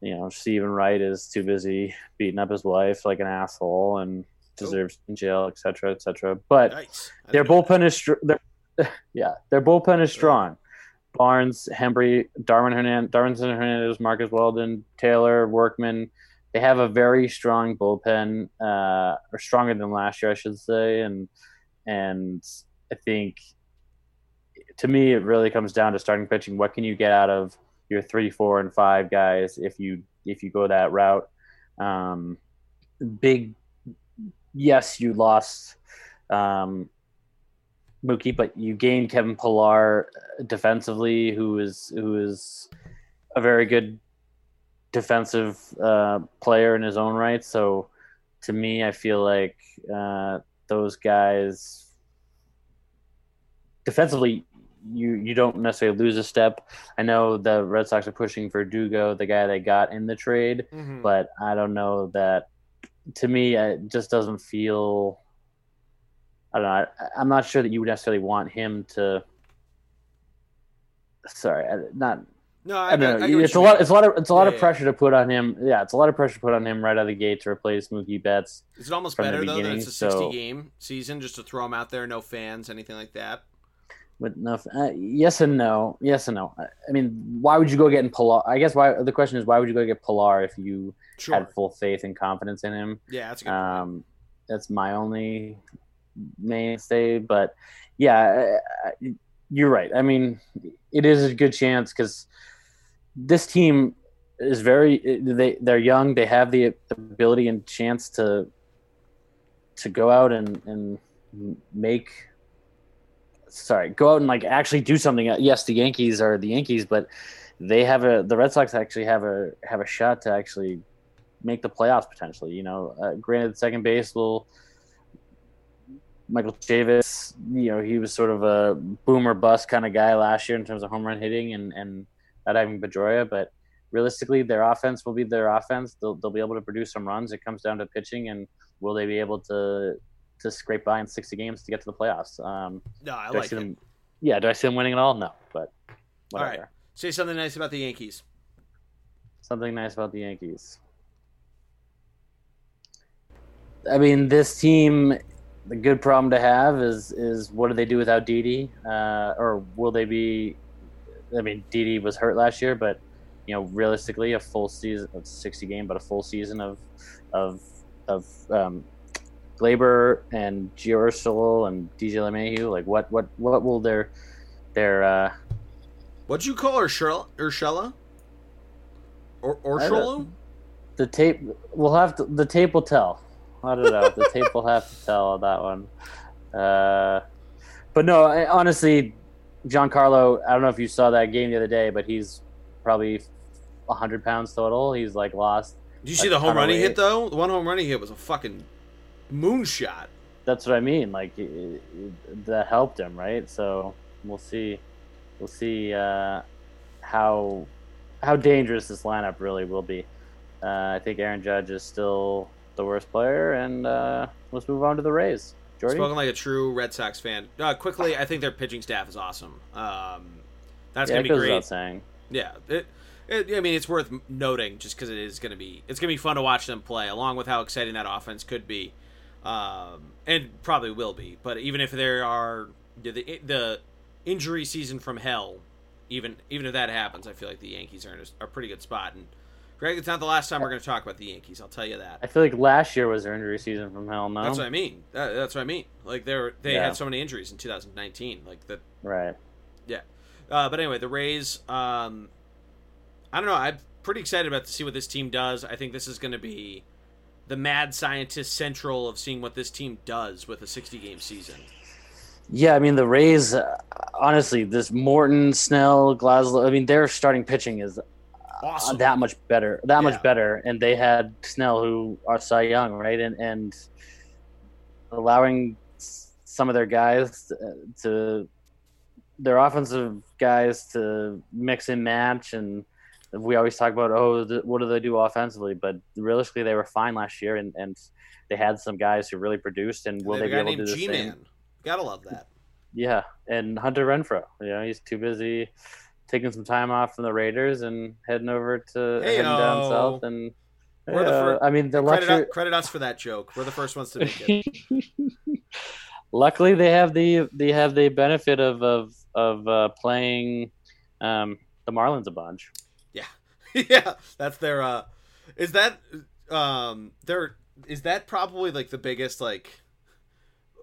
you know Steven Wright is too busy beating up his wife like an asshole and deserves in jail etc etc but Nice. Their bullpen is str- their, yeah, their bullpen is strong. Barnes, Hembree, Darwin Hernandez, Darwinzon Hernandez, Marcus Walden, Taylor, Workman. They have a very strong bullpen, uh, or stronger than last year, I should say. And and I think to me, it really comes down to starting pitching. What can you get out of your three, four, and five guys if you if you go that route? Um, big, yes, you lost. Um, Mookie, but you gained Kevin Pillar defensively, who is who is a very good defensive uh, player in his own right. So, to me, I feel like uh, those guys defensively, you you don't necessarily lose a step. I know the Red Sox are pushing for Dugo, the guy they got in the trade, Mhm. but I don't know that. To me, it just doesn't feel. I don't know. I, I'm not sure that you would necessarily want him to. Sorry, not. No, I, I don't know. I what it's a lot. mean. It's a lot of. It's a lot Yeah, of yeah. pressure to put on him. Yeah, it's a lot of pressure to put on him right out of the gate to replace Mookie Betts. Is it almost better though that it's a 60 so- game season just to throw them out there, no fans, anything like that? With enough, uh, yes and no, yes and no. I, I mean, why would you go get in Pillar? I guess why the question is why would you go get Pillar if you Sure. had full faith and confidence in him? yeah, that's a good point. Um, that's my only mainstay. But yeah, I- I- you're right. I mean, it is a good chance because this team is very they they're young. They have the ability and chance to to go out and and make sorry go out and like actually do something. Yes, the Yankees are the Yankees, but they have a the Red Sox actually have a have a shot to actually make the playoffs potentially. You know, uh, granted, second base will. Michael Chavis, you know, he was sort of a boomer bust kind of guy last year in terms of home run hitting and and not having Pedroia, but realistically, their offense will be their offense. They'll, they'll be able to produce some runs. It comes down to pitching, and will they be able to to scrape by in 60 games to get to the playoffs? Um, no, I like I them. Yeah, do I see them winning at all? No, but whatever. All right, say something nice about the Yankees. Something nice about the Yankees. I mean, this team. The good problem to have is is what do they do without Didi, uh, or will they be? I mean, Didi was hurt last year, but you know, realistically, a full season, of 60 game, but a full season of of of um, Gleyber and Gio and DJ LeMahieu. Like, what what what will their their uh, What'd you call Urshela? Urshela? Or Urshelu? The tape. We'll have to. The tape will tell. I don't know. the tape will have to tell on that one. Uh, but no, I, honestly, Giancarlo. I don't know if you saw that game the other day, but he's probably 100 pounds total. He's like lost. Did you see the home run he hit though? The one home run he hit was a fucking moonshot. That's what I mean. Like it, it, that helped him, right? So we'll see. We'll see uh, how how dangerous this lineup really will be. Uh, I think Aaron Judge is still the worst player, and uh, let's move on to the Rays. Geordie? Spoken like a true Red Sox fan. Uh, quickly, I think their pitching staff is awesome. Um, that's yeah, gonna be great. saying. Yeah, it, it, I mean, it's worth noting just because it is going to be it's to be fun to watch them play, along with how exciting that offense could be, um, and probably will be. But even if there are the the injury season from hell, even even if that happens, I feel like the Yankees are in a, a pretty good spot. And Greg, it's not the last time we're going to talk about the Yankees. I'll tell you that. I feel like last year was their injury season from hell. No, that's what I mean. That, that's what I mean. Like they they yeah. had so many injuries in 2019. Like that. Right. Yeah. Uh, but anyway, the Rays. Um, I don't know. I'm pretty excited about to see what this team does. I think this is going to be the mad scientist central of seeing what this team does with a 60 game season. Yeah, I mean the Rays. Uh, honestly, this Morton, Snell, Glasnow. I mean their starting pitching is awesome. that much better. That yeah. much better, and they had Snell, who are Cy Young, right? And and allowing some of their guys to, to their offensive guys to mix and match and we always talk about oh what do they do offensively but realistically they were fine last year and, and they had some guys who really produced and will they, they be able to do the G-Man. same gotta love that yeah and hunter Renfroe you know he's too busy taking some time off from the raiders and heading over to hey, heading down south and we're the first, I mean, the credit, luxury... credit us for that joke. We're the first ones to make it. Luckily, they have the they have the benefit of of of uh, playing um, the Marlins a bunch. Yeah, yeah, that's their. uh Is that um their? Is that probably like the biggest like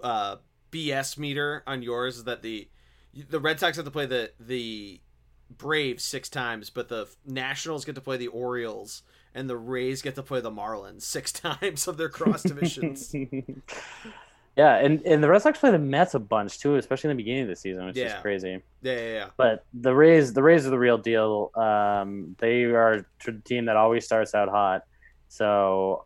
uh BS meter on yours? Is that the the Red Sox have to play the the Braves six times, but the Nationals get to play the Orioles and the Rays get to play the Marlins six times of their cross divisions. Yeah, and, and the Red Sox play the Mets a bunch too, especially in the beginning of the season, which yeah. is crazy. Yeah, yeah, yeah. But the Rays, the Rays are the real deal. Um, they are a team that always starts out hot. So,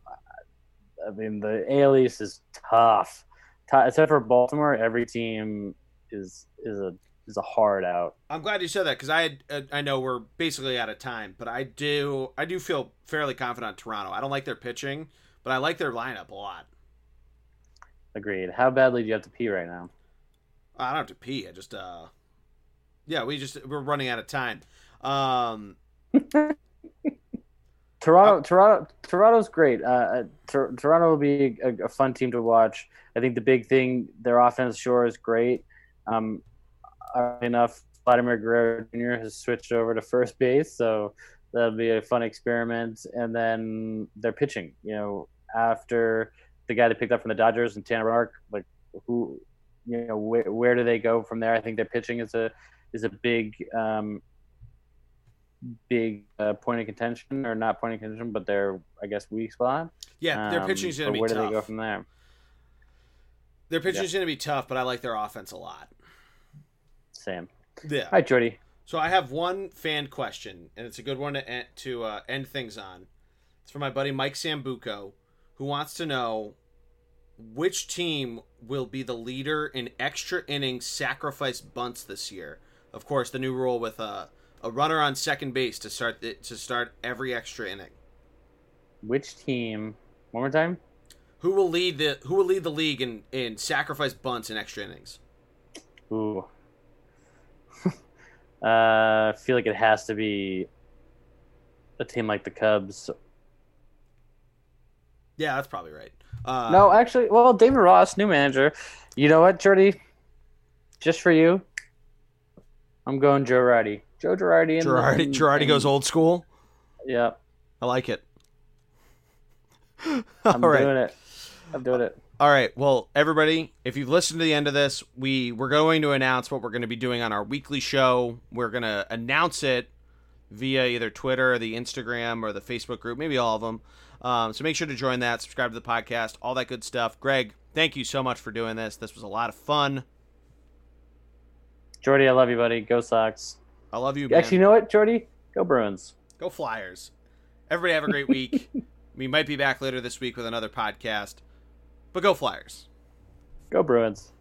I mean, the AL East is tough. Except for Baltimore, every team is is a is a hard out. I'm glad you said that because I uh, I know we're basically out of time, but I do I do feel fairly confident on Toronto. I don't like their pitching, but I like their lineup a lot. Agreed. How badly do you have to pee right now? I don't have to pee. I just uh yeah, we just we're running out of time. Um Toronto, uh, Toronto, Toronto's great. Uh, uh Toronto will be a, a, fun team to watch. I think the big thing, their offense sure is great. Um, enough, Vladimir Guerrero Jr. has switched over to first base, so that'll be a fun experiment. And then their pitching, you know, after the guy they picked up from the Dodgers and Tanner Roark, like who you know where, where do they go from there? I think their pitching is a is a big um, big uh, point of contention or not point of contention, but their I guess weak spot. Yeah, their pitching is going to be where tough. do they go from there? Their pitching is going to be tough, but I like their offense a lot. Same. Yeah. Right, Geordie. So I have one fan question, and it's a good one to end, to uh, end things on. It's from my buddy Mike Sambuco, who wants to know which team will be the leader in extra inning sacrifice bunts this year. Of course, the new rule with a, a runner on second base to start the, to start every extra inning. Which team? One more time. Who will lead the Who will lead the league in, in sacrifice bunts in extra innings? Ooh. Uh, I feel like it has to be a team like the Cubs. Yeah, that's probably right. Uh, no, actually, well, David Ross, new manager. You know what, Geordie? Just for you, I'm going Joe Girardi. Joe Girardi. in the- Girardi, in- Girardi in- goes old school. Yeah, I like it. I'm All right. doing it. I'm doing it. All right. Well, everybody, if you've listened to the end of this, we we're going to announce what we're going to be doing on our weekly show. We're going to announce it via either Twitter or the Instagram or the Facebook group, maybe all of them. Um, so make sure to join that, subscribe to the podcast, all that good stuff. Greg, thank you so much for doing this. This was a lot of fun. Geordie, I love you, buddy. Go Sox. I love you, man. Actually, you know what, Geordie? Go Bruins. Go Flyers. Everybody have a great week. we might be back later this week with another podcast, but go Flyers. Go Bruins.